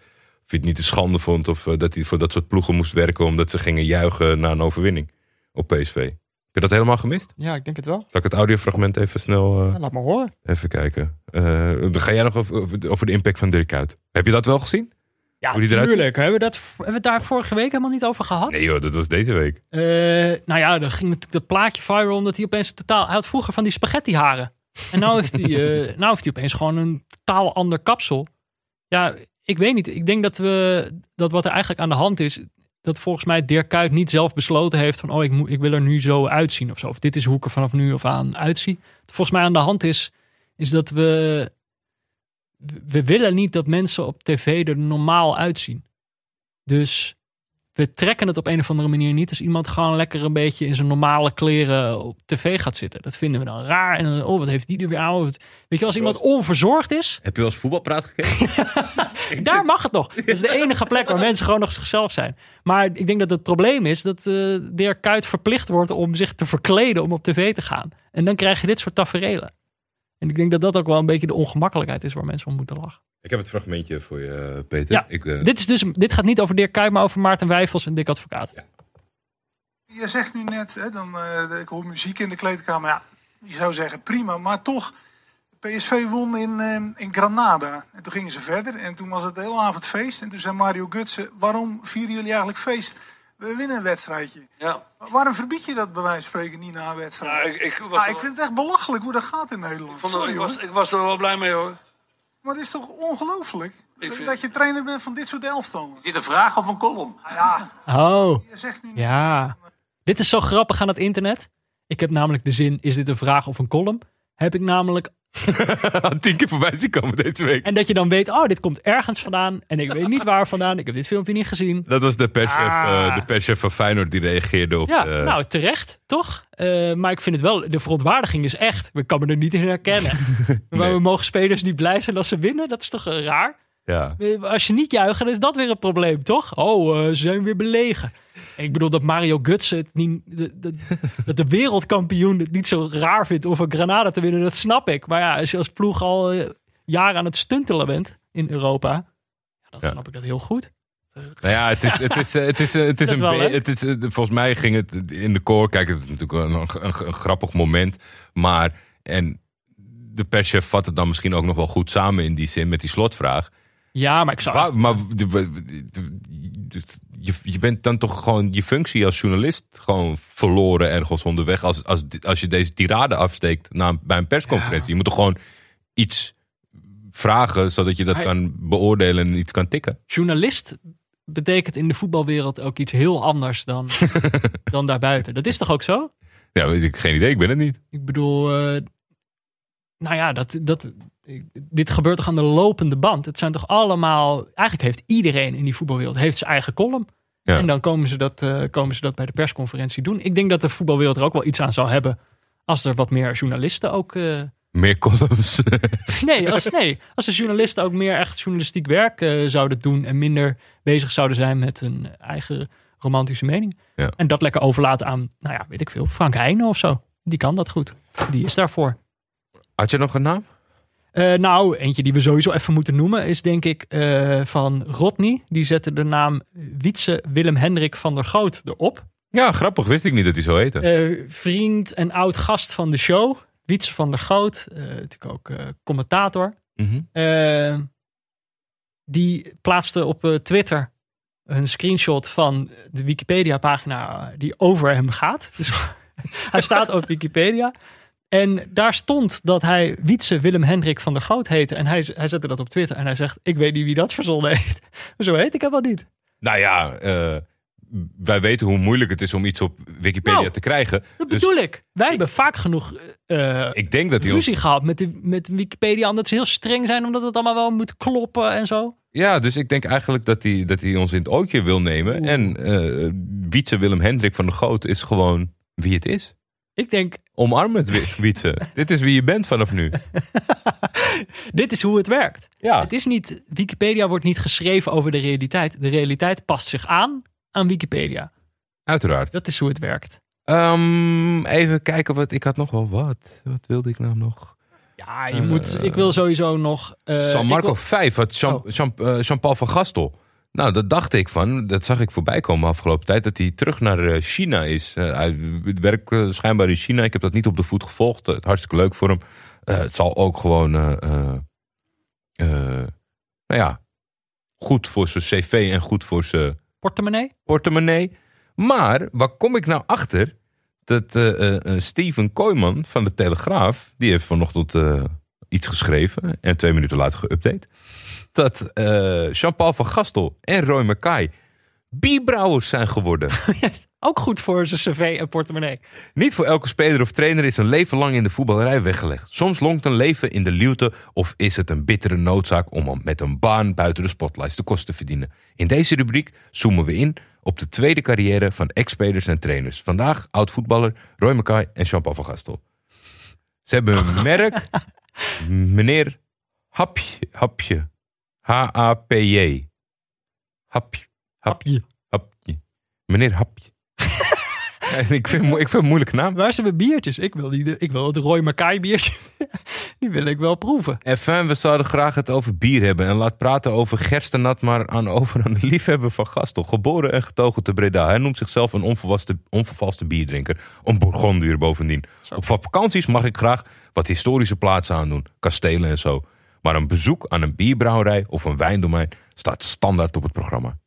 Of hij het niet een schande vond of eh, dat hij voor dat soort ploegen moest werken. Omdat ze gingen juichen na een overwinning op PSV. Heb je dat helemaal gemist? Ja, ik denk het wel. Zal ik het audiofragment even snel... eh, Ja, laat maar horen. Even kijken. Eh, dan ga jij nog over, over- de impact van Dirk Kuyt. Heb je dat wel gezien? Ja, Hoe die eruit ziet? tuurlijk. Hebben we, dat, hebben we het daar vorige week helemaal niet over gehad? Nee joh, dat was deze week. Eh, nou ja, dan ging natuurlijk dat plaatje viral omdat hij opeens totaal... Hij had vroeger van die spaghetti haren. En nou heeft hij, eh, nou heeft hij opeens gewoon een totaal ander kapsel. Ja, ik weet niet. Ik denk dat, we, dat wat er eigenlijk aan de hand is... dat volgens mij Dirk Kuyt niet zelf besloten heeft van... oh, ik, moet, ik wil er nu zo uitzien of zo. Of dit is hoe ik er vanaf nu af aan uitzie. Volgens mij aan de hand is, is dat we... We willen niet dat mensen op tv er normaal uitzien. Dus we trekken het op een of andere manier niet als iemand gewoon lekker een beetje in zijn normale kleren op tv gaat zitten. Dat vinden we dan raar. En dan, oh, wat heeft die er weer aan? Weet je, als iemand onverzorgd is, Heb je wel eens voetbalpraat gekeken? daar mag het nog. Dat is de enige plek waar mensen gewoon nog zichzelf zijn. Maar ik denk dat het probleem is dat eh Dirk Kuyt verplicht wordt om zich te verkleden om op tv te gaan. En dan krijg je dit soort taferelen. En ik denk dat dat ook wel een beetje de ongemakkelijkheid is waar mensen om moeten lachen. ik heb het fragmentje voor je, eh, Peter. Ja, Ik, eh, Dit, is dus, dit gaat niet over Dirk Kuyt, maar over Maarten Wijfels en Dick Advocaat. Je zegt nu net, hè, dan, eh, ik hoor muziek in de kleedkamer. Ja, je zou zeggen prima, maar toch. PSV won in, eh, in Granada. En toen gingen ze verder. En toen was het de hele avond feest. En toen zei Mario Gutsen, waarom vieren jullie eigenlijk feest? We winnen een wedstrijdje. Ja, Waarom verbied je dat bij wijze van spreken niet na een wedstrijd? nou, ik, ik, was Ah, ik vind het echt belachelijk hoe dat gaat in Nederland. vond- Sorry ik, hoor. was, ik was er wel blij mee hoor. Maar het is toch ongelooflijk? Dat- vind- Dat je trainer bent van dit soort elftallen. Is dit een vraag of een column? Ah, ja, Oh, je zegt nu net. ja. Dit is zo grappig aan het internet. Ik heb namelijk de zin, is dit een vraag of een column? Heb ik namelijk tien keer voorbij zien komen deze week. En dat je dan weet, oh, dit komt ergens vandaan. En ik weet niet waar vandaan. Ik heb dit filmpje niet gezien. Dat was de perschef, Ah. eh, de perschef van Feyenoord die reageerde op... Ja, eh, nou, terecht, toch? Eh, maar ik vind het wel, de verontwaardiging is echt. Ik kan me er niet in herkennen. Maar we mogen spelers niet blij zijn als ze winnen. Dat is toch raar? Ja. Als je niet juicht, dan is dat weer een probleem, toch? Oh, eh, ze zijn weer belegen. En ik bedoel dat Mario Gutsen het niet, de, de, dat de wereldkampioen het niet zo raar vindt om een Granada te winnen, dat snap ik. Maar ja, als je als ploeg al eh, jaren aan het stuntelen bent in Europa, dan Ja. snap ik dat heel goed. Nou ja, het is, het is, het is, het is Dat een wel, het is, Volgens mij ging het in de core. Kijk, het is natuurlijk een, een, een grappig moment. Maar, en de perschef vat het dan misschien ook nog wel goed samen in die zin met die slotvraag. Ja, maar ik zou... Waar- maar je, je bent dan toch gewoon je functie als journalist gewoon verloren ergens onderweg. Als, als, als je deze tirade afsteekt na, bij een persconferentie. Ja. Je moet toch gewoon iets vragen zodat je dat Hij- kan beoordelen en iets kan tikken. journalist betekent in de voetbalwereld ook iets heel anders dan, dan daarbuiten. Dat is toch ook zo? Ja, weet ik geen idee. Ik ben het niet. Ik bedoel, eh, nou ja, dat, dat, dit gebeurt toch aan de lopende band. Het zijn toch allemaal, eigenlijk heeft iedereen in die voetbalwereld heeft zijn eigen column. Ja. En dan komen ze, dat, eh, komen ze dat bij de persconferentie doen. Ik denk dat de voetbalwereld er ook wel iets aan zou hebben als er wat meer journalisten ook... eh, Meer columns. Nee, als, nee, als de journalisten ook meer echt journalistiek werk eh, zouden doen en minder bezig zouden zijn met hun eigen romantische mening. Ja. En dat lekker overlaten aan, nou ja, weet ik veel, Frank Heijnen of zo. Die kan dat goed. Die is daarvoor. Had je nog een naam? Eh, nou, eentje die we sowieso even moeten noemen is denk ik eh, van Rodney. Die zette de naam Wietse Willem Hendrik van der Goot erop. Ja, grappig. Wist ik niet dat hij zo heette. Eh, vriend en oud gast van de show. Wietse van der Goot. natuurlijk ook commentator. Mhm. Die plaatste op Twitter een screenshot van de Wikipedia-pagina die over hem gaat. Dus hij staat op Wikipedia. En daar stond dat hij Wietse Willem Hendrik van der Goot heette. En hij, hij zette dat op Twitter. En hij zegt, ik weet niet wie dat verzonnen heeft. Maar zo heet ik hem wel niet. Nou ja, eh, wij weten hoe moeilijk het is om iets op Wikipedia Nou, te krijgen. Dat Dus bedoel ik. Wij hebben vaak genoeg eh, ik denk dat ons... ruzie gehad met, de, met Wikipedia. Omdat ze heel streng zijn. Omdat het allemaal wel moet kloppen en zo. Ja, dus ik denk eigenlijk dat hij, dat ons in het ootje wil nemen. Oeh. En eh Wietse Willem Hendrik van der Goot is gewoon wie het is. Ik denk, Omarm het, Wi- Wietse. Dit is wie je bent vanaf nu. dit is hoe het werkt. Ja, Het is niet, Wikipedia wordt niet geschreven over de realiteit. De realiteit past zich aan aan Wikipedia. uiteraard. Dat is hoe het werkt. Ehm, even kijken, wat, ik had nog wel wat. Wat wilde ik nou nog? Ja, je moet, ik wil sowieso nog... eh, San Marco wil- 5, wat Jean, Oh. Jean, eh, Jean-Paul van Gastel. Nou, dat dacht ik van. Dat zag ik voorbij komen afgelopen tijd. Dat hij terug naar eh, China is. Eh, hij werkt eh, schijnbaar in China. Ik heb dat niet op de voet gevolgd. Hartstikke leuk voor hem. Het zal ook gewoon... nou ja, goed voor zijn cv en goed voor zijn Portemonnee? portemonnee. Maar, waar kom ik nou achter? Dat Steven Kooijman van de Telegraaf... die heeft vanochtend iets geschreven... en twee minuten later geüpdate... dat eh, Jean-Paul van Gastel en Roy Mackay... bierbrouwers zijn geworden. Ook goed voor zijn cv en portemonnee. Niet voor elke speler of trainer is een leven lang in de voetballerij weggelegd. Soms longt een leven in de luwte of is het een bittere noodzaak om met een baan buiten de spotlights de kost te verdienen. In deze rubriek zoomen we in op de tweede carrière van ex-spelers en trainers. Vandaag oud-voetballer Roy Mackay en Jean-Paul van Gastel. Ze hebben een merk, meneer Hapje, Hapje, H-A-P-J. Hapje, Hapje. Hapje. Meneer Hapje. Ik, vind, ik vind een moeilijke naam. Waar zijn mijn biertjes? Ik wil, die, ik wil het Roy Mackay biertje. Die wil ik wel proeven. Enfin, we zouden graag het over bier hebben. En laat praten over gerstenat maar aan over aan de liefhebber van Gastel. Geboren en getogen te Breda. Hij noemt zichzelf een onvervaste, onvervalste bierdrinker. Een Bourgondier bovendien. Zo. Op vakanties mag ik graag wat historische plaatsen aandoen. Kastelen en zo. Maar een bezoek aan een bierbrouwerij of een wijndomein staat standaard op het programma.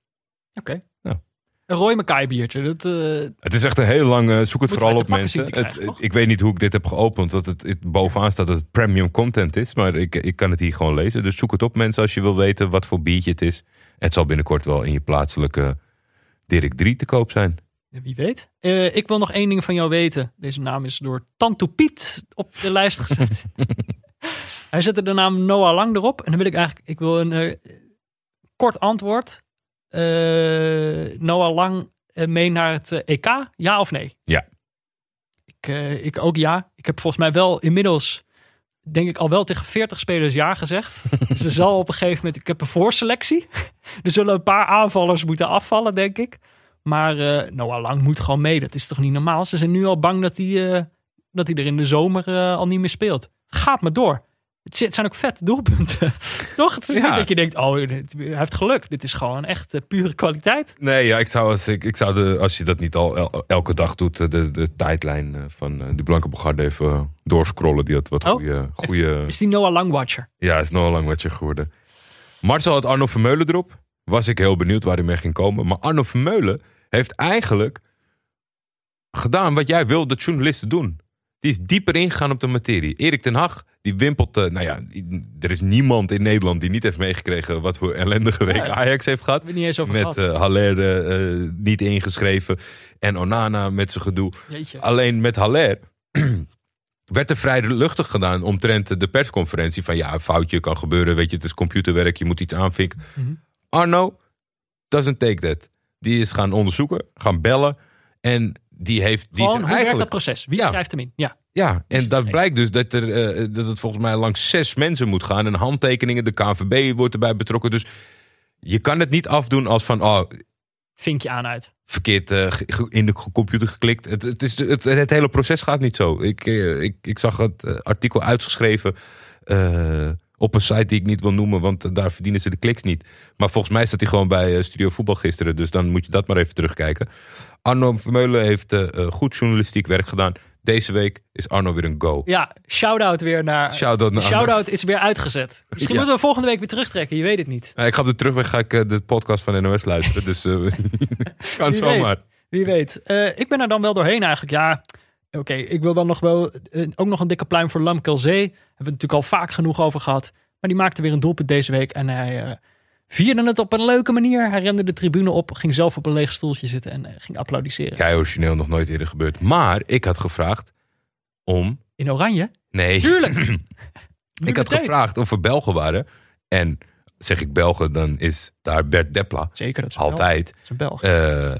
Oké. Ja. Een Roy Mackay biertje. Dat, eh, Het is echt een heel lang, eh, zoek het vooral op mensen. krijgen, Het- ik weet niet hoe ik dit heb geopend, want het, het bovenaan staat dat het premium content is. Maar ik, ik kan het hier gewoon lezen. Dus zoek het op mensen als je wil weten wat voor biertje het is. Het zal binnenkort wel in je plaatselijke Dirk 3 te koop zijn. wie weet. Eh, ik wil nog één ding van jou weten. Deze naam is door Tanto Piet op de lijst gezet. Hij zette de naam Noah Lang erop. En dan wil ik eigenlijk, ik wil een eh, kort antwoord. Eh, Noah Lang eh, mee naar het EK, ja of nee? Ja. Ik, ik ook ja. Ik heb volgens mij wel inmiddels, denk ik al wel tegen 40 spelers ja gezegd. Ze zal op een gegeven moment, ik heb een voorselectie. Er zullen een paar aanvallers moeten afvallen, denk ik. Maar Noah Lang moet gewoon mee. Dat is toch niet normaal? Ze zijn nu al bang dat hij, dat hij er in de zomer al niet meer speelt. Gaat maar door. Het zi- het zijn ook vette doelpunten. Toch? Het is niet dat je denkt, oh, hij heeft geluk. Dit is gewoon echt eh, pure kwaliteit. Nee, ja, ik zou, als, ik, ik zou de, als je dat niet al el- elke dag doet, eh, de, de tijdlijn eh, van die Blanke Bogarde even doorscrollen. Die had wat Oh, goede, goede, Is die Noah Lang watcher? Ja, is nog lang wat je geworden. Marcel had Arno Vermeulen erop. Was ik heel benieuwd waar hij mee ging komen. Maar Arno Vermeulen heeft eigenlijk gedaan wat jij wil dat journalisten doen. Die is dieper ingegaan op de materie. Erik ten Hag, die wimpelt... eh, nou ja, er is niemand in Nederland die niet heeft meegekregen... wat voor ellendige week Ja. Ajax heeft gehad. Niet eens over Met gehad. eh Haller eh, niet ingeschreven. En Onana met zijn gedoe. Jeetje. Alleen met Haller werd er vrij luchtig gedaan omtrent de persconferentie. Van ja, een foutje kan gebeuren. Weet je, het is computerwerk. Je moet iets aanvinken. Mhm. Arno doesn't take that. Die is gaan onderzoeken, gaan bellen. En die heeft... Die Gewoon, hoe werkt dat eigenlijk, proces? Wie Ja. schrijft hem in? Ja. ja, en dat blijkt dus dat, er, eh, dat het volgens mij langs zes mensen moet gaan. En handtekeningen, de KNVB wordt erbij betrokken. Dus je kan het niet afdoen als van... Oh, Vink je aan uit. verkeerd eh, in de computer geklikt. Het, het, is, het, het hele proces gaat niet zo. Ik, eh, ik, ik zag het artikel uitgeschreven op een site die ik niet wil noemen, want daar verdienen ze de kliks niet. Maar volgens mij staat hij gewoon bij Studio Voetbal gisteren, dus dan moet je dat maar even terugkijken. Arno Vermeulen heeft eh, eh, goed journalistiek werk gedaan. Deze week is Arno weer een go. Ja, shout-out weer naar... Shout-out naar shout-out is weer uitgezet. Misschien Ja. moeten we volgende week weer terugtrekken. Je weet het niet. Eh, ik ga op de terugweg ga ik de podcast van NOS luisteren, dus kan Wie zomaar. Wie weet. Ik ben er dan wel doorheen eigenlijk. Ja, oké. ik wil dan nog wel... ook nog een dikke pluim voor Lamkel Zee. Hebben we het natuurlijk al vaak genoeg over gehad. Maar die maakte weer een doelpunt deze week. En hij vierde het op een leuke manier. Hij rende de tribune op. Ging zelf op een leeg stoeltje zitten. En eh, ging applaudisseren. Kei origineel, nog nooit eerder gebeurd. Maar ik had gevraagd om... In oranje? Nee. Tuurlijk. Ik had meteen. gevraagd of er Belgen waren. En zeg ik Belgen, dan is daar Bert Depla. Zeker, dat is. Altijd. Dat is een Belg. Eh,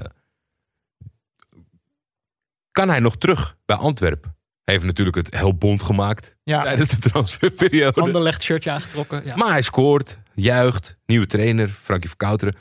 kan hij nog terug bij Antwerpen? Hij heeft natuurlijk het heel bond gemaakt ja, tijdens de transferperiode. Anderlecht shirtje aangetrokken. Ja. Maar hij scoort, juicht, nieuwe trainer, Frankie Verkouteren.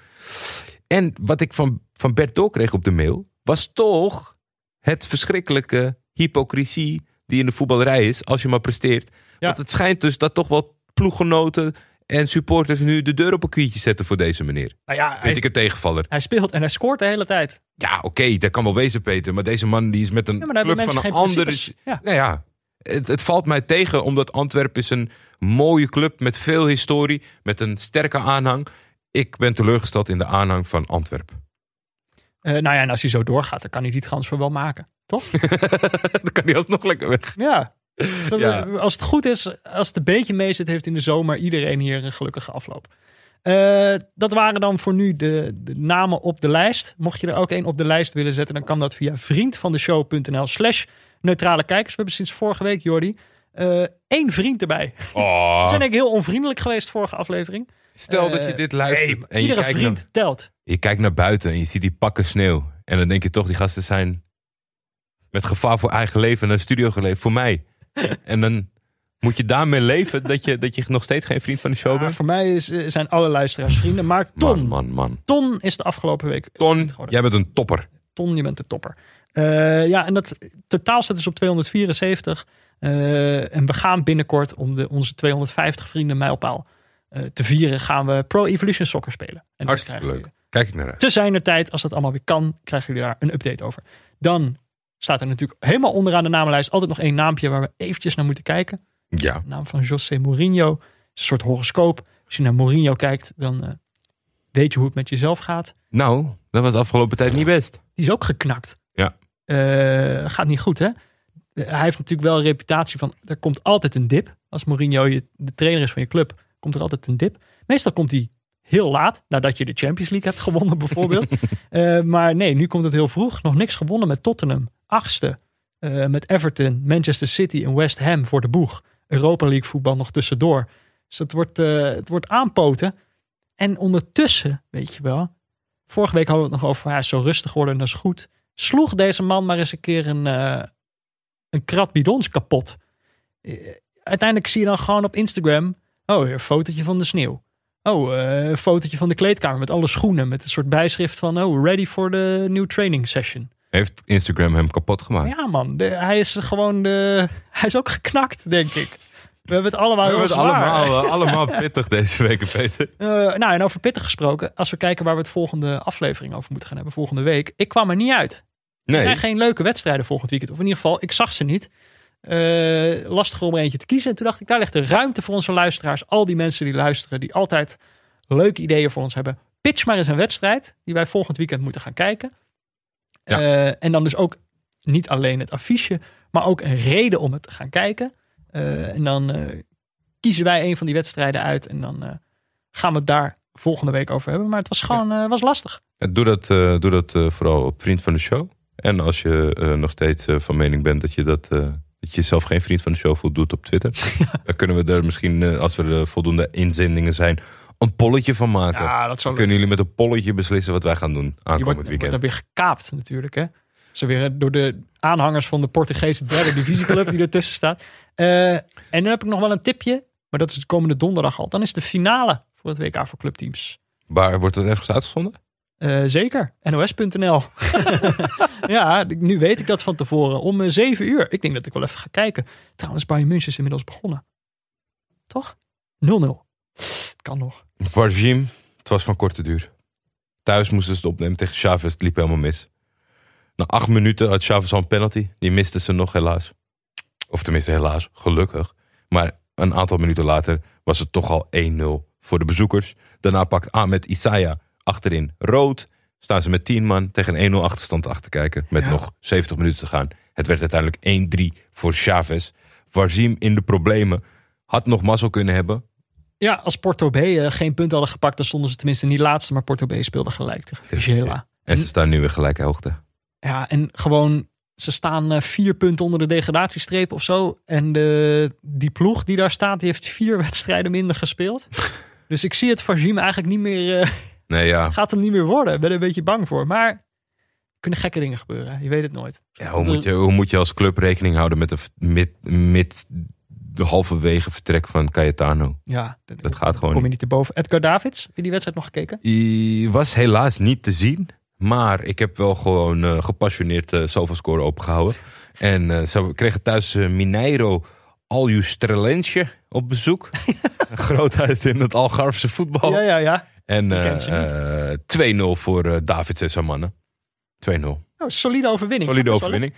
En wat ik van, van Bert doorkreeg op de mail, was toch het verschrikkelijke hypocrisie die in de voetballerij is, als je maar presteert. Ja. Want het schijnt dus dat toch wel ploeggenoten en supporters nu de deur op een kwietje zetten voor deze meneer. Nou ja, Vind hij, ik een tegenvaller. hij speelt en hij scoort de hele tijd. Ja, oké, dat kan wel wezen, Peter. Maar deze man die is met een Ja, club van een andere... Ja. Nou ja, het, het valt mij tegen omdat Antwerpen is een mooie club met veel historie, met een sterke aanhang. Ik ben teleurgesteld in de aanhang van Antwerpen. Eh, nou ja, en als hij zo doorgaat, dan kan hij die transfer wel maken. Toch? Dan kan hij alsnog lekker weg. Ja. Dus Ja. Als het goed is, als het een beetje mee zit, heeft in de zomer iedereen hier een gelukkige afloop. Eh, dat waren dan voor nu de, de namen op de lijst. Mocht je er ook één op de lijst willen zetten, dan kan dat via vriendvandeshow.nl slash neutrale kijkers. We hebben sinds vorige week, Jordi, één vriend erbij. We Oh, zijn denk ik heel onvriendelijk geweest vorige aflevering. stel dat Eh, je dit luistert nee, en je iedere kijkt, vriend naar, telt. je kijkt naar buiten en je ziet die pakken sneeuw. En dan denk je toch, die gasten zijn met gevaar voor eigen leven naar de studio geleefd. Voor mij. en dan moet je daarmee leven dat je, dat je nog steeds geen vriend van de show bent. voor mij is, eh, zijn alle luisteraars vrienden. Maar Ton, Man, man, man. Ton is de afgelopen week Ton, jij bent een topper. Ton, je bent de topper. Eh, ja, en dat totaal staat dus op 274. Eh, en we gaan binnenkort om de, onze 250 vrienden mijlpaal eh, te vieren, gaan we Pro Evolution Soccer spelen. En Hartstikke leuk. Kijk ik naar uit. Te zijn er tijd, als dat allemaal weer kan, krijgen jullie daar een update over. Dan staat er natuurlijk helemaal onderaan de namenlijst altijd nog één naampje waar we eventjes naar moeten kijken. Ja. De naam van José Mourinho. Het is een soort horoscoop. Als je naar Mourinho kijkt, dan eh, weet je hoe het met jezelf gaat. Nou, dat was de afgelopen tijd niet best. Die is ook geknakt. Ja. Gaat niet goed, hè? Hij heeft natuurlijk wel een reputatie van... Er komt altijd een dip. Als Mourinho je, de trainer is van je club, komt er altijd een dip. Meestal komt hij heel laat, nadat je de Champions League hebt gewonnen bijvoorbeeld. Eh, maar nee, nu komt het heel vroeg. Nog niks gewonnen met Tottenham. Achtste. Eh, met Everton, Manchester City en West Ham voor de boeg. Europa League voetbal nog tussendoor. Dus het wordt, eh, het wordt aanpoten. En ondertussen, weet je wel. Vorige week hadden we het nog over, ja, zo rustig worden, dat is goed. Sloeg deze man maar eens een keer een, een krat bidons kapot. Eh, Uiteindelijk zie je dan gewoon op Instagram, oh, een fotootje van de sneeuw. Oh, eh, een fotootje van de kleedkamer met alle schoenen. Met een soort bijschrift van, oh, ready for the new training session. Heeft Instagram hem kapot gemaakt? Ja man, de- hij is gewoon de... Hij is ook geknakt, denk ik. We hebben het allemaal We hebben het allemaal, eh, allemaal pittig deze week, Peter. Nou, en over pittig gesproken. Als we kijken waar we het volgende aflevering over moeten gaan hebben. Volgende week. Ik kwam er niet uit. Er Nee, zijn geen leuke wedstrijden volgend weekend. Of in ieder geval, ik zag ze niet. Eh lastig om er eentje te kiezen. En toen dacht ik, daar ligt er ruimte voor onze luisteraars. Al die mensen die luisteren, die altijd leuke ideeën voor ons hebben. Pitch maar eens een wedstrijd die wij volgend weekend moeten gaan kijken. Ja. Eh, en dan dus ook niet alleen het affiche, maar ook een reden om het te gaan kijken. Eh, en dan kiezen wij een van die wedstrijden uit. En dan gaan we het daar volgende week over hebben. Maar het was gewoon was lastig. doe dat, doe dat vooral op Vriend van de Show. En als je eh, nog steeds eh, van mening bent dat je, dat, eh, dat je zelf geen Vriend van de Show voelt, doe het op Twitter. Dan kunnen we er misschien, als er voldoende inzendingen zijn, een polletje van maken. Ja, dat zou kunnen jullie met een polletje beslissen wat wij gaan doen aankomend wordt, wordt weekend. dan weer gekaapt natuurlijk. Hè? Zo weer door de aanhangers van de Portugese derde divisieclub die ertussen staat. En dan heb ik nog wel een tipje. Maar dat is de komende donderdag al. Dan is de finale voor het WK voor clubteams. Waar wordt het ergens uitgezonden? Eh, zeker. NOS.nl. ja, nu weet ik dat van tevoren. Om eh, 7 uur. Ik denk dat ik wel even ga kijken. Trouwens, Bayern München is inmiddels begonnen. Toch? 0-0. Kan nog. Varzim, het was van korte duur. Thuis moesten ze het opnemen tegen Chavez. Het liep helemaal mis. Na acht minuten had Chavez al een penalty. Die misten ze nog helaas. Of tenminste helaas, gelukkig. Maar een aantal minuten later was het toch al 1-0 voor de bezoekers. Daarna pakt Ahmed Isaiah achterin rood. Staan ze met 10 man tegen een 1-0 achterstand achter te kijken. Met Ja. nog 70 minuten te gaan. Het werd uiteindelijk 1-3 voor Chavez. Varzim in de problemen. Had nog mazzel kunnen hebben. Ja, als Porto B eh, geen punt hadden gepakt, dan stonden ze tenminste niet laatste. Maar Porto B speelde gelijk tegen Vigela. En ze staan nu weer gelijke hoogte. Ja, en gewoon, ze staan eh, vier punten onder de degradatiestreep of zo. En de, die ploeg die daar staat, die heeft vier wedstrijden minder gespeeld. dus ik zie het Fajim eigenlijk niet meer, eh, Nee, ja. gaat hem niet meer worden. Ik ben er een beetje bang voor. Maar er kunnen gekke dingen gebeuren. Je weet het nooit. Ja, hoe, moet je, hoe moet je als club rekening houden met de v- mid, mid de halverwege vertrek van Cayetano? Ja, Dat gaat gewoon kom je niet. te boven. Edgar Davids, heb je die wedstrijd nog gekeken? Die was helaas niet te zien. Maar ik heb wel gewoon eh, gepassioneerd eh zoveel score opengehouden. En eh, ze kregen thuis eh, Mineiro Aljustrelensje op bezoek. Een grootheid in het Algarve voetbal. Ja, ja, ja. En Ik eh, eh, 2-0 voor eh, Davids en zijn mannen. 2-0. Oh, solide overwinning. Solide overwinning.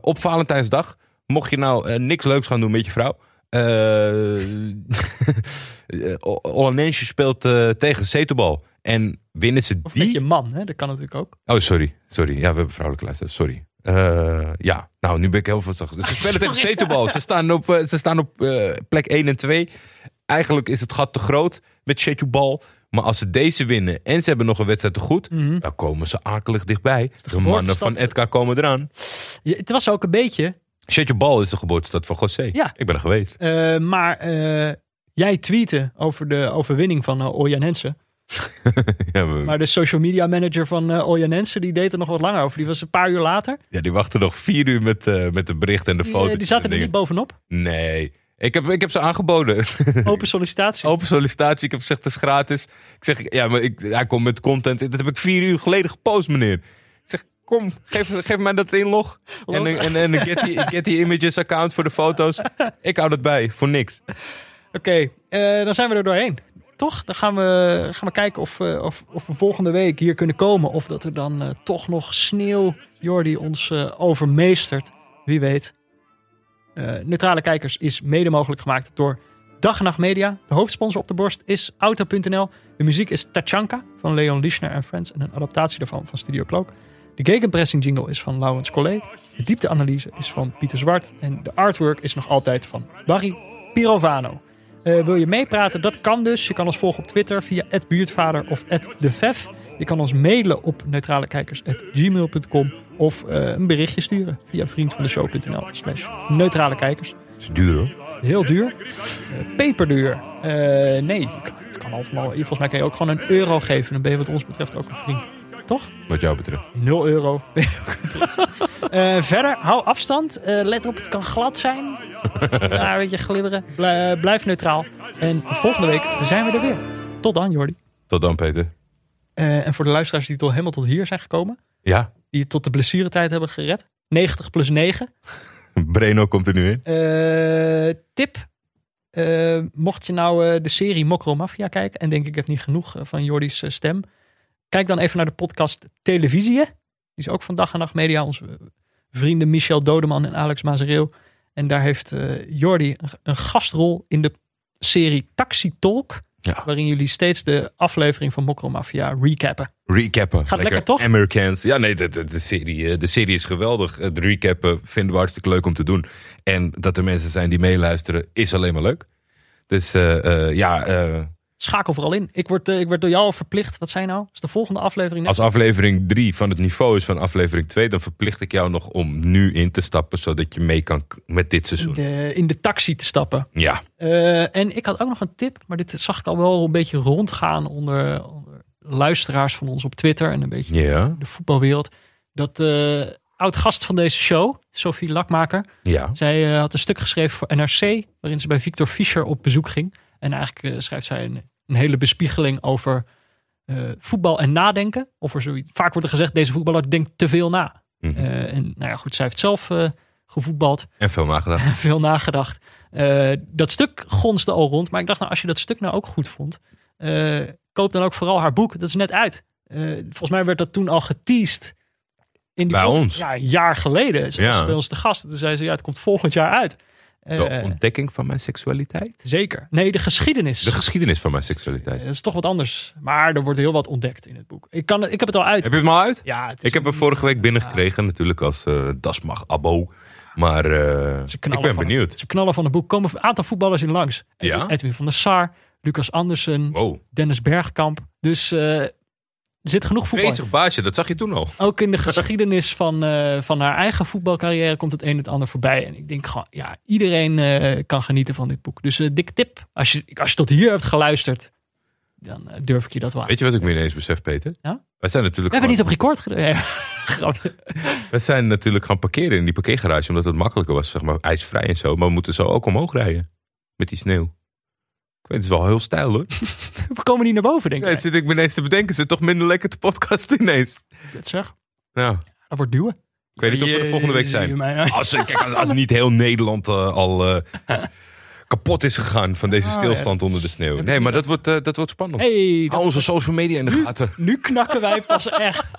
Op Valentijnsdag, mocht je nou niks leuks gaan doen met je vrouw. Olanense speelt tegen Setubal. En winnen ze Of die... met je man, hè? dat kan natuurlijk ook. Oh, sorry. Sorry. Ja, we hebben vrouwelijke luisteraars. Sorry. Ja, nou, nu ben ik heel zacht. Dus ze spelen tegen. Setubal. Ze staan op, ze staan op plek 1 en 2. Eigenlijk is het gat te groot met Setubal. Maar als ze deze winnen en ze hebben nog een wedstrijd te goed... Mhm. dan komen ze akelig dichtbij. De, mannen geboortestad. van Edgar komen eraan. Ja, het was ook een beetje, Setubal is de geboortestad van José. Ja. Ik ben er geweest. eh, maar eh, jij tweette over de overwinning van uh, Oljanense. ja, we- Maar de social media manager van uh, Oljanense, die deed er nog wat langer over. Die was een paar uur later. ja, die wachten nog vier uur met, eh, met de berichten en de Die, foto's. eh, die zaten er niet bovenop. Nee. Ik heb, ik heb ze aangeboden. Open sollicitatie. Open sollicitatie. Ik heb gezegd, het is gratis. Ik zeg, ja, maar ik, hij komt met content. Dat heb ik vier uur geleden gepost, meneer. Ik zeg, kom, geef, geef mij dat inlog. En, en, en een Getty, Getty Images account voor de foto's. Ik hou dat bij, voor niks. Oké, eh, dan zijn we er doorheen. Toch? Dan gaan we, gaan we kijken of, eh, of, of we volgende week hier kunnen komen. Of dat er dan eh, toch nog sneeuw, Jordi, ons overmeestert. Wie weet. Eh, Neutrale Kijkers is mede mogelijk gemaakt door Dag en Nacht Media. De hoofdsponsor op de borst is Auto.nl. De muziek is Tachanka van Leon Lischner en Friends. En een adaptatie daarvan van Studio Cloak. De gegenpressing jingle is van Laurens Collet. De diepteanalyse is van Pieter Zwart. En de artwork is nog altijd van Barry Pirovano. Eh, wil je meepraten? Dat kan dus. Je kan ons volgen op Twitter via buurtvader of @devef. Je kan ons mailen op neutralekijkers.gmail.com of eh, een berichtje sturen via vriendvandeshow.nl slash neutralekijkers. is duur hoor. Heel duur. Eh, peperduur. Eh, nee, het kan allemaal. Volgens mij kan je ook gewoon een euro geven. Dan ben je wat ons betreft ook een vriend. Toch? Wat jou betreft. 0 euro. Verder, hou afstand. Let op, het kan glad zijn. ja, een beetje glibberen. Blij- blijf neutraal. En volgende week zijn we er weer. Tot dan, Jordi. Tot dan, Peter. Eh, en voor de luisteraars die tot helemaal tot hier zijn gekomen. Ja, Die het tot de blessuretijd hebben gered. 90 plus 9. Breno komt er nu in. Eh, tip. Eh, mocht je nou de serie Mokro Mafia kijken. En denk ik heb niet genoeg van Jordi's stem. Kijk dan even naar de podcast Televisie. Die is ook van Dag en Nacht Media. Onze vrienden Michel Dodeman en Alex Mazereel. En daar heeft Jordi een gastrol in de serie Taxi Talk. Ja. Waarin jullie steeds de aflevering van Mokro Mafia recappen. Recappen. Gaat lekker, toch? Americans. Ja, nee, de, de, de serie, eh, de serie is geweldig. Het recappen vinden we hartstikke leuk om te doen. En dat er mensen zijn die meeluisteren, is alleen maar leuk. Dus eh, eh, ja, eh, Schakel vooral in. Ik word, eh, ik word door jou verplicht. Wat zijn nou? Is de volgende aflevering net? als aflevering 3 van het niveau is van aflevering 2, dan verplicht ik jou nog om nu in te stappen, zodat je mee kan met dit seizoen. de, in de taxi te stappen. Ja, Eh, en ik had ook nog een tip, maar dit zag ik al wel een beetje rondgaan onder, onder luisteraars van ons op Twitter en een beetje de voetbalwereld. Dat de oud gast van deze show, Sophie Lakmaker, ja. zij had een stuk geschreven voor NRC, waarin ze bij Victor Fischer op bezoek ging. En eigenlijk eh, schrijft zij een, een hele bespiegeling over eh, voetbal en nadenken. Of er zoiets. Vaak wordt er gezegd, deze voetballer denkt te veel na. Mhm. Eh, en nou ja, goed, zij heeft zelf gevoetbald En veel nagedacht. veel nagedacht. Dat stuk gonste al rond. Maar ik dacht, nou, als je dat stuk nou ook goed vond, koop dan ook vooral haar boek. Dat is net uit. Volgens mij werd dat toen al geteased. In die Bij ons? Ja, een jaar geleden. Ze Ja. was bij ons de gast. Toen zei ze, ja, het komt volgend jaar uit. Eh, De ontdekking van mijn seksualiteit. zeker. Nee, de geschiedenis. De geschiedenis van mijn Eh, seksualiteit. dat is toch wat anders. Maar er wordt heel wat ontdekt in het boek. Ik, kan, ik heb het al uit. Heb je het maar uit? Ja, het is Ik heb hem vorige week binnengekregen, natuurlijk als eh Dasmag abo. Maar eh, ik ben benieuwd. Ze knallen van het boek. komen een aantal voetballers in langs. Edwin, Ja? Edwin van der Sar, Lucas Andersen, Wow, Dennis Bergkamp. Dus eh, er zit genoeg voetbal. bezig baasje, dat zag je toen al. Ook in de geschiedenis van, eh, van haar eigen voetbalcarrière komt het een en het ander voorbij. En ik denk gewoon, ja, iedereen eh, kan genieten van dit boek. Dus eh dikke tip. Als je, als je tot hier hebt geluisterd, dan durf ik je dat wel aan. Weet je wat ik me ineens besef, Peter? Ja? Wij zijn We natuurlijk hebben niet op record gedaan. Wij zijn natuurlijk gaan parkeren in die parkeergarage, omdat het makkelijker was, zeg maar, ijsvrij en zo. Maar we moeten zo ook omhoog rijden. Met die sneeuw. Ik weet, het is wel heel stijl hoor. We komen niet naar boven, denk ik. het zit ik me ineens te bedenken. Is toch minder lekker te podcasten ineens. Het zeg. Ja, Dat wordt duwen. ik weet niet of we er volgende week zijn. Als, kijk, als, als niet heel Nederland eh, al eh, kapot is gegaan van deze ja, stilstand dat onder de sneeuw. Nee, maar dat wordt, eh, dat wordt spannend. Hey, Hou dat- onze social media in de gaten. nu knakken wij pas echt.